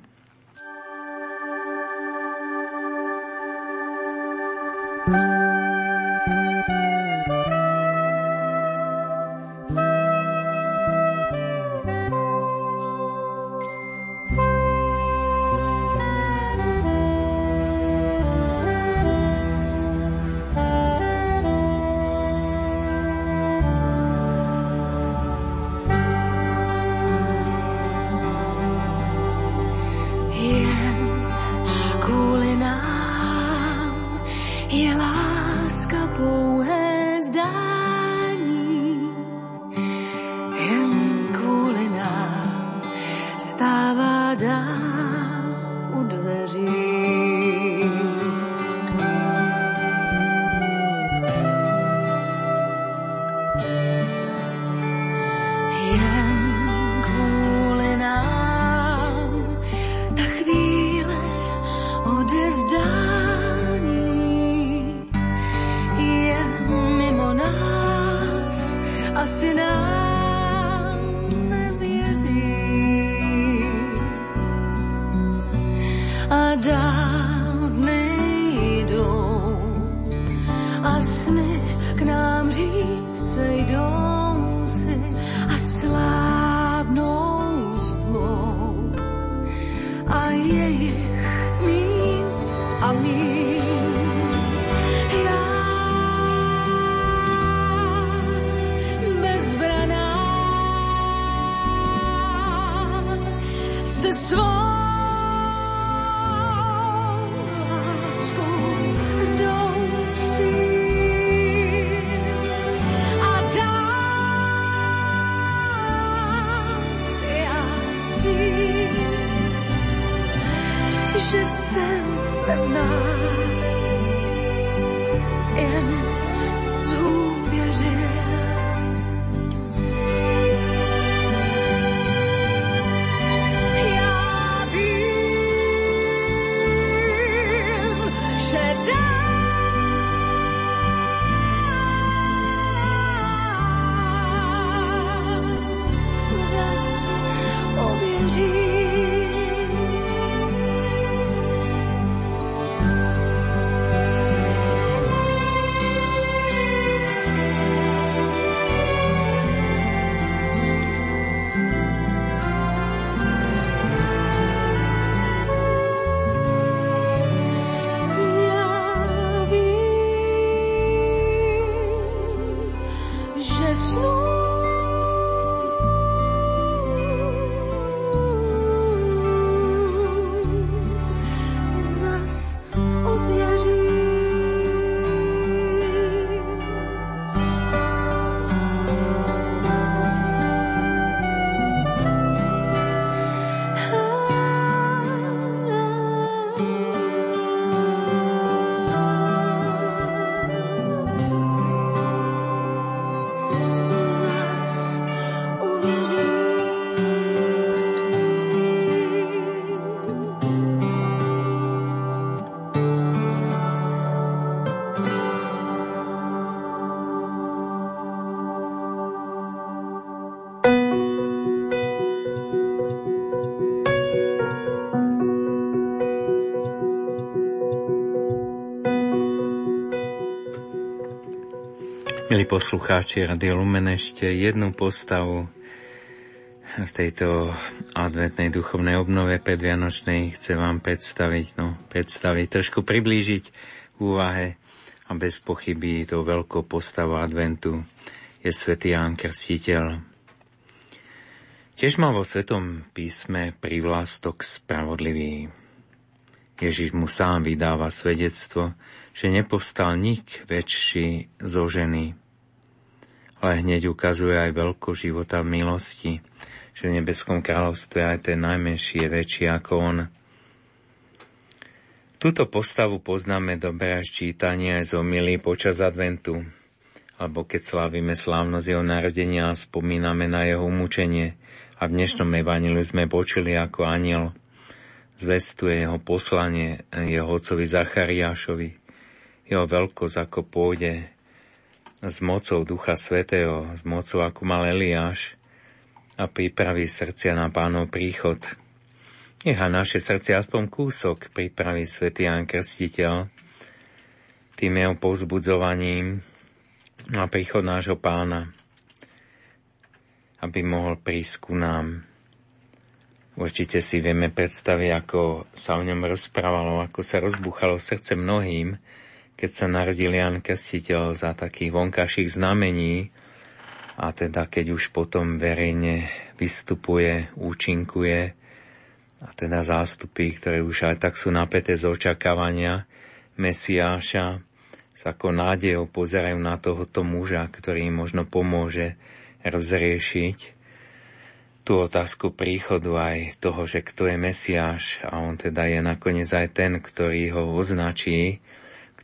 poslucháči Radio Lumen, ešte jednu postavu v tejto adventnej duchovnej obnove predvianočnej chcem vám predstaviť, no, predstaviť, trošku priblížiť úvahe a bez pochyby to veľkou postavou adventu je svätý Ján Krstiteľ. Tiež má vo Svetom písme privlástok spravodlivý. Ježiš mu sám vydáva svedectvo, že nepovstal nik väčší zo ženy. Ale hneď ukazuje aj veľkú života v milosti, že v nebeskom kráľovstve aj ten najmenší je väčší ako on – Túto postavu poznáme dobre až čítanie aj zo milí počas adventu, alebo keď slávime slávnosť jeho narodenia a spomíname na jeho umúčenie a v dnešnom evaníliu sme počuli ako aniel zvestuje jeho poslanie jeho otcovi Zachariášovi, jeho veľkosť ako pôjde s mocou Ducha Svetého, s mocou ako mal Eliáš a pripraví srdcia na pánov príchod – Nechá naše srdce aspoň kúsok pripraví svätý Ján Krstiteľ tým jeho povzbudzovaním na príchod nášho pána, aby mohol prísť ku nám. Určite si vieme predstaviť, ako sa o ňom rozprávalo, ako sa rozbúchalo srdce mnohým, keď sa narodil Jan Krstiteľ za takých vonkajších znamení a teda keď už potom verejne vystupuje, účinkuje, a teda zástupy, ktoré už aj tak sú napäté z očakávania Mesiáša, sa ako nádejou pozerajú na tohoto muža, ktorý im možno pomôže rozriešiť tú otázku príchodu aj toho, že kto je Mesiáš a on teda je nakoniec aj ten, ktorý ho označí,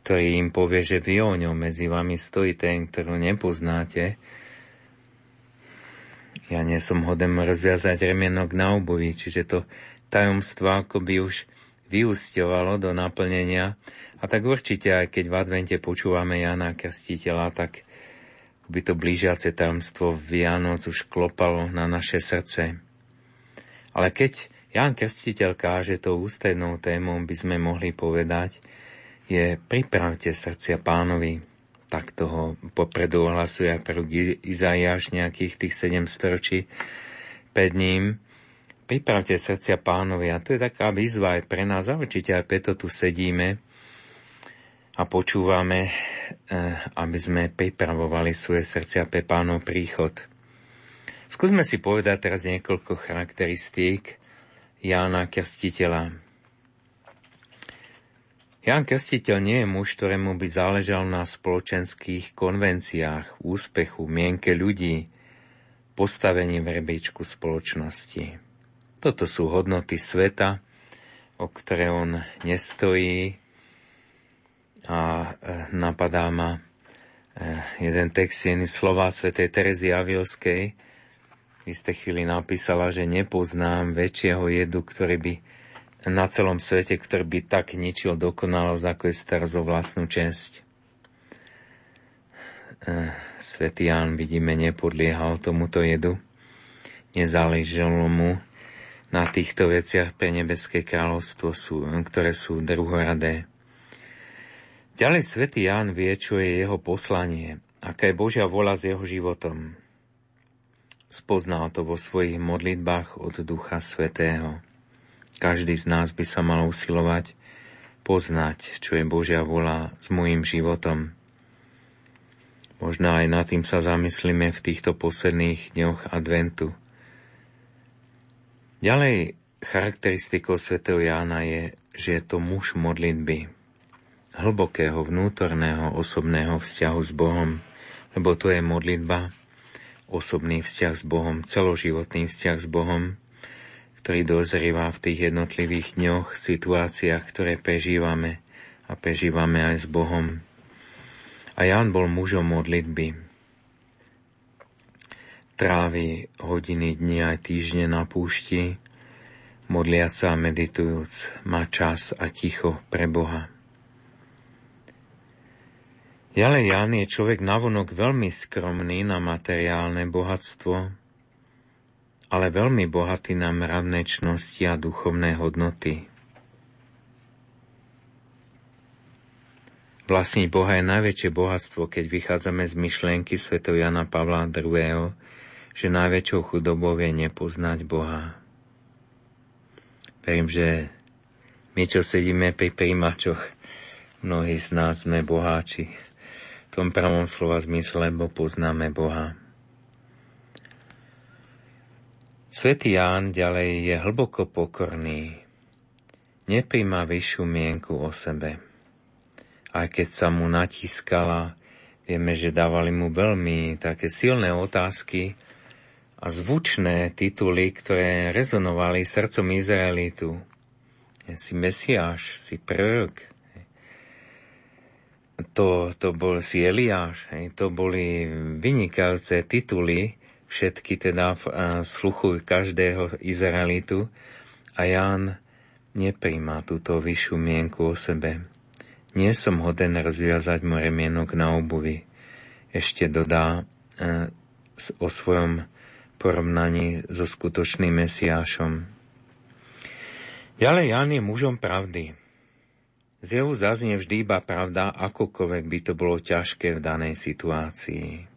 ktorý im povie, že vy o ňom medzi vami stojí ten, ktorú nepoznáte. Ja nie som hodem rozviazať remienok na obuvi, čiže to tajomstva akoby už vyústiovalo do naplnenia. A tak určite, aj keď v advente počúvame Jana Krstiteľa, tak by to blížiace tajomstvo Vianoc už klopalo na naše srdce. Ale keď Jan Krstiteľ káže tou ústrednou témou, by sme mohli povedať, je pripravte srdcia pánovi. Tak toho popredu ohlasuje aj prvú Izaiáš nejakých tých sedem storočí pred ním. Pripravte srdcia pánovi a to je taká výzva aj pre nás a určite aj preto tu sedíme a počúvame, eh, aby sme pripravovali svoje srdcia pre pánov príchod. Skúsme si povedať teraz niekoľko charakteristík Jána Krstiteľa. Ján Krstiteľ nie je muž, ktorému by záležal na spoločenských konvenciách, úspechu, mienke ľudí, postavení v rebríčku spoločnosti. Toto sú hodnoty sveta, o ktoré on nestojí a e, napadá ma e, jeden text, jeden slova svätej Terezy Avilskej. V isté chvíli napísala, že nepoznám väčšieho jedu, ktorý by na celom svete, ktorý by tak ničil dokonalosť, ako je starosť o vlastnú česť. E, Svetý Ján, vidíme, nepodliehal tomuto jedu. Nezáležalo mu na týchto veciach pre nebeské kráľovstvo, ktoré sú druhoradé. Ďalej svätý Ján vie, čo je jeho poslanie, aká je Božia vola s jeho životom. Spoznal to vo svojich modlitbách od Ducha Svetého. Každý z nás by sa mal usilovať poznať, čo je Božia vola s môjim životom. Možno aj nad tým sa zamyslíme v týchto posledných dňoch adventu – Ďalej charakteristikou svätého Jána je, že je to muž modlitby, hlbokého vnútorného osobného vzťahu s Bohom, lebo to je modlitba, osobný vzťah s Bohom, celoživotný vzťah s Bohom, ktorý dozrieva v tých jednotlivých dňoch, situáciách, ktoré prežívame a prežívame aj s Bohom. A Ján bol mužom modlitby, trávi hodiny, dni aj týždne na púšti, modliac sa a meditujúc, má čas a ticho pre Boha. Ďalej Jan je človek navonok veľmi skromný na materiálne bohatstvo, ale veľmi bohatý na mravnečnosti a duchovné hodnoty. Vlastní Boha je najväčšie bohatstvo, keď vychádzame z myšlienky sv. Jana Pavla II., že najväčšou chudobou je nepoznať Boha. Verím, že my, čo sedíme pri príjimačoch Mnohí z nás sme boháči. V tom pravom slova zmysle, lebo poznáme Boha. Svetý Ján ďalej je hlboko pokorný. Nepríjma vyššiu mienku o sebe. Aj keď sa mu natískala, vieme, že dávali mu veľmi také silné otázky a zvučné tituly, ktoré rezonovali srdcom Izraelitu. Si Mesiáš, si prorok, to, to bol si Eliáš, to boli vynikajúce tituly, všetky teda v sluchu každého Izraelitu a Ján nepríjma túto vyššiu mienku o sebe. Nie som hoden rozviazať mu remienok na obuvi. Ešte dodá e, o svojom porovnaní so skutočným Mesiášom. Ďalej Ján je mužom pravdy. Z jeho zaznie vždy iba pravda, akokoľvek by to bolo ťažké v danej situácii.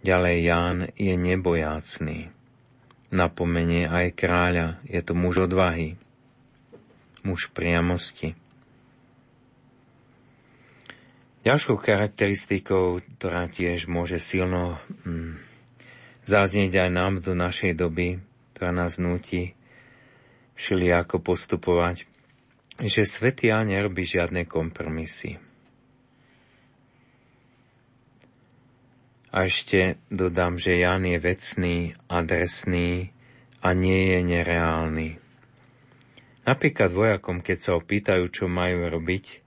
Ďalej Ján je nebojácný. Napomenie aj kráľa, je to muž odvahy, muž priamosti. Ďalšou charakteristikou, ktorá tiež môže silno mm, zaznieť aj nám do našej doby, ktorá nás nutí šili ako postupovať, že svätý Ján nerobí žiadne kompromisy. A ešte dodám, že Ján je vecný, adresný a nie je nereálny. Napríklad vojakom, keď sa opýtajú, čo majú robiť,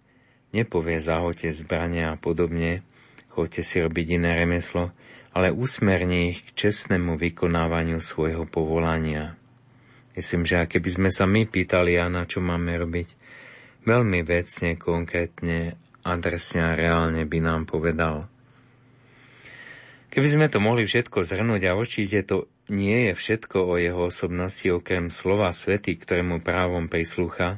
nepovie zahoďte zbrania a podobne, choďte si robiť iné remeslo, ale usmerní ich k čestnému vykonávaniu svojho povolania. Myslím, že keby sme sa my pýtali, a na čo máme robiť, veľmi vecne, konkrétne, adresne a reálne by nám povedal. Keby sme to mohli všetko zhrnúť a určite to nie je všetko o jeho osobnosti okrem slova svety, ktorému právom prislúcha,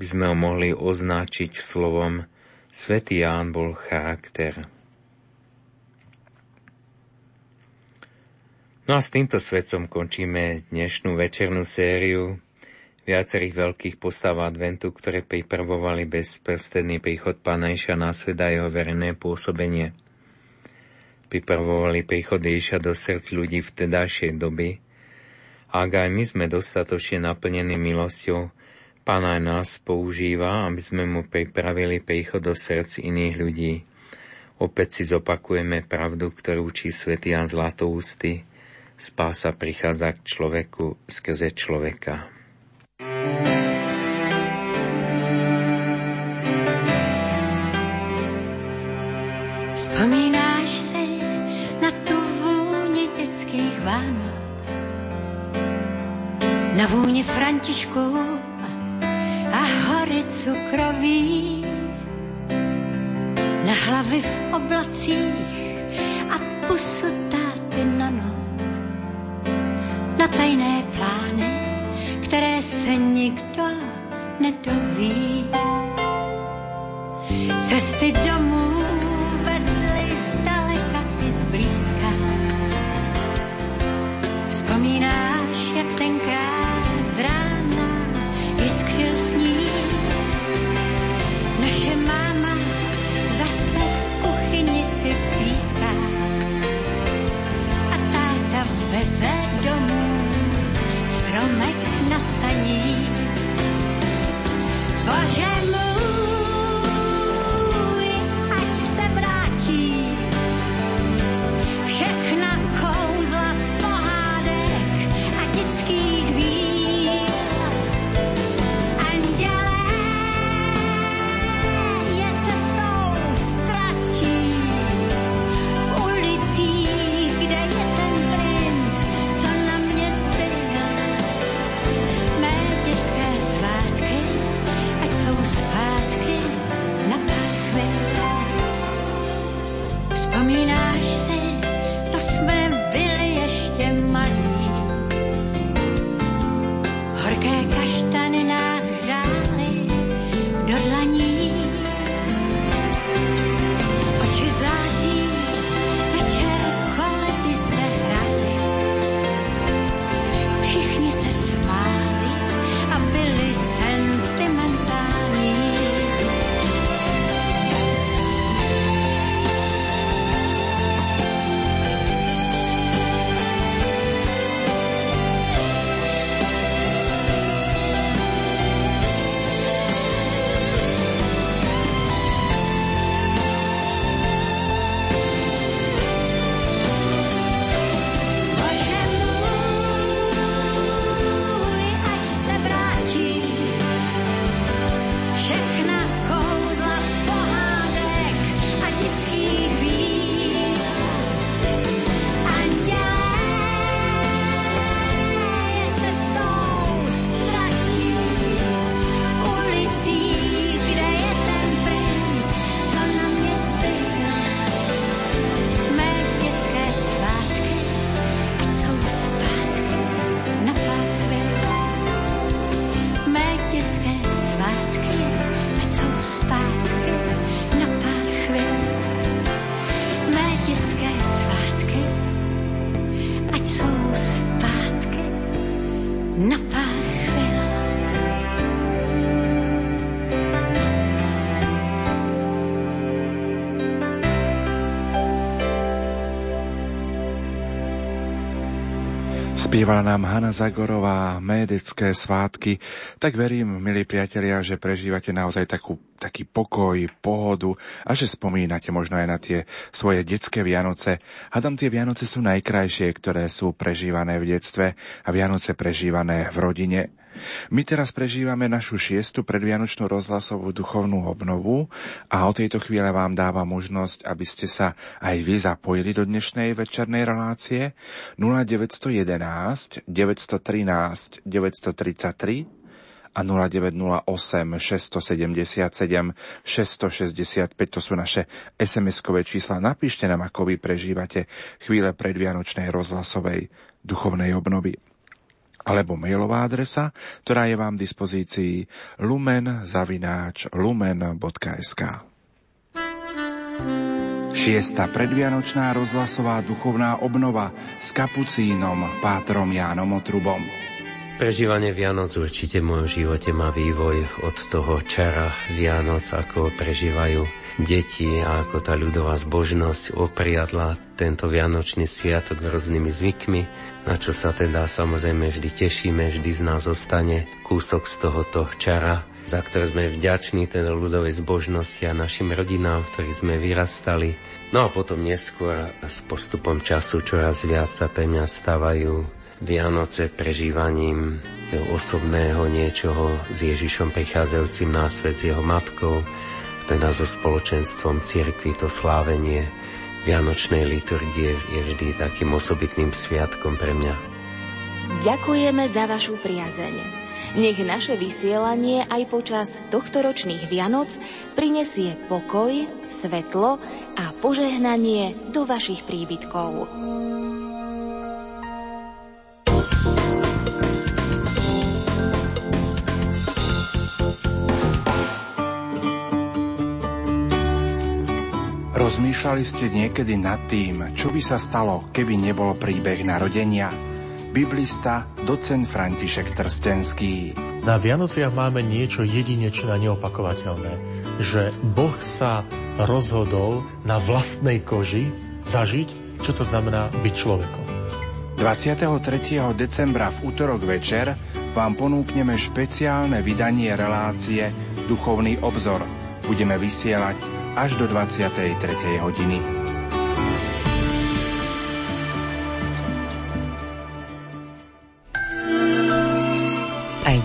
by sme ho mohli označiť slovom Svetý Ján bol charakter. No a s týmto svetcom končíme dnešnú večernú sériu viacerých veľkých postav adventu, ktoré pripravovali bezprostredný príchod Pána na svet a jeho verejné pôsobenie. Pripravovali príchod Ježiša do srdc ľudí v tedajšej doby. Ak aj my sme dostatočne naplnení milosťou, Pán aj nás používa, aby sme mu pripravili príchod do srdc iných ľudí. Opäť si zopakujeme pravdu, ktorú učí svätý Jan Zlatoústy, Spása prichádza k človeku skrze človeka. Vzpomínáš na vůni Františku a hory cukroví, na hlavy v oblacích a pusu táty na noc na tajné plány, které se nikdo nedoví. Cesty domů vedly zdaleka i zblízka. Vzpomínáš, jak tenkrát táta veze domů stromek na saní. Bože můj, Spievala nám Hanna Zagorová Médické svátky. Tak verím, milí priatelia, že prežívate naozaj takú, taký pokoj, pohodu a že spomínate možno aj na tie svoje detské Vianoce. Hadam tie Vianoce sú najkrajšie, ktoré sú prežívané v detstve a Vianoce prežívané v rodine. My teraz prežívame našu šiestu predvianočnú rozhlasovú duchovnú obnovu a o tejto chvíle vám dáva možnosť, aby ste sa aj vy zapojili do dnešnej večernej relácie 0911 913 933 a 0908 677 665, to sú naše SMS-kové čísla. Napíšte nám, ako vy prežívate chvíle predvianočnej rozhlasovej duchovnej obnovy alebo mailová adresa, ktorá je vám v dispozícii lumen.lumen.sk Šiesta predvianočná rozhlasová duchovná obnova s kapucínom Pátrom Jánom Otrubom. Prežívanie Vianoc určite v mojom živote má vývoj od toho čara Vianoc, ako prežívajú deti a ako tá ľudová zbožnosť opriadla tento Vianočný sviatok rôznymi zvykmi, na čo sa teda samozrejme vždy tešíme, vždy z nás zostane kúsok z tohoto čara, za ktoré sme vďační ten ľudovej zbožnosti a našim rodinám, v ktorých sme vyrastali. No a potom neskôr s postupom času čoraz viac sa pre mňa stávajú Vianoce prežívaním osobného niečoho s Ježišom prichádzajúcim na svet s jeho matkou, teda so spoločenstvom cirkvi, to slávenie Vianočnej liturgie je vždy takým osobitným sviatkom pre mňa. Ďakujeme za vašu priazeň. Nech naše vysielanie aj počas tohto ročných Vianoc prinesie pokoj, svetlo a požehnanie do vašich príbytkov. Rozmýšľali ste niekedy nad tým, čo by sa stalo, keby nebol príbeh narodenia? Biblista, docen František Trstenský. Na Vianociach máme niečo jedinečné a neopakovateľné, že Boh sa rozhodol na vlastnej koži zažiť, čo to znamená byť človekom. 23. decembra v útorok večer vám ponúkneme špeciálne vydanie relácie Duchovný obzor. Budeme vysielať až do 23. hodiny.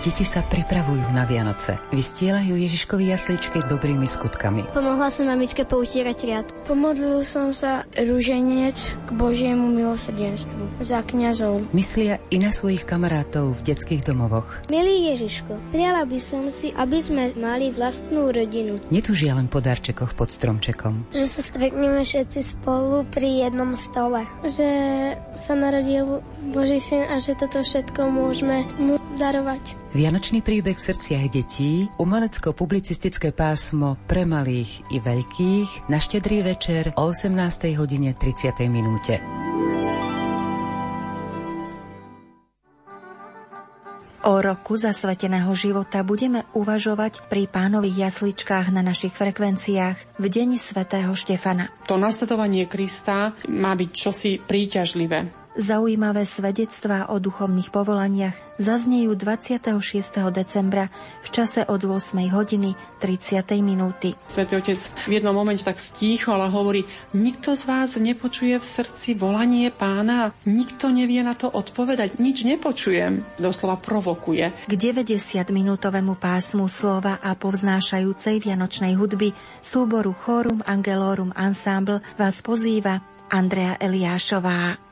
Deti sa pripravujú na Vianoce. Vystielajú Ježiškovi jasličky dobrými skutkami. Pomohla som mamičke poutierať riad. Pomodlil som sa rúženec k Božiemu milosrdenstvu za kňazov. Myslia i na svojich kamarátov v detských domovoch. Milý Ježiško, prijala by som si, aby sme mali vlastnú rodinu. Netúžia len po darčekoch pod stromčekom. Že sa stretneme všetci spolu pri jednom stole. Že sa narodil Boží syn a že toto všetko môžeme mu darovať. Vianočný príbeh v srdciach detí, umelecko-publicistické pásmo pre malých i veľkých na štedrý večer o 18. hodine 30. minúte. O roku zasveteného života budeme uvažovať pri pánových jasličkách na našich frekvenciách v deň svätého Štefana. To nasledovanie Krista má byť čosi príťažlivé. Zaujímavé svedectvá o duchovných povolaniach zaznejú 26. decembra v čase od 8. hodiny 30. minúty. Svetý Otec v jednom momente tak stícho, ale hovorí, nikto z vás nepočuje v srdci volanie pána, nikto nevie na to odpovedať, nič nepočujem. Doslova provokuje. K 90-minútovému pásmu slova a povznášajúcej vianočnej hudby súboru Chorum Angelorum Ensemble vás pozýva Andrea Eliášová.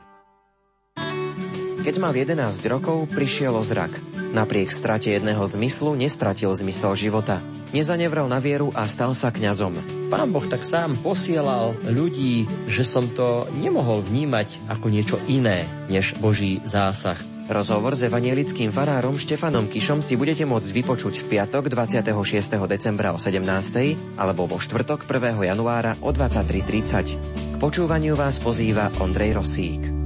Keď mal 11 rokov, prišiel o zrak. Napriek strate jedného zmyslu nestratil zmysel života. Nezanevrel na vieru a stal sa kňazom. Pán Boh tak sám posielal ľudí, že som to nemohol vnímať ako niečo iné, než Boží zásah. Rozhovor s evanielickým farárom Štefanom Kišom si budete môcť vypočuť v piatok 26. decembra o 17. alebo vo štvrtok 1. januára o 23.30. K počúvaniu vás pozýva Ondrej Rosík.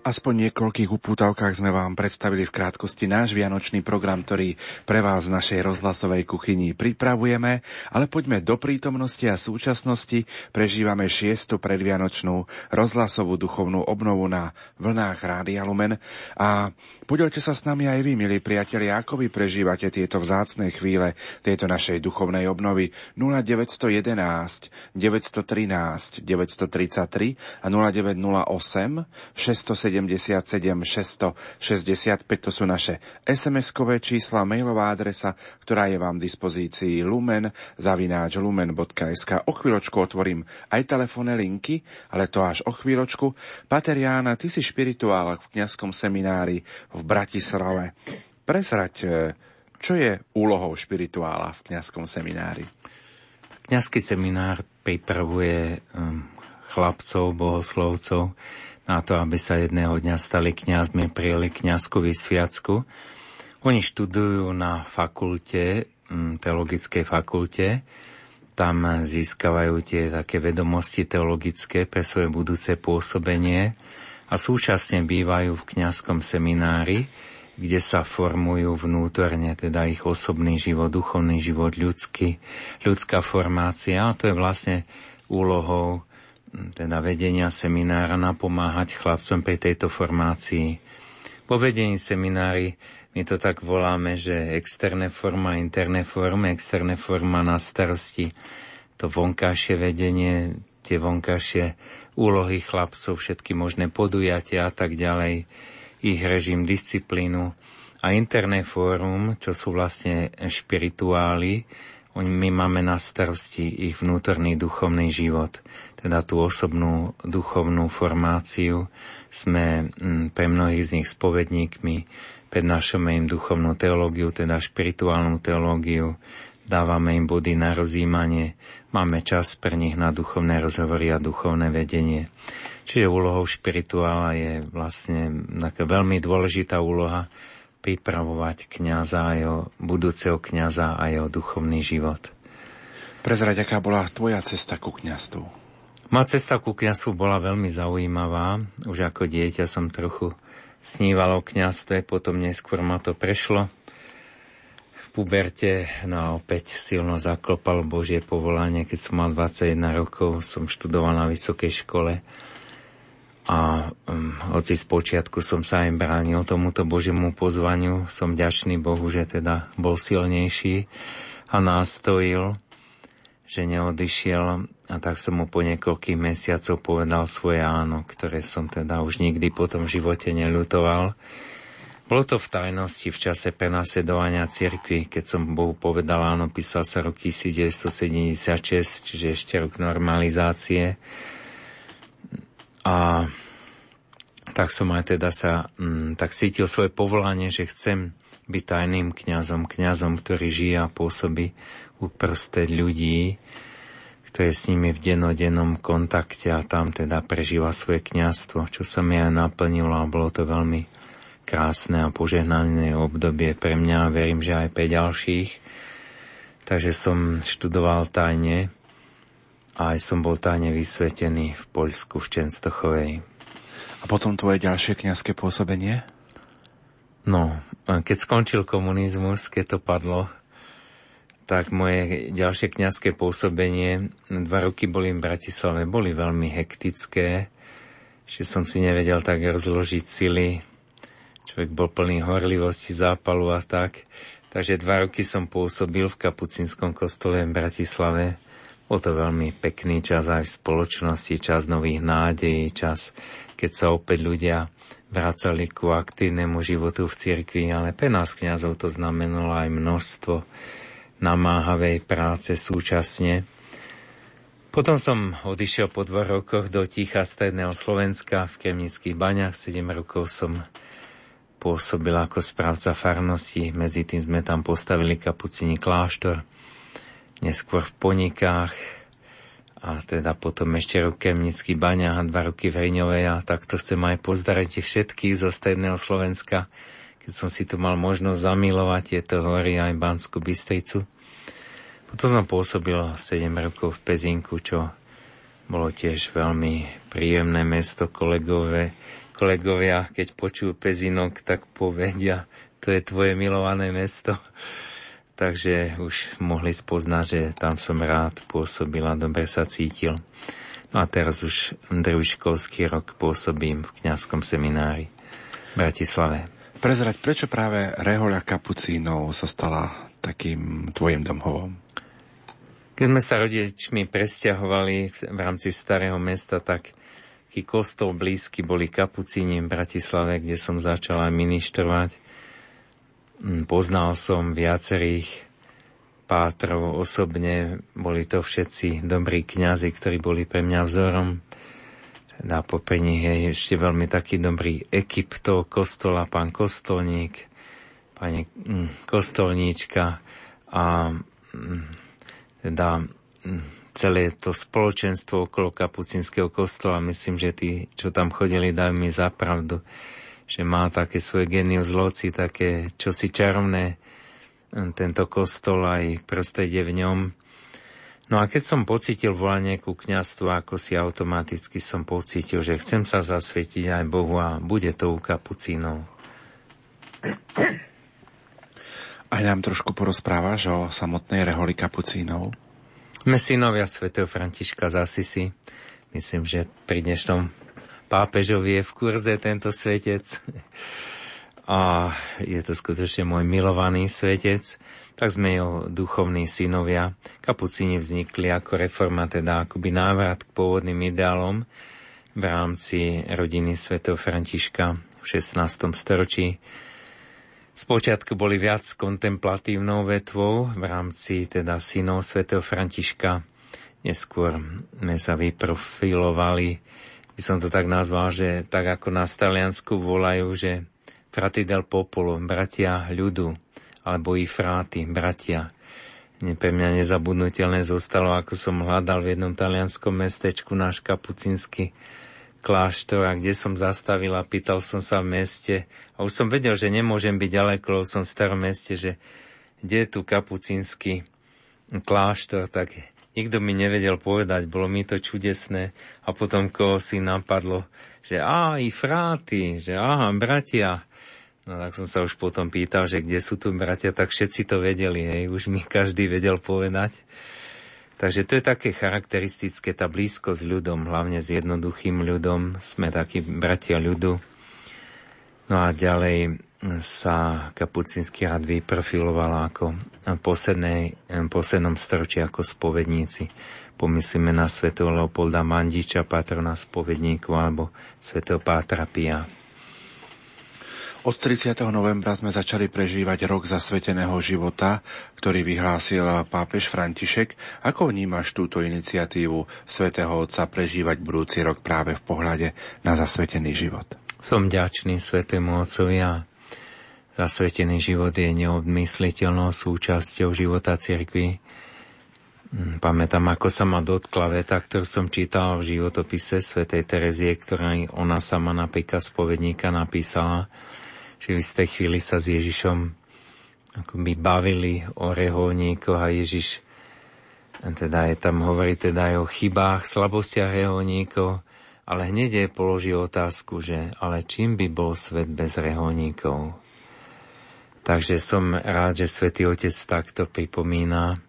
Aspoň niekoľkých upútavkách sme vám predstavili v krátkosti náš vianočný program, ktorý pre vás v našej rozhlasovej kuchyni pripravujeme, ale poďme do prítomnosti a súčasnosti. Prežívame šiestu predvianočnú rozhlasovú duchovnú obnovu na vlnách Rádia Lumen a Podelte sa s nami aj vy, milí priatelia, ako vy prežívate tieto vzácne chvíle tejto našej duchovnej obnovy 0911 913 933 a 0908 677 665 to sú naše SMS-kové čísla, mailová adresa, ktorá je vám v dispozícii lumen zavináč lumen.sk. O chvíľočku otvorím aj telefónne linky, ale to až o chvíľočku. Pater Jána, ty si špirituál v kňazskom seminári v v Bratislave. Presrať, e, čo je úlohou špirituála v kňazskom seminári? Kňazský seminár pripravuje um, chlapcov, bohoslovcov na to, aby sa jedného dňa stali kňazmi, prijeli kňazku vysviacku. Oni študujú na fakulte, um, teologickej fakulte, tam získavajú tie také vedomosti teologické pre svoje budúce pôsobenie a súčasne bývajú v kňazskom seminári, kde sa formujú vnútorne teda ich osobný život, duchovný život, ľudský, ľudská formácia. A to je vlastne úlohou teda vedenia seminára napomáhať chlapcom pri tejto formácii. Po vedení seminári my to tak voláme, že externé forma, interné formy, externé forma na starosti to vonkajšie vedenie, tie vonkajšie úlohy chlapcov, všetky možné podujatia a tak ďalej, ich režim, disciplínu a interné fórum, čo sú vlastne špirituály, my máme na starosti ich vnútorný duchovný život, teda tú osobnú duchovnú formáciu. Sme mm, pre mnohých z nich spovedníkmi, prednášame im duchovnú teológiu, teda špirituálnu teológiu, dávame im body na rozjímanie, máme čas pre nich na duchovné rozhovory a duchovné vedenie. Čiže úlohou špirituála je vlastne taká veľmi dôležitá úloha pripravovať kniaza a jeho budúceho kniaza a jeho duchovný život. Prezrať, aká bola tvoja cesta ku kniastvu? Moja cesta ku kniastvu bola veľmi zaujímavá. Už ako dieťa som trochu sníval o kniastve, potom neskôr ma to prešlo puberte, no opäť silno zaklopal Božie povolanie. Keď som mal 21 rokov, som študoval na vysokej škole a um, hoci z počiatku som sa aj bránil tomuto Božiemu pozvaniu, som ďačný Bohu, že teda bol silnejší a nástojil, že neodišiel a tak som mu po niekoľkých mesiacov povedal svoje áno, ktoré som teda už nikdy potom v živote neľutoval bolo to v tajnosti v čase prenasledovania cirkvi, keď som Bohu povedal áno, písal sa rok 1976, čiže ešte rok normalizácie. A tak som aj teda sa m, mm, tak cítil svoje povolanie, že chcem byť tajným kňazom, kňazom, ktorý žije a pôsobí uprostred ľudí, ktoré s nimi v denodennom kontakte a tam teda prežíva svoje kňazstvo, čo sa mi aj naplnilo a bolo to veľmi krásne a požehnané obdobie pre mňa a verím, že aj pre ďalších. Takže som študoval tajne a aj som bol tajne vysvetený v Poľsku, v Čenstochovej. A potom tvoje ďalšie kniazské pôsobenie? No, keď skončil komunizmus, keď to padlo, tak moje ďalšie kniazské pôsobenie, dva roky boli v Bratislave, boli veľmi hektické, že som si nevedel tak rozložiť sily, Človek bol plný horlivosti, zápalu a tak. Takže dva roky som pôsobil v kapucinskom kostole v Bratislave. Bol to veľmi pekný čas aj v spoločnosti, čas nových nádejí, čas, keď sa opäť ľudia vracali ku aktívnemu životu v cirkvi, ale pre nás kniazov to znamenalo aj množstvo namáhavej práce súčasne. Potom som odišiel po dvoch rokoch do Ticha Stredného Slovenska v Kremnických baňach. 7 rokov som pôsobil ako správca farnosti. Medzi tým sme tam postavili kapucini kláštor, neskôr v Ponikách a teda potom ešte rok Kemnický baňa a dva roky v Hejňovej a takto chcem aj pozdraviť všetkých zo Stredného Slovenska, keď som si tu mal možnosť zamilovať tieto hory aj Banskú Bystricu. Potom som pôsobil 7 rokov v Pezinku, čo bolo tiež veľmi príjemné mesto, kolegové, kolegovia, keď počujú Pezinok, tak povedia, to je tvoje milované mesto. Takže už mohli spoznať, že tam som rád pôsobil a dobre sa cítil. No a teraz už druhý školský rok pôsobím v kňazskom seminári v Bratislave. Prezrať, prečo práve Rehoľa Kapucínov sa stala takým tvojim domhovom? Keď sme sa rodičmi presťahovali v rámci starého mesta, tak taký kostol blízky boli Kapucíni v Bratislave, kde som začal aj ministrovať. Mm, poznal som viacerých pátrov osobne, boli to všetci dobrí kňazi, ktorí boli pre mňa vzorom. Teda popri je ešte veľmi taký dobrý ekip toho kostola, pán kostolník, pani mm, kostolníčka a mm, teda celé to spoločenstvo okolo kapucinského kostola, myslím, že tí, čo tam chodili, dajú mi za pravdu, že má také svoje genius loci, také čosi čarovné mm, tento kostol aj prostredie v ňom. No a keď som pocítil volanie ku kniastu, ako si automaticky som pocítil, že chcem sa zasvietiť aj Bohu a bude to u kapucínov. Aj nám trošku porozprávaš o samotnej reholi kapucínov? Sme synovia svätého Františka z Asisi. Myslím, že pri dnešnom pápežovi je v kurze tento svetec. A je to skutočne môj milovaný svetec. Tak sme jeho duchovní synovia. Kapucíni vznikli ako reforma, teda akoby návrat k pôvodným ideálom v rámci rodiny svätého Františka v 16. storočí Spočiatku boli viac kontemplatívnou vetvou v rámci teda synov svätého Františka. Neskôr sme sa vyprofilovali, by som to tak nazval, že tak ako na Taliansku volajú, že frati del popolo, bratia ľudu, alebo i fráty, bratia. Pre mňa nezabudnutelné zostalo, ako som hľadal v jednom talianskom mestečku náš kapucinský kláštor a kde som zastavil a pýtal som sa v meste a už som vedel, že nemôžem byť ďaleko, lebo som v starom meste, že kde je tu kapucínsky kláštor, tak nikto mi nevedel povedať, bolo mi to čudesné a potom koho si napadlo, že á, i fráty, že aha, bratia. No tak som sa už potom pýtal, že kde sú tu bratia, tak všetci to vedeli, hej, už mi každý vedel povedať. Takže to je také charakteristické, tá blízko s ľudom, hlavne s jednoduchým ľudom. Sme takí bratia ľudu. No a ďalej sa kapucínsky rad vyprofiloval ako poslednej, poslednom storočí ako spovedníci. Pomyslíme na svätého Leopolda Mandiča, patrona spovedníku, alebo svätého Pátra Pia. Od 30. novembra sme začali prežívať rok zasveteného života, ktorý vyhlásil pápež František. Ako vnímaš túto iniciatívu svätého Otca prežívať budúci rok práve v pohľade na zasvetený život? Som ďačný svetému Otcovi a zasvetený život je neodmysliteľnou súčasťou života cirkvi. Hm, pamätám, ako sa ma dotkla veta, ktorú som čítal v životopise svätej Terezie, ktorá ona sama napríklad spovedníka napísala, že v istej chvíli sa s Ježišom akoby bavili o reholníkoch a Ježiš teda je tam hovorí teda aj o chybách, slabostiach reholníkov, ale hneď je položil otázku, že ale čím by bol svet bez reholníkov? Takže som rád, že Svetý Otec takto pripomína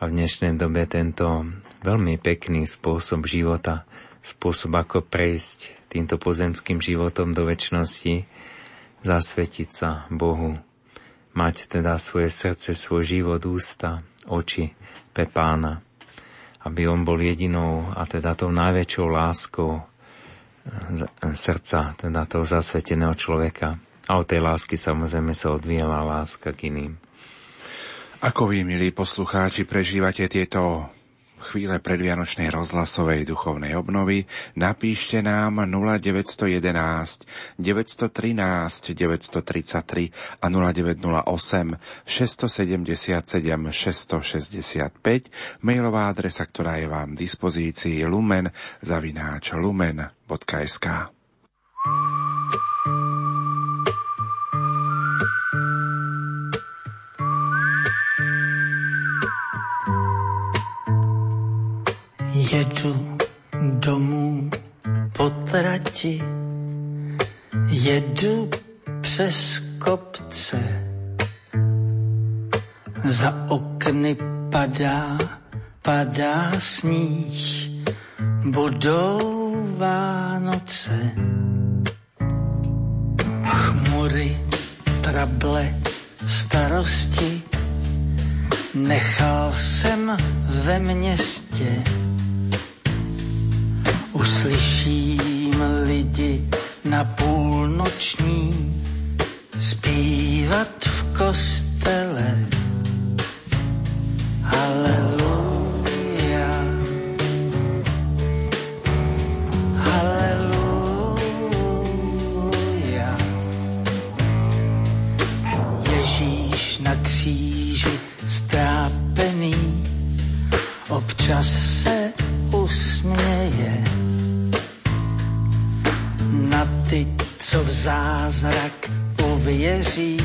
a v dnešnej dobe tento veľmi pekný spôsob života, spôsob ako prejsť týmto pozemským životom do väčšnosti, zasvetiť sa Bohu, mať teda svoje srdce, svoj život, ústa, oči pre pána, aby on bol jedinou a teda tou najväčšou láskou eh, srdca, teda toho zasveteného človeka. A od tej lásky samozrejme sa odvíjala láska k iným. Ako vy, milí poslucháči, prežívate tieto chvíle predvianočnej rozhlasovej duchovnej obnovy, napíšte nám 0911 913 933 a 0908 677 665, mailová adresa, ktorá je vám v dispozícii lumen zavináč lumen.sk. jedu domů po trati Jedu přes kopce, za okny padá, padá sníh, budou Vánoce. Chmury, trable, starosti, nechal jsem ve městě. Uslyším lidi na půlnoční zpívat v kostele. Haleluja. Haleluja. Ježíš na kříži strápený občas se ty, co v zázrak uvěří,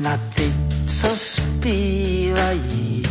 na ty, co zpívají.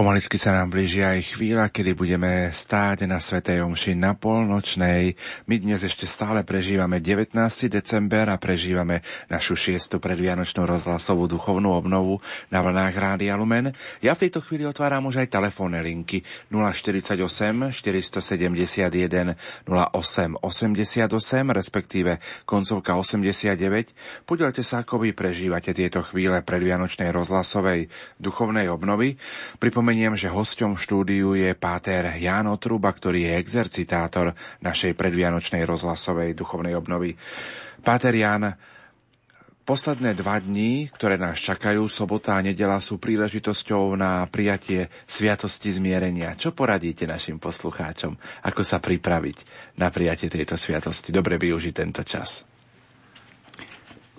Pomaličky sa nám blíži aj chvíľa, kedy budeme stáť na Svetej Omši na polnočnej. My dnes ešte stále prežívame 19. december a prežívame našu šiestu predvianočnú rozhlasovú duchovnú obnovu na vlnách Rádia Lumen. Ja v tejto chvíli otváram už aj telefónne linky 048 471 08 88, respektíve koncovka 89. Podielte sa, ako vy prežívate tieto chvíle predvianočnej rozhlasovej duchovnej obnovy. Pripomeniem, že hosťom štúdiu je páter Ján Otruba, ktorý je exercitátor našej predvianočnej rozhlasovej duchovnej obnovy. Páter Ján, Posledné dva dní, ktoré nás čakajú, sobota a nedela, sú príležitosťou na prijatie sviatosti zmierenia. Čo poradíte našim poslucháčom? Ako sa pripraviť na prijatie tejto sviatosti? Dobre využiť tento čas.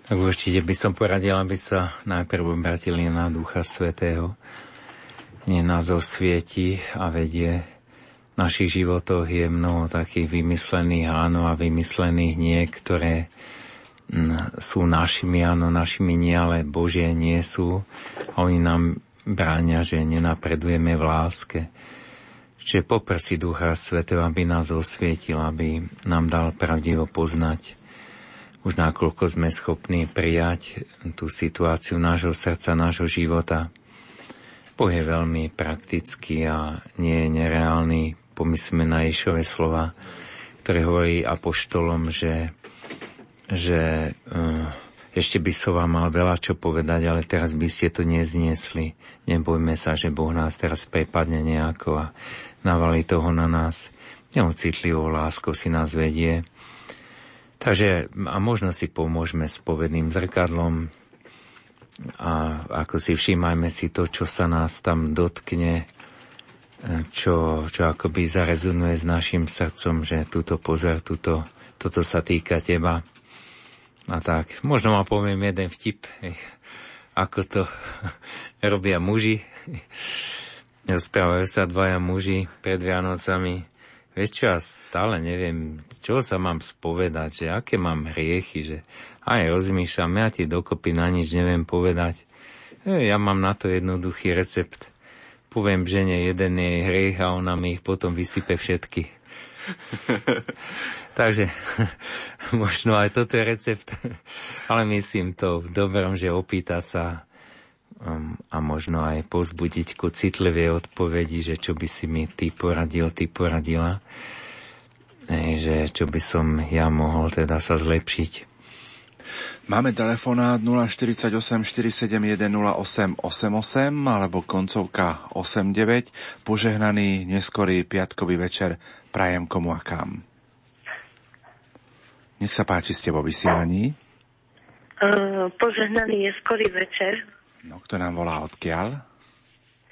Tak určite by som poradil, aby sa najprv obratili na Ducha Svetého. Nie nás osvieti a vedie. V našich životoch je mnoho takých vymyslených áno a vymyslených nie, ktoré sú našimi, áno, našimi nie, ale Božie nie sú. A oni nám bránia, že nenapredujeme v láske. Čiže poprsi Ducha Svetého, aby nás osvietil, aby nám dal pravdivo poznať už nakoľko sme schopní prijať tú situáciu nášho srdca, nášho života. Boh je veľmi praktický a nie je nereálny. Pomyslíme na Ješové slova, ktoré hovorí apoštolom, že, že uh, ešte by som vám mal veľa čo povedať, ale teraz by ste to nezniesli. Nebojme sa, že Boh nás teraz prepadne nejako a navalí toho na nás. Neocitlivou láskou si nás vedie Takže a možno si pomôžeme s povedným zrkadlom a ako si všímajme si to, čo sa nás tam dotkne, čo, čo akoby zarezonuje s našim srdcom, že túto pozor, túto, toto sa týka teba. A tak, možno ma poviem jeden vtip, ako to robia muži. Rozprávajú sa dvaja muži pred Vianocami Vieš čo, ja stále neviem, čo sa mám spovedať, že aké mám hriechy, že aj rozmýšľam, ja ti dokopy na nič neviem povedať. E, ja mám na to jednoduchý recept. Poviem žene jeden jej hriech a ona mi ich potom vysype všetky. Takže možno aj toto je recept, ale myslím to v dobrom, že opýtať sa a možno aj pozbudiť ku citlivej odpovedi, že čo by si mi ty poradil, ty poradila, Ej, že čo by som ja mohol teda sa zlepšiť. Máme telefonát 048 471 0888 alebo koncovka 89. Požehnaný neskorý piatkový večer prajem komu a kam. Nech sa páči, ste vo vysielaní. Uh, požehnaný neskorý večer No, kto nám volá odkiaľ?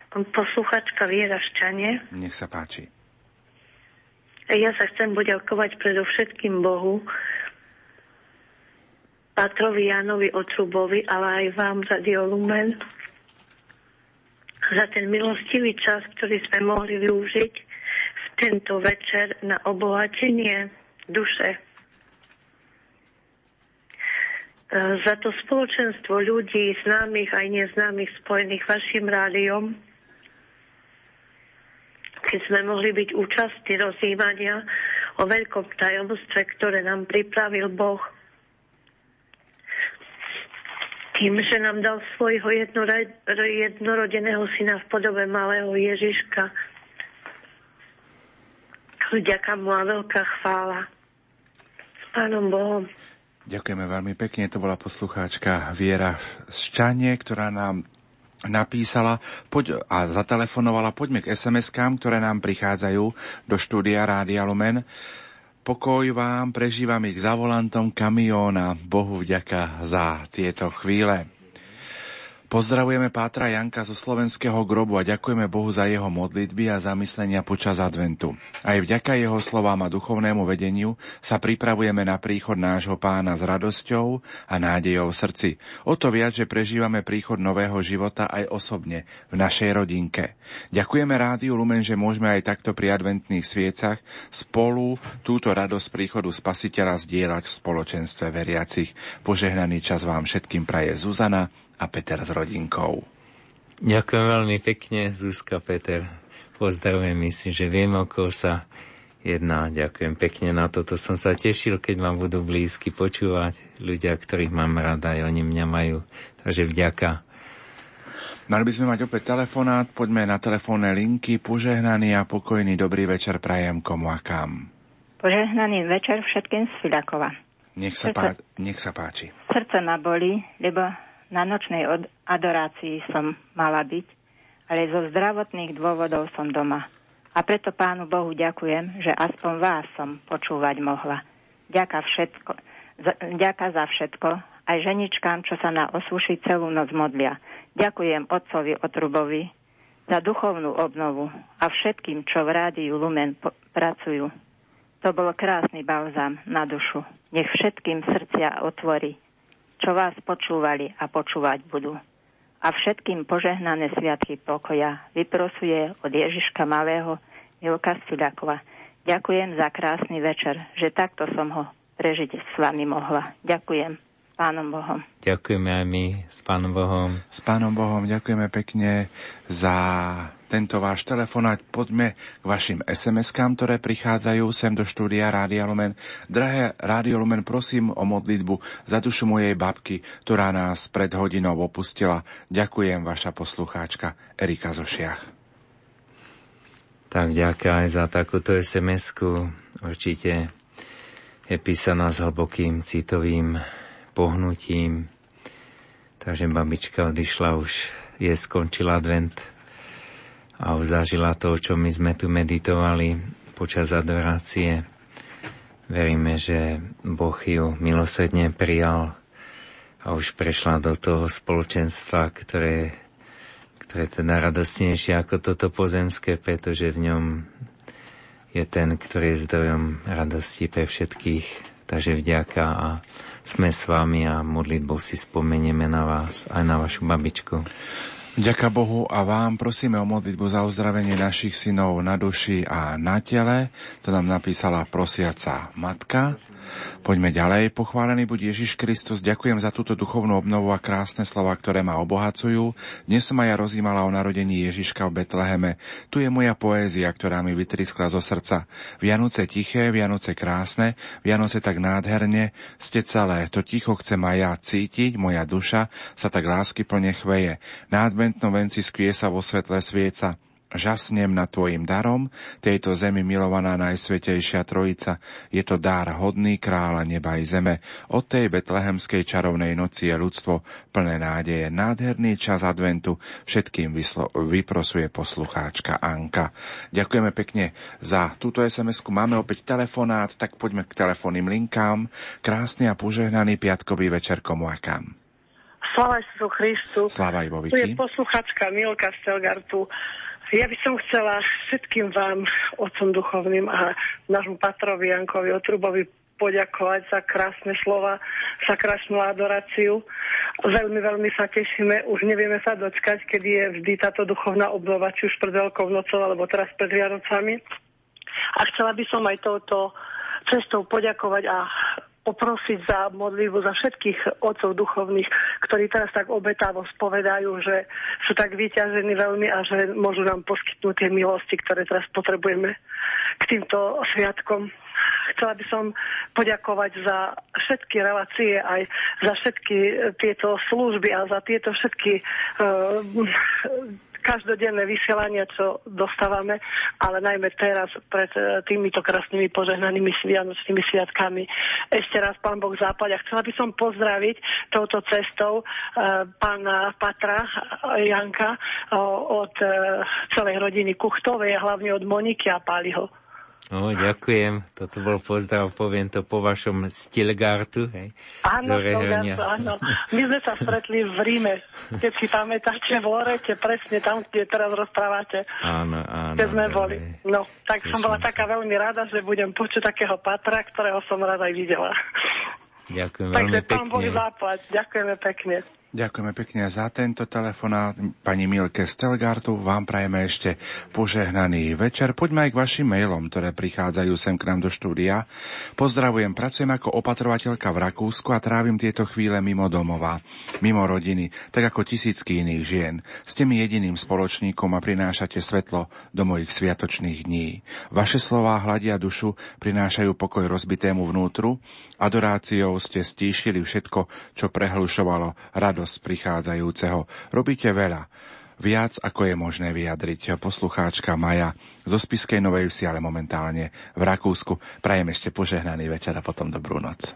Posluchačka Viera Ščanie. Nech sa páči. Ja sa chcem poďakovať predovšetkým Bohu, Patrovi Janovi Otrubovi, ale aj vám za Diolumen, za ten milostivý čas, ktorý sme mohli využiť v tento večer na obohatenie duše E, za to spoločenstvo ľudí, známych aj neznámych, spojených vašim rádiom, keď sme mohli byť účastní rozjímania o veľkom tajomstve, ktoré nám pripravil Boh. Tým, že nám dal svojho jednorodeného syna v podobe malého Ježiška. Vďaka mu a veľká chvála. S Pánom Bohom. Ďakujeme veľmi pekne, to bola poslucháčka Viera Ščanie, ktorá nám napísala poď, a zatelefonovala, poďme k SMS-kám, ktoré nám prichádzajú do štúdia Rádia Lumen. Pokoj vám, prežívam ich za volantom kamióna. Bohu vďaka za tieto chvíle. Pozdravujeme Pátra Janka zo slovenského grobu a ďakujeme Bohu za jeho modlitby a zamyslenia počas adventu. Aj vďaka jeho slovám a duchovnému vedeniu sa pripravujeme na príchod nášho pána s radosťou a nádejou v srdci. O to viac, že prežívame príchod nového života aj osobne v našej rodinke. Ďakujeme Rádiu Lumen, že môžeme aj takto pri adventných sviecach spolu túto radosť príchodu Spasiteľa zdieľať v spoločenstve veriacich. Požehnaný čas vám všetkým praje Zuzana, a Peter s rodinkou. Ďakujem veľmi pekne, Zuzka Peter. Pozdravujem, myslím, že viem, o koho sa jedná. Ďakujem pekne na toto. Som sa tešil, keď ma budú blízky počúvať. Ľudia, ktorých mám rada, aj oni mňa majú. Takže vďaka. Mali by sme mať opäť telefonát, poďme na telefónne linky. Požehnaný a pokojný dobrý večer prajem komu a kam. Požehnaný večer všetkým z Filakova. Nech sa, pá- nech sa páči. Srdce ma boli, lebo na nočnej adorácii som mala byť, ale zo zdravotných dôvodov som doma. A preto Pánu Bohu ďakujem, že aspoň vás som počúvať mohla. Ďaká, všetko, za, ďaká za všetko, aj ženičkám, čo sa na osúši celú noc modlia. Ďakujem otcovi Otrubovi za duchovnú obnovu a všetkým, čo v rádiu Lumen po- pracujú. To bol krásny balzám na dušu. Nech všetkým srdcia otvorí čo vás počúvali a počúvať budú. A všetkým požehnané sviatky pokoja vyprosuje od Ježiška Malého Milka Stilakova. Ďakujem za krásny večer, že takto som ho prežiť s vami mohla. Ďakujem. Pánom Bohom. Ďakujeme aj my s Pánom Bohom. S Pánom Bohom ďakujeme pekne za tento váš telefonát. Poďme k vašim SMS-kám, ktoré prichádzajú sem do štúdia Rádia Lumen. Drahé Rádio Lumen, prosím o modlitbu za dušu mojej babky, ktorá nás pred hodinou opustila. Ďakujem, vaša poslucháčka Erika Zošiach. Tak ďakujem aj za takúto SMS-ku. Určite je písaná s hlbokým citovým pohnutím. Takže babička odišla už, je skončil advent a zažila to, čo my sme tu meditovali počas adorácie. Veríme, že Boh ju milosedne prijal a už prešla do toho spoločenstva, ktoré, ktoré je teda radosnejšie ako toto pozemské, pretože v ňom je ten, ktorý je zdrojom radosti pre všetkých. Takže vďaka a sme s vami a modlitbou si spomenieme na vás, aj na vašu babičku. Ďaká Bohu a vám prosíme o modlitbu za uzdravenie našich synov na duši a na tele. To nám napísala prosiaca matka. Poďme ďalej. Pochválený buď Ježiš Kristus. Ďakujem za túto duchovnú obnovu a krásne slova, ktoré ma obohacujú. Dnes som aj ja rozímala o narodení Ježiška v Betleheme. Tu je moja poézia, ktorá mi vytriskla zo srdca. Vianoce tiché, Vianoce krásne, Vianoce tak nádherne, ste celé. To ticho chcem aj ja cítiť, moja duša sa tak lásky plne chveje. Na adventnom venci skvie sa vo svetle svieca. Žasnem nad Tvojim darom, tejto zemi milovaná Najsvetejšia Trojica. Je to dar hodný kráľa neba i zeme. Od tej betlehemskej čarovnej noci je ľudstvo plné nádeje. Nádherný čas adventu všetkým vyslo- vyprosuje poslucháčka Anka. Ďakujeme pekne za túto SMS-ku. Máme opäť telefonát, tak poďme k telefónnym linkám. Krásny a požehnaný piatkový večer komu a kam. Sláva Christu. Sláva Ivovi. Tu je posluchačka Milka Stelgartu. Ja by som chcela všetkým vám, otcom duchovným a nášmu patrovi Jankovi Otrubovi poďakovať za krásne slova, za krásnu adoráciu. Veľmi, veľmi sa tešíme. Už nevieme sa dočkať, kedy je vždy táto duchovná obnova, či už pred Veľkou nocou, alebo teraz pred Vianocami. A chcela by som aj touto cestou poďakovať a poprosiť za modlitbu za všetkých otcov duchovných, ktorí teraz tak obetavo spovedajú, že sú tak vyťažení veľmi a že môžu nám poskytnúť tie milosti, ktoré teraz potrebujeme k týmto sviatkom. Chcela by som poďakovať za všetky relácie, aj za všetky tieto služby a za tieto všetky uh, každodenné vysielania, čo dostávame, ale najmä teraz pred e, týmito krásnymi požehnanými vianočnými sviatkami. Ešte raz pán Boh zápať a chcela by som pozdraviť touto cestou e, pána Patra Janka od e, celej rodiny Kuchtovej a hlavne od Moniky a Páliho. O, ďakujem. Toto bol pozdrav, poviem to po vašom Stilgartu. Hej, áno, Stilgartu, áno. My sme sa stretli v Ríme, keď si pamätáte, v Lorete, presne tam, kde teraz rozprávate. Áno, áno. Kde sme boli. No, tak som bola sa. taká veľmi rada, že budem počuť takého Patra, ktorého som rada aj videla. Ďakujem Takže veľmi pekne. pán Boh záplať. Ďakujeme pekne. Ďakujeme pekne za tento telefonát. Pani Milke Stelgartu, vám prajeme ešte požehnaný večer. Poďme aj k vašim mailom, ktoré prichádzajú sem k nám do štúdia. Pozdravujem, pracujem ako opatrovateľka v Rakúsku a trávim tieto chvíle mimo domova, mimo rodiny, tak ako tisícky iných žien. Ste mi jediným spoločníkom a prinášate svetlo do mojich sviatočných dní. Vaše slová hladia dušu, prinášajú pokoj rozbitému vnútru, adoráciou ste stíšili všetko, čo prehlušovalo rado radosť prichádzajúceho. Robíte veľa. Viac ako je možné vyjadriť poslucháčka Maja zo Spiskej Novej Vsi, ale momentálne v Rakúsku. Prajem ešte požehnaný večer a potom dobrú noc.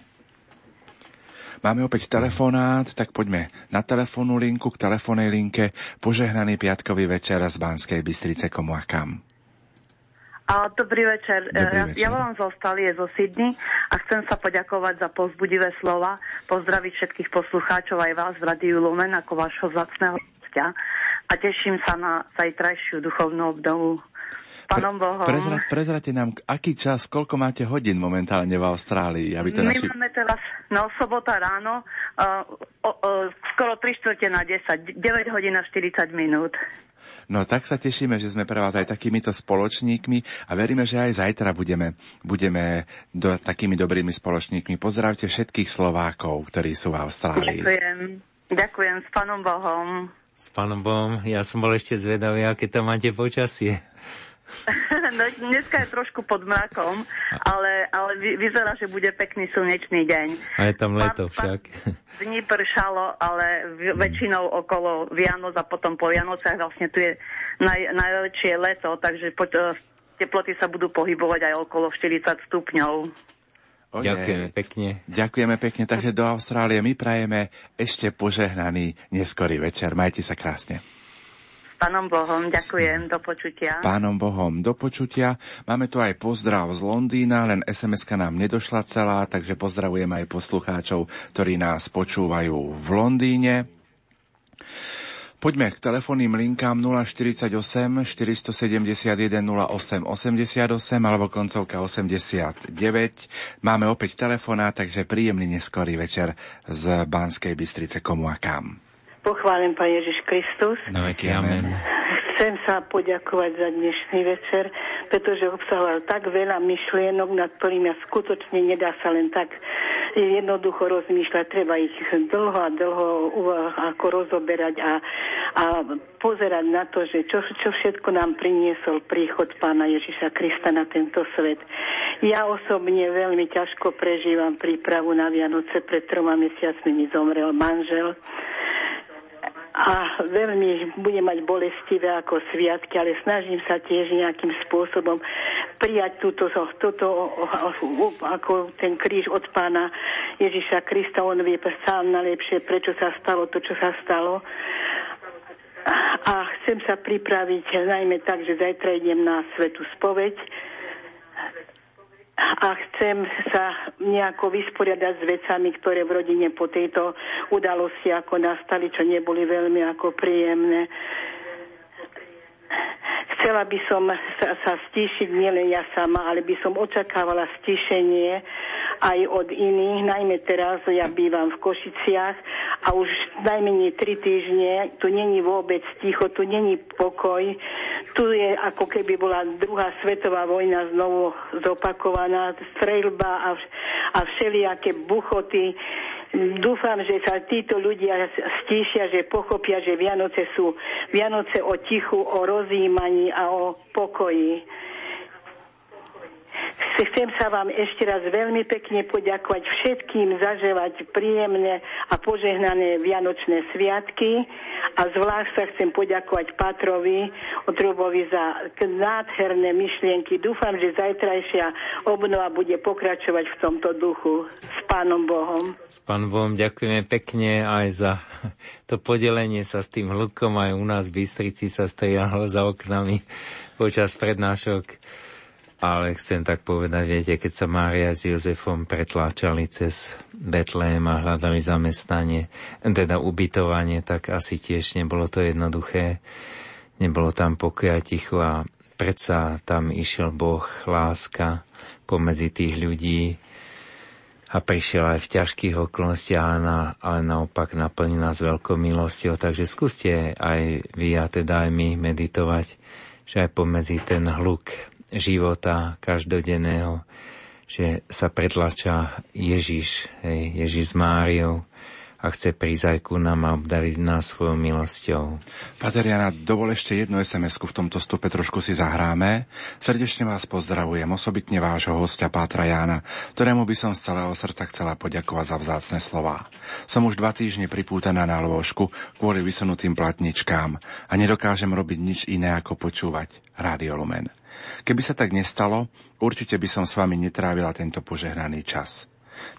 Máme opäť telefonát, tak poďme na telefónnu linku, k telefónnej linke. Požehnaný piatkový večer z Banskej Bystrice komu a kam. Dobrý večer. Dobrý večer. Ja volám zo Stalie, zo Sydney a chcem sa poďakovať za pozbudivé slova, pozdraviť všetkých poslucháčov aj vás v Radiu Lumen ako vášho vzácného hostia a teším sa na zajtrajšiu duchovnú obdovu. Pánom Bohom. Prezra, prezrate nám, aký čas, koľko máte hodín momentálne v Austrálii? Aby to My naši... máme teraz, no sobota ráno, uh, o, o, skoro 3 čtvrte na 10, 9 hodín a 40 minút. No tak sa tešíme, že sme pre vás aj takýmito spoločníkmi a veríme, že aj zajtra budeme, budeme do, takými dobrými spoločníkmi. Pozdravte všetkých Slovákov, ktorí sú v Austrálii. Ďakujem. Ďakujem s Pánom Bohom. S Pánom Bohom. Ja som bol ešte zvedavý, aké tam máte počasie. No, dneska je trošku pod mrakom, ale, ale vyzerá, že bude pekný slnečný deň. A je tam leto však. Dní pršalo, ale väčšinou okolo Vianoc a potom po Vianociach vlastne tu je naj, najväčšie leto, takže po, e, teploty sa budú pohybovať aj okolo 40 stupňov. Ojej. Ďakujeme pekne. Ďakujeme pekne, takže do Austrálie my prajeme ešte požehnaný neskorý večer. Majte sa krásne. Pánom Bohom, ďakujem, do počutia. Pánom Bohom, do počutia. Máme tu aj pozdrav z Londýna, len sms nám nedošla celá, takže pozdravujem aj poslucháčov, ktorí nás počúvajú v Londýne. Poďme k telefónnym linkám 048 471 08 88 alebo koncovka 89. Máme opäť telefonát, takže príjemný neskorý večer z Banskej Bystrice komu a kam. Pochválim Pán Ježiš Kristus. Na veky amen. Chcem sa poďakovať za dnešný večer, pretože obsahoval tak veľa myšlienok, nad ktorými skutočne nedá sa len tak jednoducho rozmýšľať. Treba ich dlho a dlho ako rozoberať a, a pozerať na to, že čo, čo všetko nám priniesol príchod Pána Ježiša Krista na tento svet. Ja osobne veľmi ťažko prežívam prípravu na Vianoce. Pred troma mesiacmi mi zomrel manžel a veľmi bude mať bolestivé ako sviatky, ale snažím sa tiež nejakým spôsobom prijať túto, toto ako ten kríž od pána Ježiša Krista. On vie sám najlepšie, prečo sa stalo to, čo sa stalo. A chcem sa pripraviť najmä tak, že zajtra idem na svetu spoveď a chcem sa nejako vysporiadať s vecami, ktoré v rodine po tejto udalosti ako nastali, čo neboli veľmi ako príjemné. Chcela by som sa, sa stíšiť nielen ja sama, ale by som očakávala stíšenie aj od iných. Najmä teraz ja bývam v Košiciach a už najmenej tri týždne tu není vôbec ticho, tu není pokoj. Tu je ako keby bola druhá svetová vojna znovu zopakovaná, streľba a, a všelijaké buchoty Dúfam, že sa títo ľudia stíšia, že pochopia, že Vianoce sú Vianoce o tichu, o rozjímaní a o pokoji. Chcem sa vám ešte raz veľmi pekne poďakovať všetkým, zaževať príjemné a požehnané Vianočné sviatky a zvlášť sa chcem poďakovať Patrovi Otrubovi za nádherné myšlienky. Dúfam, že zajtrajšia obnova bude pokračovať v tomto duchu. S Pánom Bohom. S Pánom Bohom ďakujeme pekne aj za to podelenie sa s tým hlukom. Aj u nás v Bystrici sa strieľalo za oknami počas prednášok. Ale chcem tak povedať, viete, keď sa Mária s Jozefom pretláčali cez Betlém a hľadali zamestnanie, teda ubytovanie, tak asi tiež nebolo to jednoduché. Nebolo tam pokoja tichu a predsa tam išiel Boh, láska pomedzi tých ľudí a prišiel aj v ťažkých okolnostiach, ale naopak naplnil nás veľkou milosťou. Takže skúste aj vy a teda aj my meditovať, že aj pomedzi ten hluk života každodenného, že sa pretlača Ježiš, hej, Ježiš s Máriou a chce prísť aj ku nám a obdariť nás svojou milosťou. Pater Jana, dovol ešte jednu sms v tomto stupe trošku si zahráme. Srdečne vás pozdravujem, osobitne vášho hostia Pátra Jána, ktorému by som z celého srdca chcela poďakovať za vzácne slova. Som už dva týždne pripútaná na lôžku kvôli vysunutým platničkám a nedokážem robiť nič iné ako počúvať Rádio Lumen. Keby sa tak nestalo, určite by som s vami netrávila tento požehnaný čas.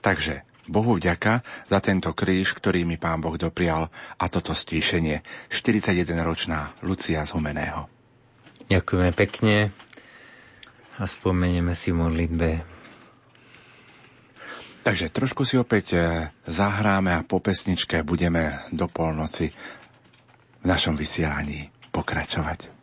Takže Bohu vďaka za tento kríž, ktorý mi Pán Boh doprial a toto stíšenie. 41-ročná Lucia z Humeného. Ďakujeme pekne a spomenieme si modlitbe. Takže trošku si opäť eh, zahráme a po pesničke budeme do polnoci v našom vysielaní pokračovať.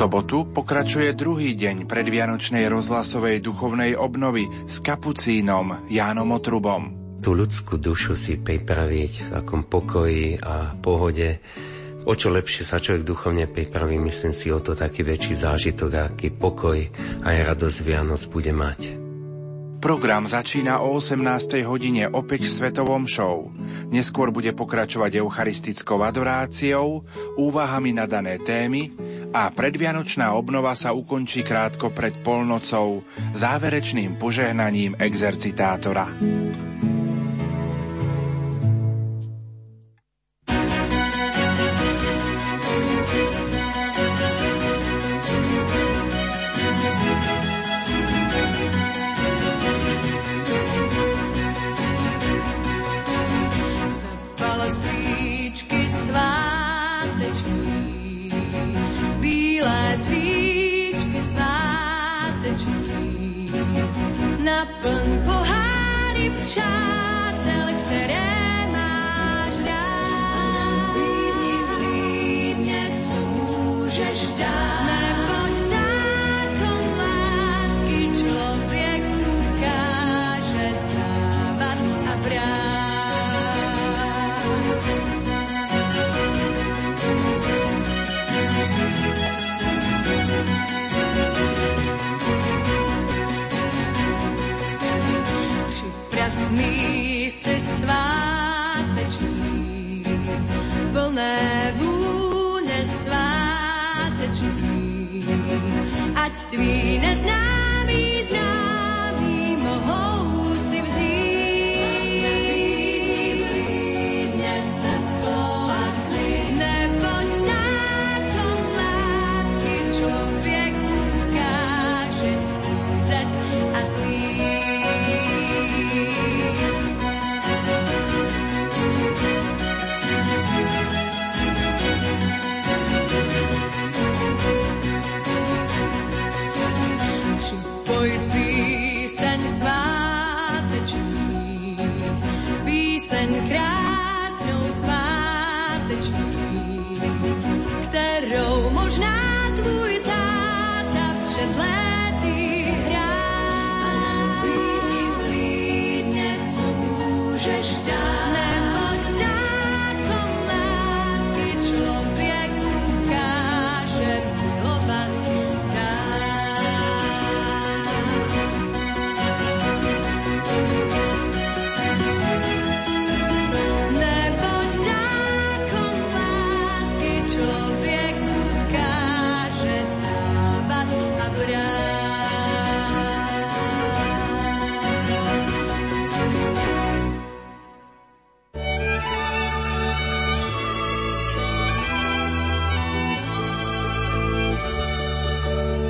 Sobotu pokračuje druhý deň predvianočnej rozhlasovej duchovnej obnovy s kapucínom Jánom Otrubom. tú ľudskú dušu si pripraviť v takom pokoji a pohode. O čo lepšie sa človek duchovne pripraví, myslím si, o to taký väčší zážitok, aký pokoj aj radosť Vianoc bude mať. Program začína o 18. hodine opäť Svetovom show. Neskôr bude pokračovať eucharistickou adoráciou, úvahami na dané témy a predvianočná obnova sa ukončí krátko pred polnocou záverečným požehnaním exercitátora. naplň pohári včas. plné vůně sváteční. Ať tví neznámí známí mohou si vzít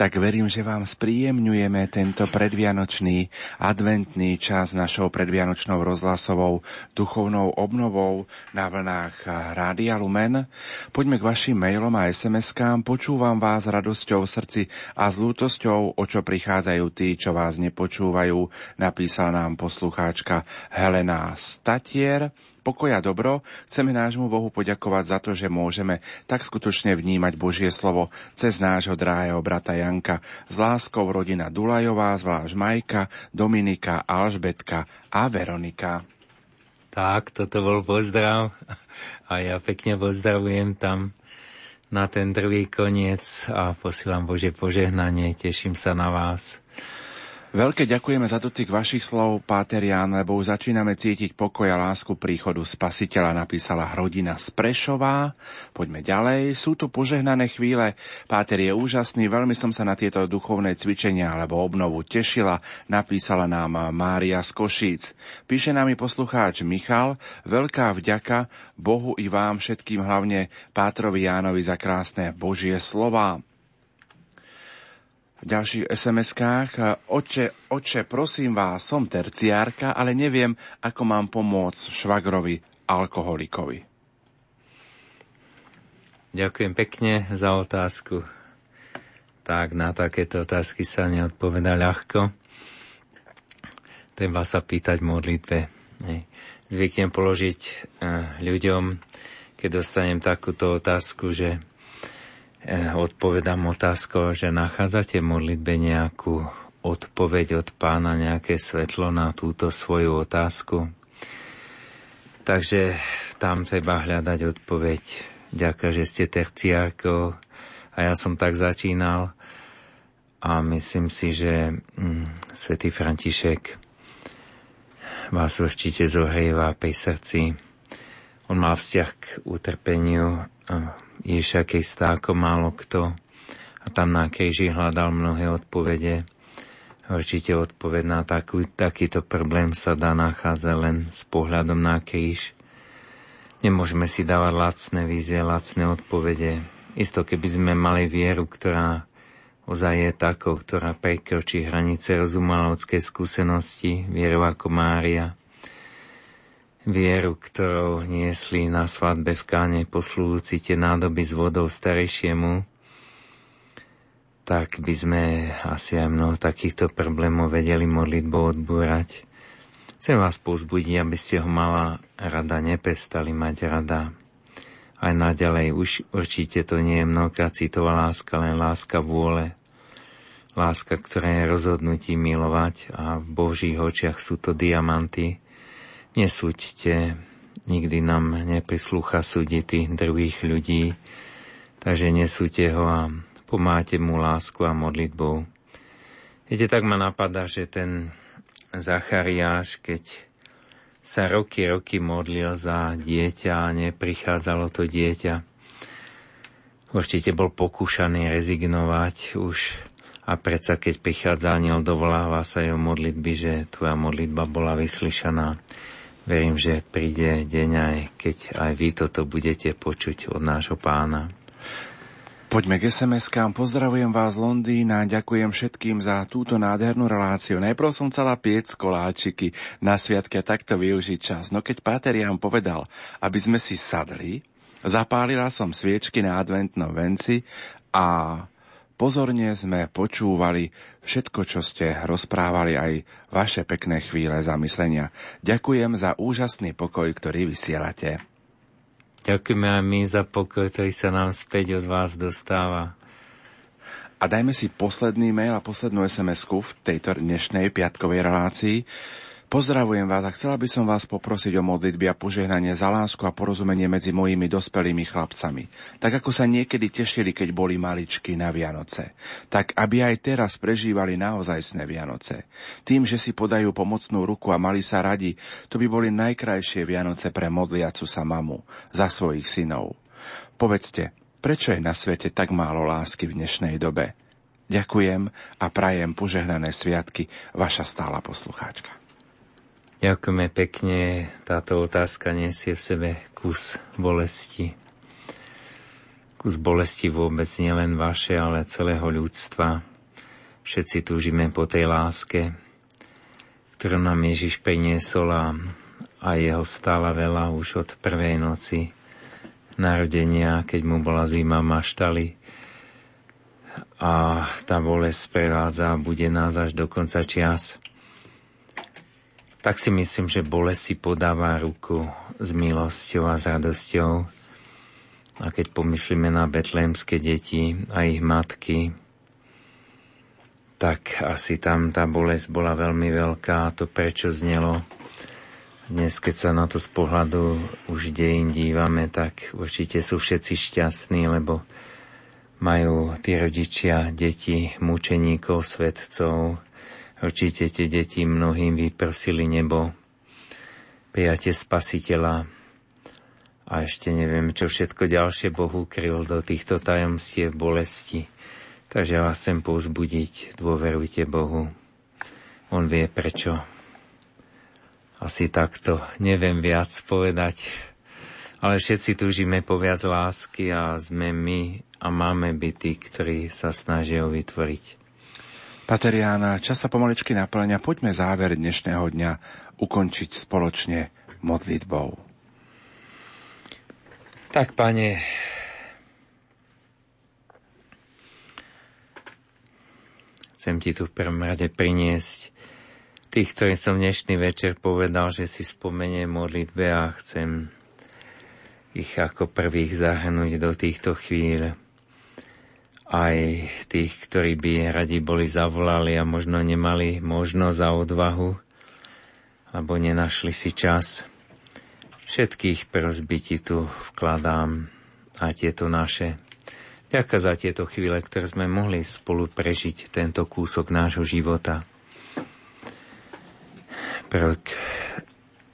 tak verím, že vám spríjemňujeme tento predvianočný adventný čas našou predvianočnou rozhlasovou duchovnou obnovou na vlnách Rádia Lumen. Poďme k vašim mailom a SMS-kám. Počúvam vás radosťou v srdci a s lútosťou, o čo prichádzajú tí, čo vás nepočúvajú, napísala nám poslucháčka Helena Statier pokoja dobro, chceme nášmu Bohu poďakovať za to, že môžeme tak skutočne vnímať Božie slovo cez nášho drahého brata Janka. S láskou rodina Dulajová, zvlášť Majka, Dominika, Alžbetka a Veronika. Tak, toto bol pozdrav a ja pekne pozdravujem tam na ten druhý koniec a posielam Bože požehnanie, teším sa na vás. Veľké ďakujeme za dotyk vašich slov, Páter Ján, lebo už začíname cítiť pokoj a lásku príchodu spasiteľa, napísala rodina z Prešová. Poďme ďalej. Sú tu požehnané chvíle. Páter je úžasný, veľmi som sa na tieto duchovné cvičenia alebo obnovu tešila, napísala nám Mária z Košíc. Píše nám i poslucháč Michal, veľká vďaka Bohu i vám všetkým, hlavne Pátrovi Jánovi za krásne Božie slova v ďalších SMS-kách. Oče, oče, prosím vás, som terciárka, ale neviem, ako mám pomôcť švagrovi alkoholikovi. Ďakujem pekne za otázku. Tak na takéto otázky sa neodpoveda ľahko. Treba sa pýtať modlitbe Hej. Zvyknem položiť uh, ľuďom, keď dostanem takúto otázku, že odpovedám otázkou, že nachádzate v modlitbe nejakú odpoveď od pána, nejaké svetlo na túto svoju otázku. Takže tam treba hľadať odpoveď. Ďakujem, že ste terciárkou a ja som tak začínal a myslím si, že mm, svätý František vás určite zohrieva pri srdci. On má vzťah k utrpeniu Ježiša Krista ako málo kto a tam na kríži hľadal mnohé odpovede. Určite odpoveď na takú, takýto problém sa dá nachádzať len s pohľadom na kríž. Nemôžeme si dávať lacné vízie, lacné odpovede. Isto, keby sme mali vieru, ktorá ozaj je takou, ktorá prekročí hranice rozumu skúsenosti, vieru ako Mária. Vieru, ktorou niesli na svadbe v káne poslúci tie nádoby s vodou starejšiemu, tak by sme asi aj mnoho takýchto problémov vedeli modlitbou odbúrať. Chcem vás pozbudiť, aby ste ho mala rada nepestali mať rada. Aj naďalej už určite to nie je mnohokrát citová láska, len láska vôle. Láska, ktorá je rozhodnutí milovať a v Božích očiach sú to diamanty. Nesúďte, nikdy nám neprislúcha súdiť druhých ľudí, takže nesúďte ho a pomáte mu lásku a modlitbou. Viete, tak ma napadá, že ten Zachariáš, keď sa roky, roky modlil za dieťa a neprichádzalo to dieťa. Určite bol pokúšaný rezignovať už a predsa keď prichádza aniel, dovoláva sa jeho modlitby, že tvoja modlitba bola vyslyšaná. Verím, že príde deň aj, keď aj vy toto budete počuť od nášho pána. Poďme k SMS-kám. Pozdravujem vás z Londýna. Ďakujem všetkým za túto nádhernú reláciu. Najprv som chcela piec koláčiky na sviatke takto využiť čas. No keď Páter Jan povedal, aby sme si sadli, zapálila som sviečky na adventnom venci a pozorne sme počúvali všetko, čo ste rozprávali, aj vaše pekné chvíle zamyslenia. Ďakujem za úžasný pokoj, ktorý vysielate. Ďakujeme aj my za pokoj, ktorý sa nám späť od vás dostáva. A dajme si posledný mail a poslednú SMS-ku v tejto dnešnej piatkovej relácii. Pozdravujem vás a chcela by som vás poprosiť o modlitby a požehnanie za lásku a porozumenie medzi mojimi dospelými chlapcami. Tak ako sa niekedy tešili, keď boli maličky na Vianoce. Tak aby aj teraz prežívali naozajstné Vianoce. Tým, že si podajú pomocnú ruku a mali sa radi, to by boli najkrajšie Vianoce pre modliacu sa mamu za svojich synov. Povedzte, prečo je na svete tak málo lásky v dnešnej dobe? Ďakujem a prajem požehnané sviatky, vaša stála poslucháčka. Ďakujeme pekne. Táto otázka nesie v sebe kus bolesti. Kus bolesti vôbec nielen vaše, ale celého ľudstva. Všetci túžime po tej láske, ktorú nám Ježiš priniesol a, a jeho stála veľa už od prvej noci narodenia, keď mu bola zima maštali. A tá bolesť prevádza a bude nás až do konca čias tak si myslím, že bolesť si podáva ruku s milosťou a s radosťou. A keď pomyslíme na betlémske deti a ich matky, tak asi tam tá bolesť bola veľmi veľká a to prečo znelo. Dnes, keď sa na to z pohľadu už dejín dívame, tak určite sú všetci šťastní, lebo majú tí rodičia deti, mučeníkov, svetcov, Určite tie deti mnohým vyprosili nebo, prijatie spasiteľa a ešte neviem, čo všetko ďalšie Bohu kryl do týchto tajomstiev bolesti. Takže vás chcem povzbudiť, dôverujte Bohu. On vie prečo. Asi takto neviem viac povedať, ale všetci túžime po viac lásky a sme my a máme byť tí, ktorí sa snažia vytvoriť. Pateriána, čas sa pomaličky naplňa. Poďme záver dnešného dňa ukončiť spoločne modlitbou. Tak, pane, chcem ti tu v prvom rade priniesť tých, ktorým som dnešný večer povedal, že si spomeniem modlitbe a chcem ich ako prvých zahrnúť do týchto chvíľ. Aj tých, ktorí by radi boli zavolali a možno nemali možnosť a odvahu, alebo nenašli si čas. Všetkých prosby ti tu vkladám a tieto naše. Ďakujem za tieto chvíle, ktoré sme mohli spolu prežiť tento kúsok nášho života prvok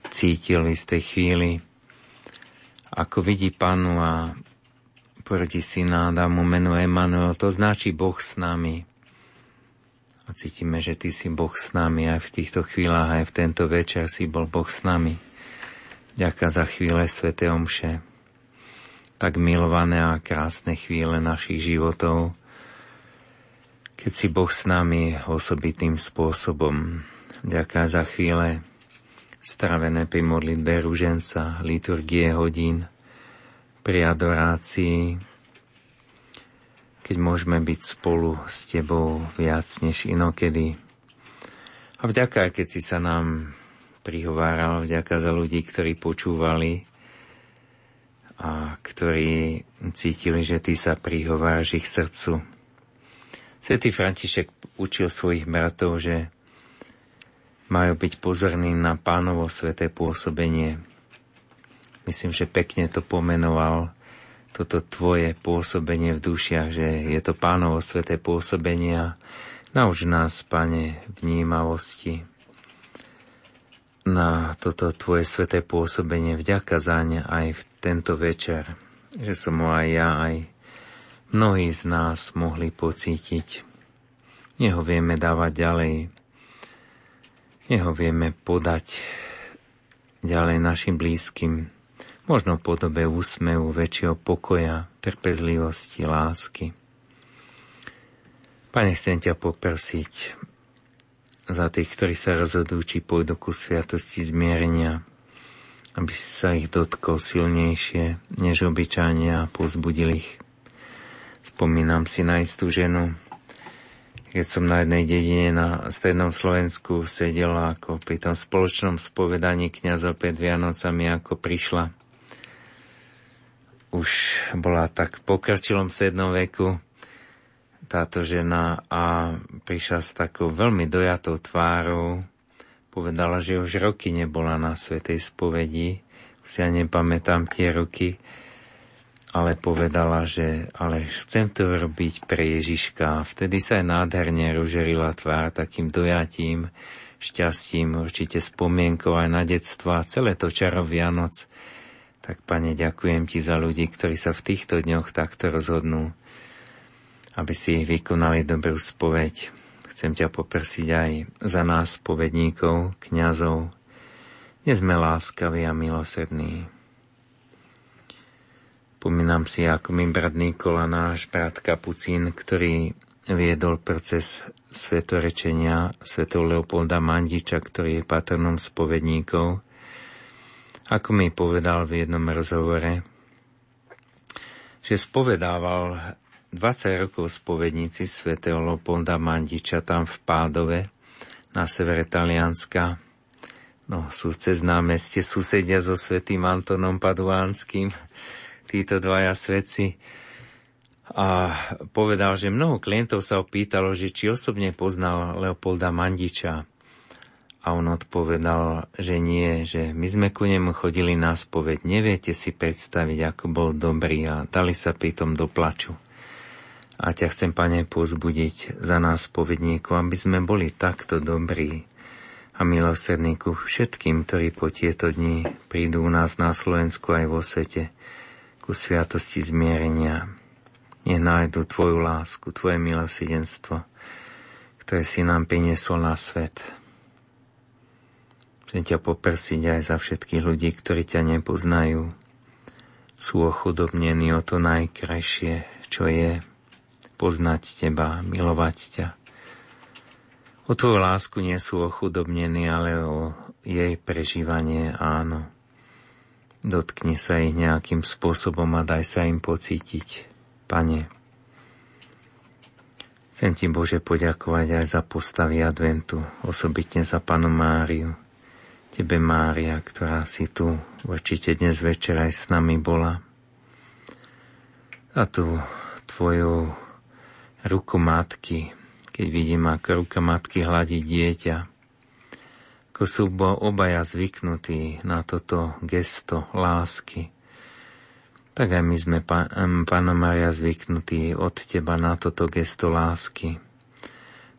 cítil v istej chvíli, ako vidí panu a proti syna dá mu meno Emanuel, to značí Boh s nami. A cítime, že Ty si Boh s nami aj v týchto chvíľach, aj v tento večer si bol Boh s nami. Ďaká za chvíle Svete Omše. Tak milované a krásne chvíle našich životov, keď si Boh s nami osobitým spôsobom Ďaká za chvíle stravené pri modlitbe ruženca, liturgie hodín, pri adorácii, keď môžeme byť spolu s Tebou viac než inokedy. A vďaka, keď si sa nám prihováral, vďaka za ľudí, ktorí počúvali a ktorí cítili, že Ty sa prihováraš ich srdcu. Svetý František učil svojich bratov, že majú byť pozorní na pánovo sveté pôsobenie. Myslím, že pekne to pomenoval toto tvoje pôsobenie v dušiach, že je to pánovo sveté pôsobenie a nauč nás, pane, vnímavosti na toto tvoje sveté pôsobenie. Vďaka zaň aj v tento večer, že som ho aj ja, aj mnohí z nás mohli pocítiť. Neho vieme dávať ďalej, jeho vieme podať ďalej našim blízkym, možno v podobe úsmevu, väčšieho pokoja, trpezlivosti, lásky. Pane, chcem ťa poprosiť za tých, ktorí sa rozhodujú, či pôjdu ku sviatosti zmierenia, aby si sa ich dotkol silnejšie, než obyčajne a pozbudil ich. Spomínam si na istú ženu, keď som na jednej dedine na strednom Slovensku sedel ako pri tom spoločnom spovedaní kniazov pred Vianocami, ako prišla. Už bola tak v pokročilom sednom veku táto žena a prišla s takou veľmi dojatou tvárou. Povedala, že už roky nebola na svetej spovedi. Si ja nepamätám tie roky ale povedala, že ale chcem to robiť pre Ježiška. Vtedy sa aj nádherne ružerila tvár takým dojatím, šťastím, určite spomienkou aj na detstvo a celé to čaro Vianoc. Tak, Pane, ďakujem Ti za ľudí, ktorí sa v týchto dňoch takto rozhodnú, aby si vykonali dobrú spoveď. Chcem ťa poprosiť aj za nás, povedníkov, kňazov. Dnes sme láskaví a milosrdní. Spomínam si, ako mi brat Nikola, náš brat Kapucín, ktorý viedol proces svetorečenia svetov Leopolda Mandiča, ktorý je patronom spovedníkov. Ako mi povedal v jednom rozhovore, že spovedával 20 rokov spovedníci svetého Leopolda Mandiča tam v Pádove na severe Talianska. No, sú cez námestie susedia so svetým Antonom Paduánským títo dvaja svedci a povedal, že mnoho klientov sa opýtalo, že či osobne poznal Leopolda Mandiča. A on odpovedal, že nie, že my sme ku nemu chodili na spoveď. Neviete si predstaviť, ako bol dobrý a dali sa pritom do plaču. A ťa chcem, pane, pozbudiť za nás povedníku, aby sme boli takto dobrí a milosrdní ku všetkým, ktorí po tieto dni prídu u nás na Slovensku aj vo svete ku sviatosti zmierenia. Nech nájdu Tvoju lásku, Tvoje milosrdenstvo, ktoré si nám priniesol na svet. Chcem ťa poprsiť aj za všetkých ľudí, ktorí ťa nepoznajú. Sú ochudobnení o to najkrajšie, čo je poznať Teba, milovať ťa. O Tvoju lásku nie sú ochudobnení, ale o jej prežívanie áno. Dotkni sa ich nejakým spôsobom a daj sa im pocítiť, Pane. Chcem Ti, Bože, poďakovať aj za postavy adventu, osobitne za Panu Máriu. Tebe, Mária, ktorá si tu určite dnes večer aj s nami bola. A tu Tvoju ruku matky, keď vidím, ako ruka matky hladí dieťa, ako sú obaja zvyknutí na toto gesto lásky, tak aj my sme, Pána Maria, zvyknutí od Teba na toto gesto lásky,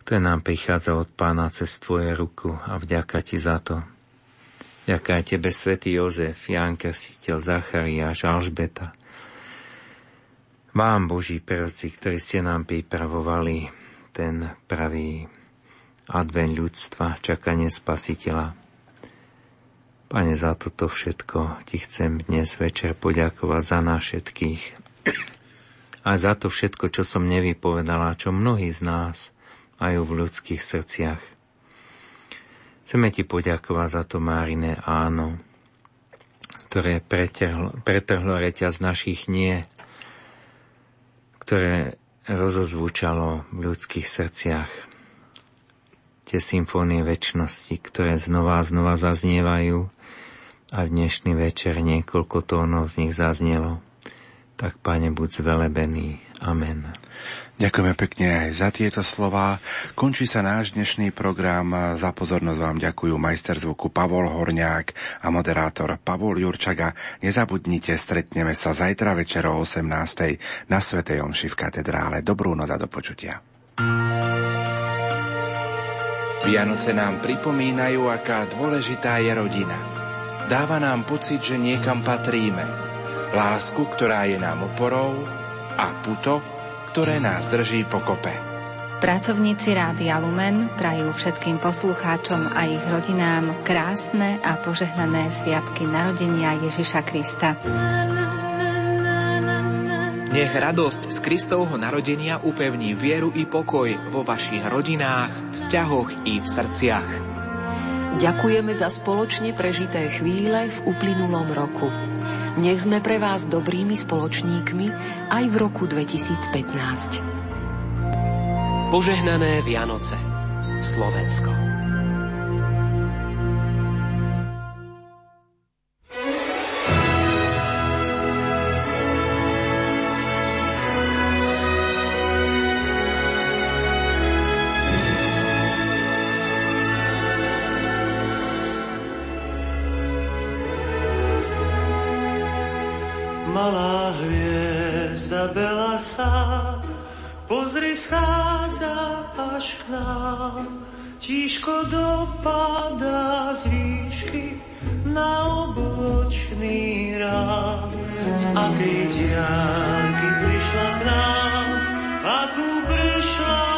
ktoré nám prichádza od Pána cez Tvoje ruku a vďaka Ti za to. Ďaká Tebe, Svetý Jozef, Ján Krstiteľ, Zachariáš, Alžbeta. Vám, Boží prvci, ktorí ste nám pripravovali ten pravý advent ľudstva, čakanie spasiteľa. Pane, za toto všetko ti chcem dnes večer poďakovať za nás všetkých. A za to všetko, čo som nevypovedala, čo mnohí z nás majú v ľudských srdciach. Chceme ti poďakovať za to, Márine, áno, ktoré pretrhlo, pretrhlo reťaz našich nie, ktoré rozozvučalo v ľudských srdciach tie symfónie väčšnosti, ktoré znova a znova zaznievajú a v dnešný večer niekoľko tónov z nich zaznelo. Tak, Pane, buď zvelebený. Amen. Ďakujeme pekne aj za tieto slova. Končí sa náš dnešný program. Za pozornosť vám ďakujú majster zvuku Pavol Horňák a moderátor Pavol Jurčaga. Nezabudnite, stretneme sa zajtra večer o 18. na Svetej Omši v katedrále. Dobrú noc a do počutia. Vianoce nám pripomínajú, aká dôležitá je rodina dáva nám pocit, že niekam patríme. Lásku, ktorá je nám oporou a puto, ktoré nás drží pokope. Pracovníci Rádia Lumen prajú všetkým poslucháčom a ich rodinám krásne a požehnané sviatky narodenia Ježiša Krista. Nech radosť z Kristovho narodenia upevní vieru i pokoj vo vašich rodinách, vzťahoch i v srdciach. Ďakujeme za spoločne prežité chvíle v uplynulom roku. Nech sme pre vás dobrými spoločníkmi aj v roku 2015. Požehnané Vianoce. Slovensko. Pozri, schádza až k nám, tížko dopadá z výšky na obločný rám. Z akej diálky prišla k nám, akú prešla